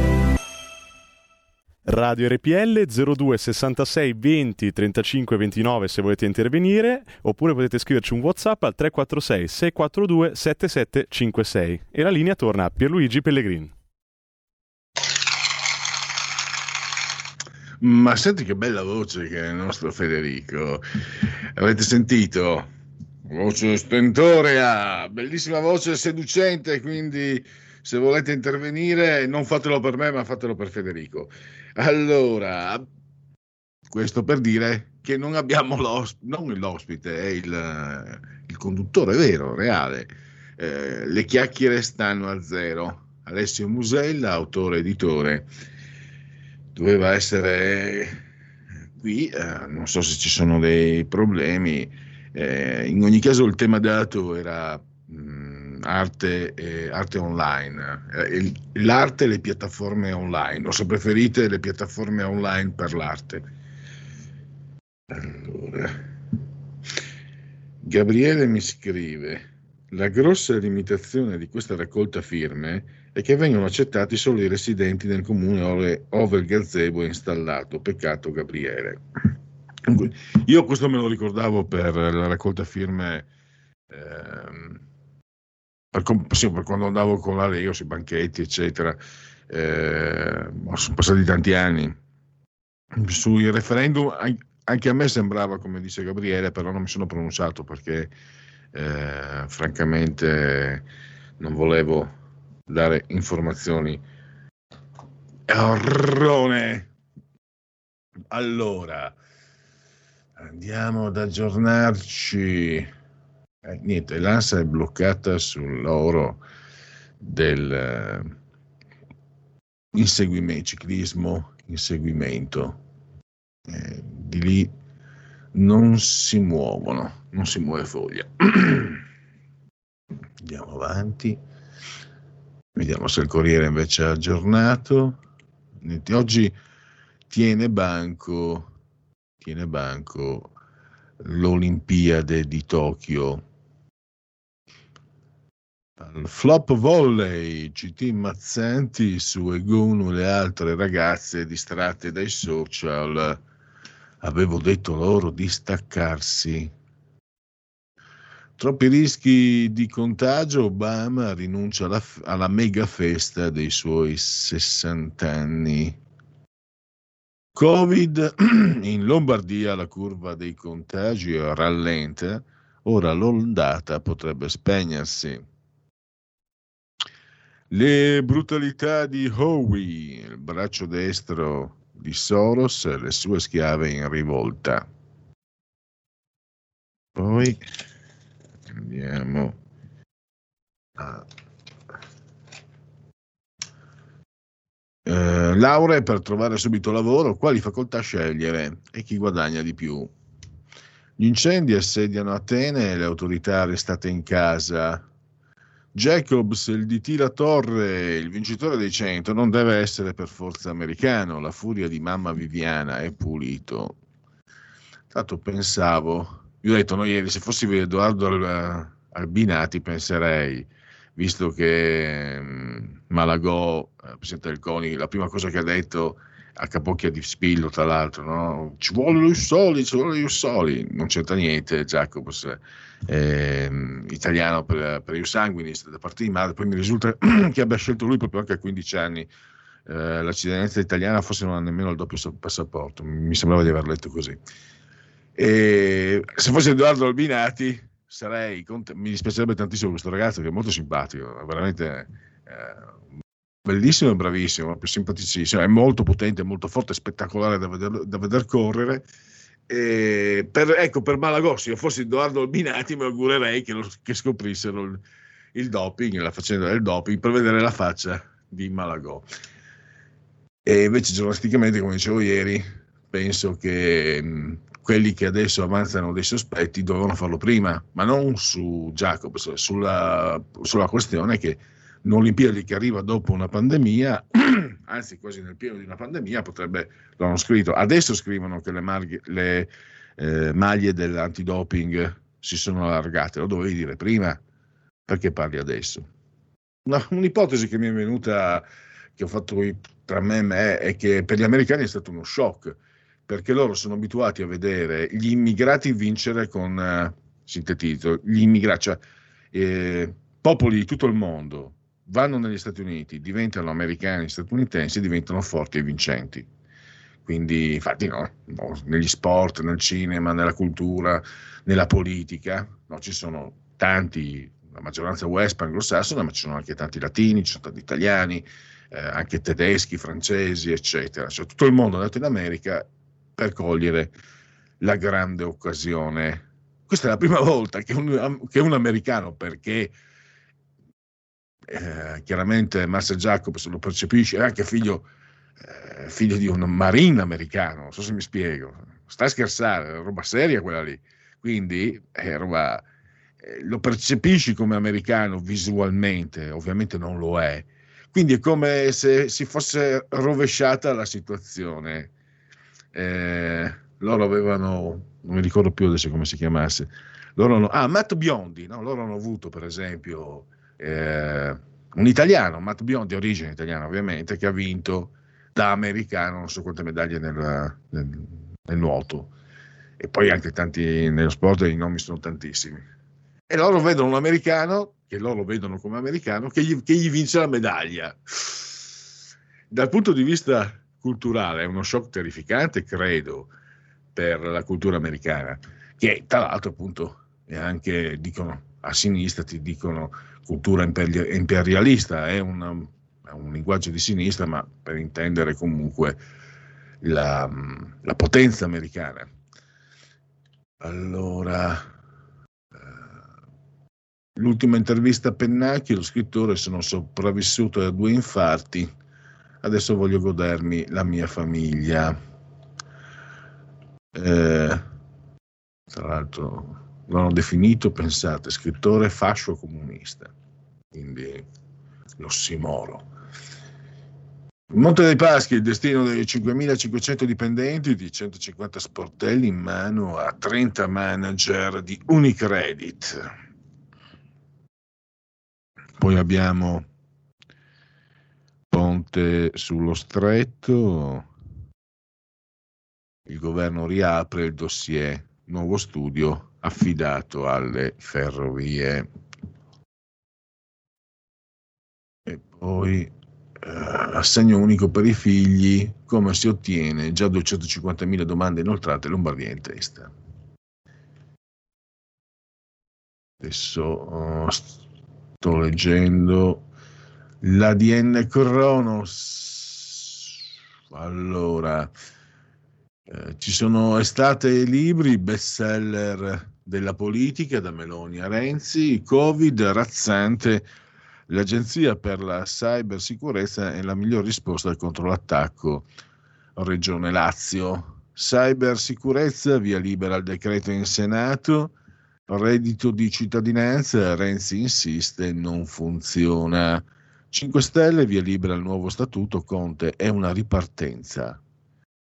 S15: Radio RPL 02 66 20 35 29 se volete intervenire, oppure potete scriverci un WhatsApp al 346 642 7756 e la linea torna a Pierluigi Pellegrin.
S1: Ma senti che bella voce che è il nostro Federico. Avete sentito? Voce stentorea, bellissima voce seducente, quindi se volete intervenire non fatelo per me, ma fatelo per Federico. Allora, questo per dire che non abbiamo l'ospite, non l'ospite, è il, il conduttore vero, reale. Eh, le chiacchiere stanno a zero. Alessio Musella, autore editore, doveva essere qui, eh, non so se ci sono dei problemi. Eh, in ogni caso il tema dato era mh, arte, eh, arte online, Eh, l'arte e le piattaforme online, o se preferite le piattaforme online per l'arte. Allora. Gabriele mi scrive, la grossa limitazione di questa raccolta firme è che vengono accettati solo i residenti nel comune ove, ove il gazebo è installato. Peccato Gabriele. Io questo me lo ricordavo per la raccolta firme ehm, per, sì, per quando andavo con la Lega sui banchetti, eccetera. Eh, sono passati tanti anni. Sui referendum an- anche a me sembrava, come dice Gabriele, però non mi sono pronunciato perché eh, francamente non volevo dare informazioni errone. Allora, andiamo ad aggiornarci. Eh, niente, l'ANSA è bloccata sull'oro del eh, inseguimento, ciclismo, inseguimento. Eh, di lì non si muovono, non si muove foglia. *clears throat* Andiamo avanti. Vediamo se il Corriere invece è aggiornato. Oggi tiene banco, tiene banco l'Olimpiade di Tokyo. Al flop volley, CT Mazzanti su Egonu e le altre ragazze distratte dai social. Avevo detto loro di staccarsi. Troppi rischi di contagio, Obama rinuncia alla, alla mega festa dei suoi 60 anni. Covid *clears throat* in Lombardia la curva dei contagi rallenta, ora l'ondata potrebbe spegnersi. Le brutalità di Howie, il braccio destro di Soros e le sue schiave in rivolta. Poi andiamo a Eh, lauree per trovare subito lavoro, quali facoltà scegliere e chi guadagna di più. Gli incendi assediano Atene e le autorità arrestate in casa. Jacobs, il DT La Torre, il vincitore dei 100, non deve essere per forza americano. La furia di mamma Viviana è pulito. Tanto pensavo, vi ho detto no, ieri, se fossi Edoardo Al- Albinati penserei, visto che mm, Malagò, eh, presidente del CONI, la prima cosa che ha detto a capocchia di Spillo, tra l'altro, no? ci vuole Lussoli, ci vuole Lussoli, non c'entra niente, Jacobs, ehm, italiano per, per Sanguinis, da parte di madre, poi mi risulta *clears throat* che abbia scelto lui proprio anche a 15 anni eh, la cittadinanza italiana, forse non ha nemmeno il doppio sa- passaporto, mi sembrava di aver letto così. E se fosse Edoardo Albinati, sarei cont- mi dispiacerebbe tantissimo questo ragazzo che è molto simpatico, è veramente eh, bellissimo e bravissimo, simpaticissimo, è molto potente, molto forte, spettacolare da veder, da veder correre. E per, ecco, per Malagò, se io fossi Edoardo Albinati, mi augurerei che, lo- che scoprissero il, il doping, la faccenda del doping, per vedere la faccia di Malagò. E invece, giornalisticamente, come dicevo ieri, penso che mh, quelli che adesso avanzano dei sospetti dovevano farlo prima, ma non su Jacobs, sulla, sulla questione che un'Olimpiade che arriva dopo una pandemia, *clears throat* anzi quasi nel pieno di una pandemia, potrebbe, lo hanno scritto, adesso scrivono che le, marghe- le, eh, maglie dell'antidoping si sono allargate, lo dovevi dire prima, perché parli adesso? Una, un'ipotesi che mi è venuta, che ho fatto tra me e me, è che per gli americani è stato uno shock, perché loro sono abituati a vedere gli immigrati vincere con, eh, sintetizzo, gli immigrati, cioè eh, popoli di tutto il mondo vanno negli Stati Uniti, diventano americani, statunitensi, diventano forti e vincenti. Quindi, infatti, no, no, negli sport, nel cinema, nella cultura, nella politica, no, ci sono tanti, la maggioranza west anglosassone, ma ci sono anche tanti latini, ci sono tanti italiani, eh, anche tedeschi, francesi, eccetera. Cioè, tutto il mondo è andato in America per cogliere la grande occasione. Questa è la prima *laughs* volta che un, che un americano, perché eh, chiaramente Marcel Jacobs lo percepisce, è anche figlio, eh, figlio, di un marine americano, non so se mi spiego, sta a scherzare, è roba seria quella lì, quindi è roba, eh, lo percepisci come americano visualmente, ovviamente non lo è, quindi è come se si fosse rovesciata la situazione. Eh, loro avevano, non mi ricordo più adesso come si chiamasse, loro hanno, ah, Matt Biondi, no? loro hanno avuto per esempio eh, un italiano, Matt Biondi, di origine italiana ovviamente, che ha vinto da americano non so quante medaglie nel, nel, nel nuoto e poi anche tanti nello sport i nomi sono tantissimi. E loro vedono un americano, che loro vedono come americano, che gli, che gli vince la medaglia. Dal punto di vista culturale è uno shock terrificante, credo, per la cultura americana, che tra l'altro appunto è anche, dicono, a sinistra ti dicono cultura imperialista, è, una, è un linguaggio di sinistra, ma per intendere comunque la, la potenza americana. Allora, eh, l'ultima intervista a Pennacchi, lo scrittore, sono sopravvissuto a due infarti, adesso voglio godermi la mia famiglia. Eh, tra l'altro l'hanno definito, pensate, scrittore fascio comunista, quindi l'ossimoro. Monte dei Paschi, il destino dei 5.500 dipendenti di 150 sportelli in mano a 30 manager di Unicredit. Poi abbiamo Ponte sullo Stretto, il governo riapre il dossier nuovo studio affidato alle ferrovie. E poi eh, assegno unico per i figli, come si ottiene? Già 250.000 domande inoltrate, Lombardia in testa. Adesso oh, sto leggendo l'ADN Cronos. Allora, eh, ci sono estate libri, bestseller della politica, da Meloni a Renzi, Covid, razzante, l'Agenzia per la Cybersicurezza è la miglior risposta contro l'attacco. Regione Lazio, cybersicurezza, via libera al decreto in Senato, reddito di cittadinanza, Renzi insiste, non funziona. 5 Stelle, via libera al nuovo statuto, Conte è una ripartenza.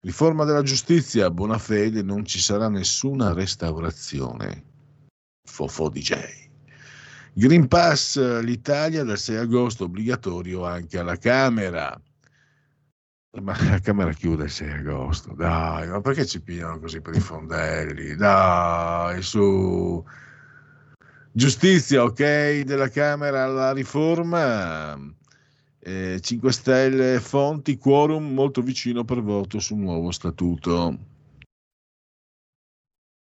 S1: Riforma della giustizia, buona fede, non ci sarà nessuna restaurazione. Fofo DJ. Green Pass, l'Italia dal 6 agosto, obbligatorio anche alla Camera. Ma la Camera chiude il 6 agosto, dai, ma perché ci pigliano così per i fondelli? Dai, su. Giustizia, ok, della Camera alla riforma eh, 5 Stelle, fonti, quorum molto vicino per voto sul nuovo statuto.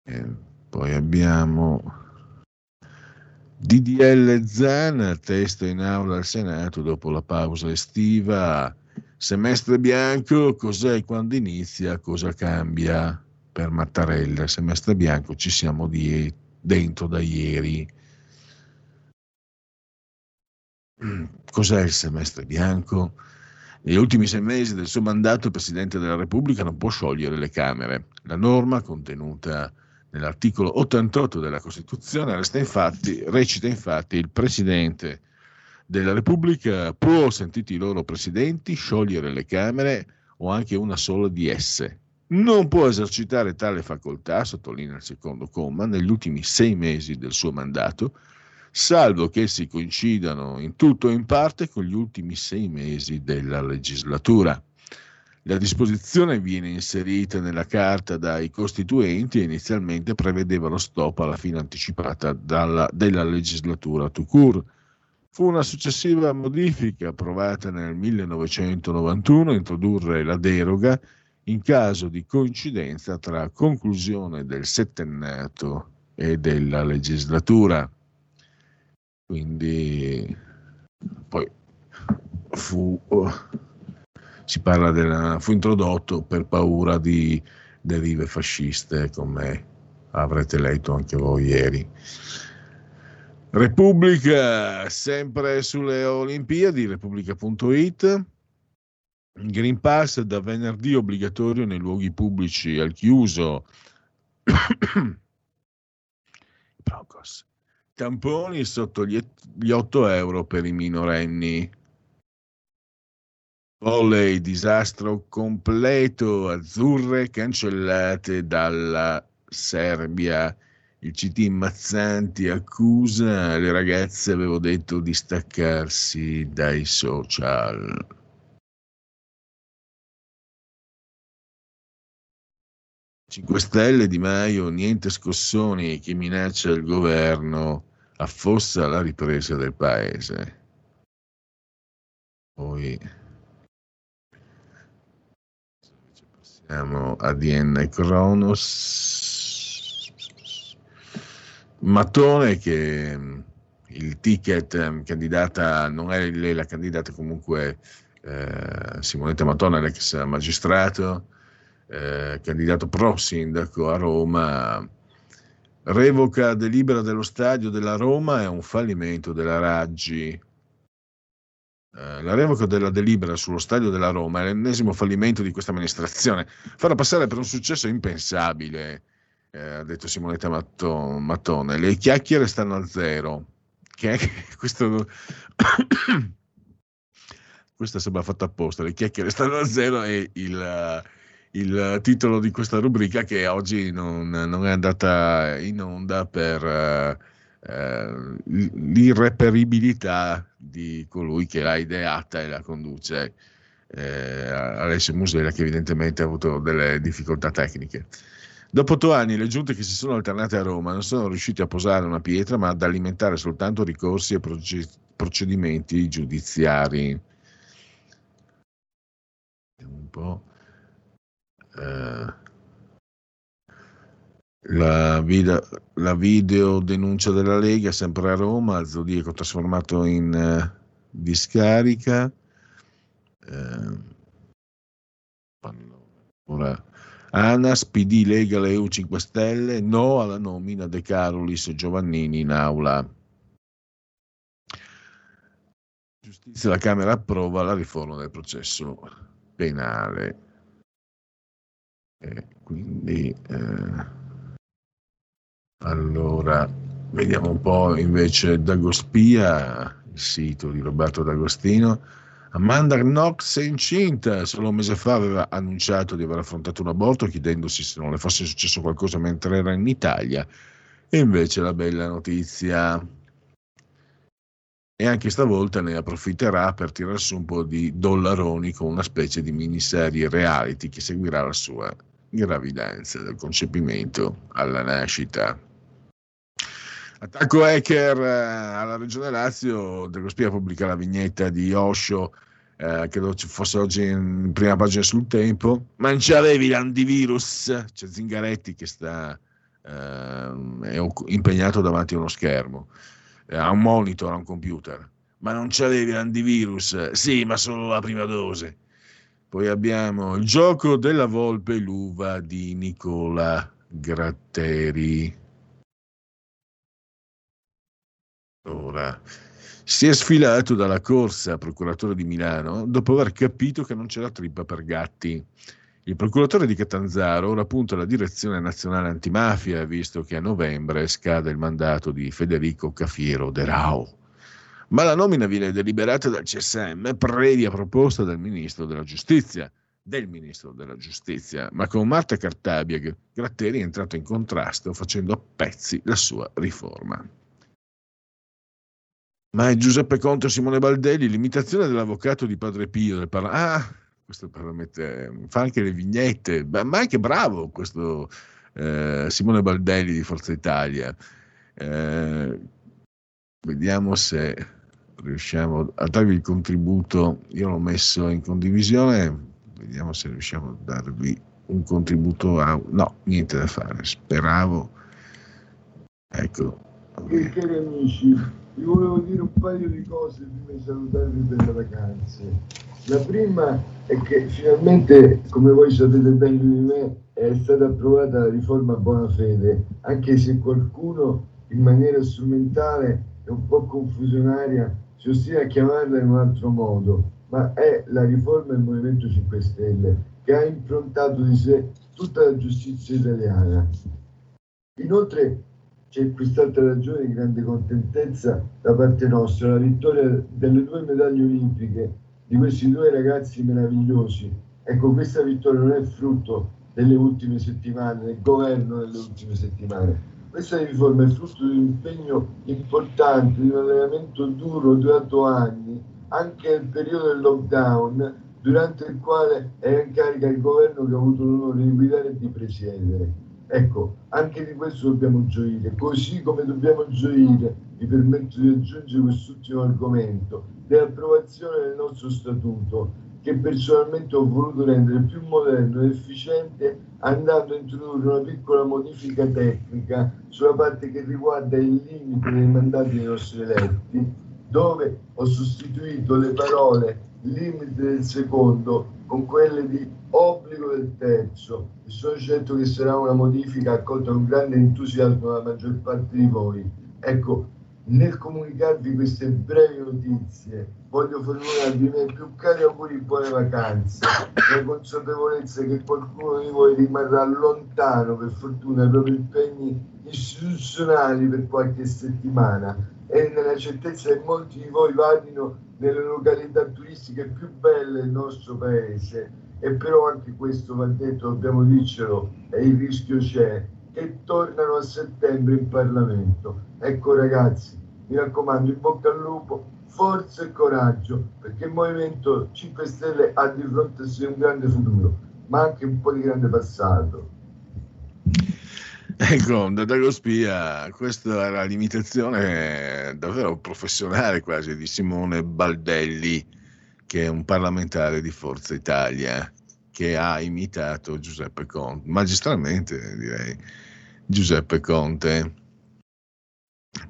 S1: E poi abbiamo DDL Zan, testo in aula al Senato dopo la pausa estiva. Semestre bianco, cos'è quando inizia, cosa cambia? Per Mattarella, semestre bianco ci siamo di, dentro da ieri Cos'è il semestre bianco? Negli ultimi sei mesi del suo mandato il Presidente della Repubblica non può sciogliere le Camere. La norma contenuta nell'articolo 88 della Costituzione infatti, recita infatti il Presidente della Repubblica può, sentiti i loro presidenti, sciogliere le Camere o anche una sola di esse, non può esercitare tale facoltà, sottolinea il secondo comma, negli ultimi sei mesi del suo mandato, salvo che essi coincidano in tutto o in parte con gli ultimi sei mesi della legislatura. La disposizione viene inserita nella carta dai costituenti e inizialmente prevedeva lo stop alla fine anticipata dalla, della legislatura tout court. Fu una successiva modifica approvata nel 1991 a introdurre la deroga in caso di coincidenza tra conclusione del settennato e della legislatura. Quindi poi fu, si parla della, fu introdotto per paura di derive fasciste, come avrete letto anche voi ieri. Repubblica, sempre sulle Olimpiadi, repubblica.it. Green Pass da venerdì obbligatorio nei luoghi pubblici al chiuso. *coughs* Procos. Tamponi sotto gli, gli 8 euro per i minorenni. Volley, disastro completo, azzurre cancellate dalla Serbia. Il CT Mazzanti accusa le ragazze, avevo detto, di staccarsi dai social. Cinque Stelle Di Maio, niente scossoni, chi minaccia il governo affossa la ripresa del paese. Poi passiamo a DN Kronos. Mattone che il ticket mm, candidata non è lei la candidata comunque eh, Simonetta Mattone l'ex magistrato eh, candidato pro sindaco a Roma, revoca delibera dello stadio della Roma è un fallimento della Raggi. Eh, la revoca della delibera sullo stadio della Roma è l'ennesimo fallimento di questa amministrazione. Farà passare per un successo impensabile, eh, ha detto Simonetta Mattone. Le chiacchiere stanno a zero. Che *laughs* questo *coughs* questa sembra fatta apposta, le chiacchiere stanno a zero e il, il titolo di questa rubrica che oggi non, non è andata in onda per eh, eh, l'irreperibilità di colui che l'ha ideata e la conduce, eh, Alessio Musella, che evidentemente ha avuto delle difficoltà tecniche. Dopo otto anni le giunte che si sono alternate a Roma non sono riuscite a posare una pietra, ma ad alimentare soltanto ricorsi e procedimenti giudiziari. Un po'. Eh, la, video, la video denuncia della Lega sempre a Roma, Zodiaco trasformato in uh, discarica. Eh, ora, ANAS, PD, Lega, EU 5 Stelle, no alla nomina De Carolis Giovannini in aula. Giustizia, la Camera approva la riforma del processo penale. E quindi eh, allora vediamo un po' invece Dagospia, il sito di Roberto D'Agostino. Amanda Knox è incinta, solo un mese fa aveva annunciato di aver affrontato un aborto chiedendosi se non le fosse successo qualcosa mentre era in Italia. E invece la bella notizia. E anche stavolta ne approfitterà per tirare su un po' di dollaroni con una specie di miniserie reality che seguirà la sua gravidanza, dal concepimento alla nascita. Attacco hacker eh, alla Regione Lazio, De Spia pubblica la vignetta di Osho, eh, credo ci fosse oggi in prima pagina sul tempo, ma non c'avevi l'antivirus, c'è Zingaretti che sta eh, impegnato davanti a uno schermo, eh, a un monitor, a un computer, ma non c'avevi l'antivirus, sì, ma solo la prima dose. Poi abbiamo il gioco della volpe l'uva di Nicola Gratteri. Ora, si è sfilato dalla corsa procuratore di Milano dopo aver capito che non c'era trippa per gatti. Il procuratore di Catanzaro ora punta alla direzione nazionale antimafia, visto che a novembre scade il mandato di Federico Cafiero De Rao ma la nomina viene deliberata dal CSM previa proposta del ministro della giustizia. del ministro della giustizia, ma con Marta Cartabia Gratteri è entrato in contrasto facendo a pezzi la sua riforma. Ma è Giuseppe Conte o Simone Baldelli, l'imitazione dell'avvocato di Padre Pio del Par- Ah, questo parlamente fa anche le vignette, ma anche bravo questo eh, Simone Baldelli di Forza Italia. Eh, vediamo se riusciamo a darvi il contributo. Io l'ho messo in condivisione, vediamo se riusciamo a darvi un contributo. A... No, niente da fare. Speravo. Ecco.
S26: Okay. Cari amici, vi volevo dire un paio di cose prima di salutarvi per le vacanze. La prima è che finalmente, come voi sapete bene di me, è stata approvata la riforma buona fede, anche se qualcuno in maniera strumentale e un po' confusionaria si ostina a chiamarla in un altro modo, ma è la riforma del Movimento 5 Stelle che ha improntato di sé tutta la giustizia italiana. Inoltre c'è quest'altra ragione di grande contentezza da parte nostra, la vittoria delle due medaglie olimpiche di questi due ragazzi meravigliosi. Ecco, questa vittoria non è frutto delle ultime settimane, del governo delle ultime settimane. Questa riforma è frutto di un impegno importante, di un allenamento duro durato anni, anche nel periodo del lockdown, durante il quale era in carica il governo che ha avuto l'onore di guidare e di presiedere. Ecco, anche di questo dobbiamo gioire, così come dobbiamo gioire, mi permetto di aggiungere quest'ultimo argomento, dell'approvazione del nostro statuto, che personalmente ho voluto rendere più moderno ed efficiente andando a introdurre una piccola modifica tecnica sulla parte che riguarda il limite dei mandati dei nostri eletti, dove ho sostituito le parole limite del secondo con quelle di obbligo del terzo e sono certo che sarà una modifica accolta con grande entusiasmo dalla maggior parte di voi. Ecco, nel comunicarvi queste brevi notizie voglio formularvi i miei più cari auguri di buone vacanze, la consapevolezza che qualcuno di voi rimarrà lontano per fortuna dai propri impegni istituzionali per qualche settimana. E nella certezza che molti di voi vadino nelle località turistiche più belle del nostro paese. E però anche questo va detto, dobbiamo dircelo e il rischio c'è che tornano a settembre in Parlamento. Ecco ragazzi, mi raccomando, in bocca al lupo, forza e coraggio, perché il Movimento 5 Stelle ha di fronte a sé un grande futuro, ma anche un po' di grande passato.
S1: Ecco, da Dago Spia, questa era l'imitazione davvero professionale quasi di Simone Baldelli, che è un parlamentare di Forza Italia, che ha imitato Giuseppe Conte, magistralmente direi, Giuseppe Conte.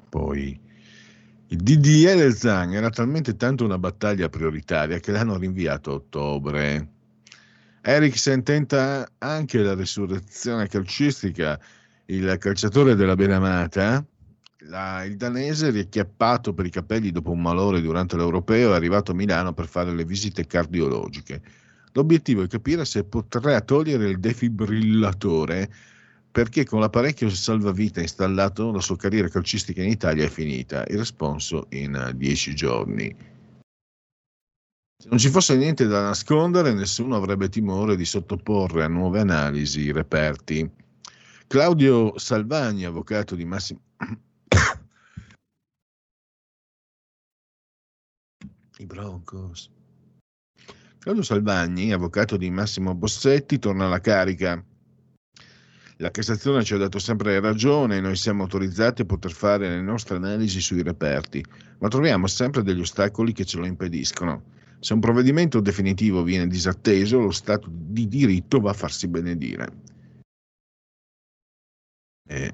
S1: Poi il DDL Zang era talmente tanto una battaglia prioritaria che l'hanno rinviato a ottobre. Eriksen tenta anche la risurrezione calcistica il calciatore della Benamata, la, il danese riacchiappato per i capelli dopo un malore durante l'Europeo è arrivato a Milano per fare le visite cardiologiche. L'obiettivo è capire se potrà togliere il defibrillatore perché con l'apparecchio salvavita installato la sua carriera calcistica in Italia è finita. Il responso in dieci giorni. Se non ci fosse niente da nascondere, nessuno avrebbe timore di sottoporre a nuove analisi i reperti. Claudio Salvagni, avvocato di Massimo... *coughs* I Broncos. Claudio Salvagni, avvocato di Massimo Bossetti, torna alla carica. La Cassazione ci ha dato sempre ragione e noi siamo autorizzati a poter fare le nostre analisi sui reperti, ma troviamo sempre degli ostacoli che ce lo impediscono. Se un provvedimento definitivo viene disatteso, lo Stato di diritto va a farsi benedire. E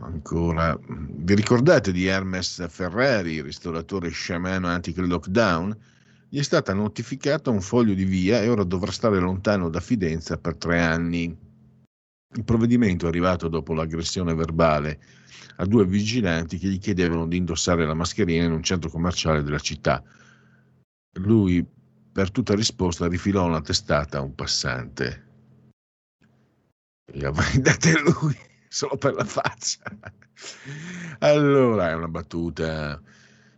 S1: ancora, vi ricordate di Hermes Ferrari, ristoratore sciamano anti lockdown? Gli è stata notificata un foglio di via e ora dovrà stare lontano da Fidenza per tre anni. Il provvedimento è arrivato dopo l'aggressione verbale a due vigilanti che gli chiedevano di indossare la mascherina in un centro commerciale della città. Lui, per tutta risposta, rifilò una testata a un passante. Gli avrei date lui *laughs* solo per la faccia. Allora, è una battuta.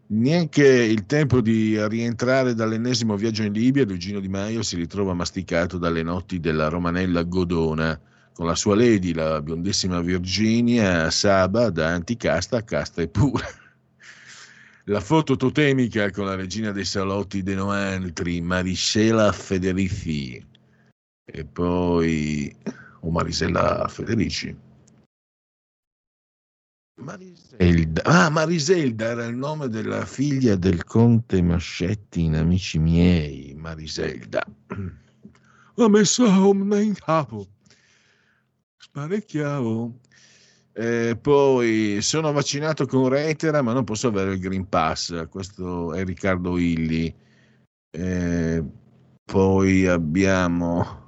S1: Neanche il tempo di rientrare dall'ennesimo viaggio in Libia, Luigino Di Maio si ritrova masticato dalle notti della Romanella Godona con la sua lady, la biondissima Virginia Saba, da anticasta a casta e pura. La foto totemica con la regina dei salotti De Noantri, Marisela Federici. E poi... o Marisella Federici. Mariselda. Ah, Mariselda era il nome della figlia del conte Mascetti in Amici miei, Mariselda. *clears throat* L'ho messo in capo. Sparecchiavo. Eh, poi sono vaccinato con Reitera, ma non posso avere il Green Pass. Questo è Riccardo Illi. Eh, poi abbiamo.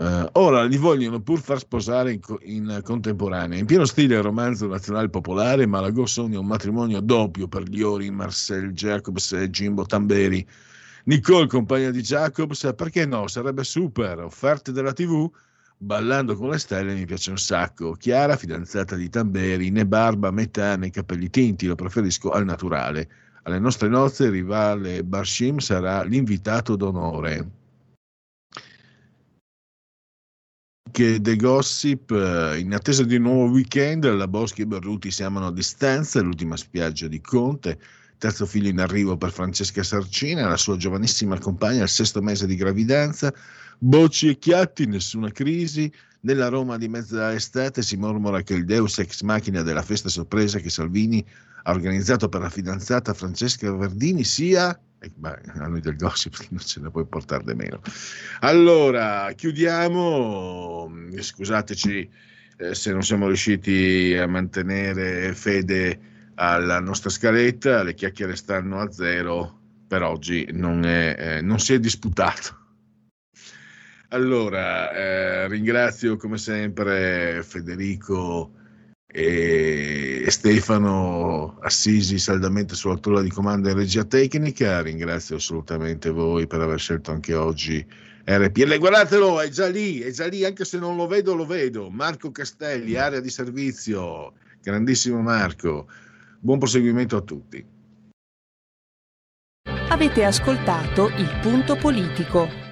S1: Uh, ora li vogliono pur far sposare in, co- in, contemporanea. In pieno stile romanzo nazionale popolare, Malagò sogna un matrimonio doppio per gli ori Marcel Jacobs e Jimbo Tamberi. Nicole, compagna di Jacobs, perché no? Sarebbe super. Offerte della TV? Ballando con le stelle mi piace un sacco. Chiara, fidanzata di Tamberi, né barba, metà né capelli tinti, lo preferisco al naturale. Alle nostre nozze il rivale Barshim sarà l'invitato d'onore. Che The Gossip, eh, in attesa di un nuovo weekend, la Boschi e Berruti si amano a distanza, l'ultima spiaggia di Conte, terzo figlio in arrivo per Francesca Sarcina, la sua giovanissima compagna al sesto mese di gravidanza, Bocci e Chiatti, nessuna crisi. Nella Roma di mezza estate si mormora che il Deus ex machina della festa sorpresa che Salvini ha organizzato per la fidanzata Francesca Verdini sia eh, beh, a noi del gossip *laughs* non ce ne puoi portare di meno. Allora, chiudiamo. Scusateci eh, se non siamo riusciti a mantenere fede alla nostra scaletta, le chiacchiere stanno a zero, per oggi non, è, eh, non si è disputato. Allora, eh, ringrazio come sempre Federico e Stefano Assisi saldamente sull'altura di comando in regia tecnica. Ringrazio assolutamente voi per aver scelto anche oggi RPL. Guardatelo, è già lì, è già lì, anche se non lo vedo, lo vedo. Marco Castelli, area di servizio. Grandissimo Marco. Buon proseguimento a tutti.
S5: Avete ascoltato il punto politico.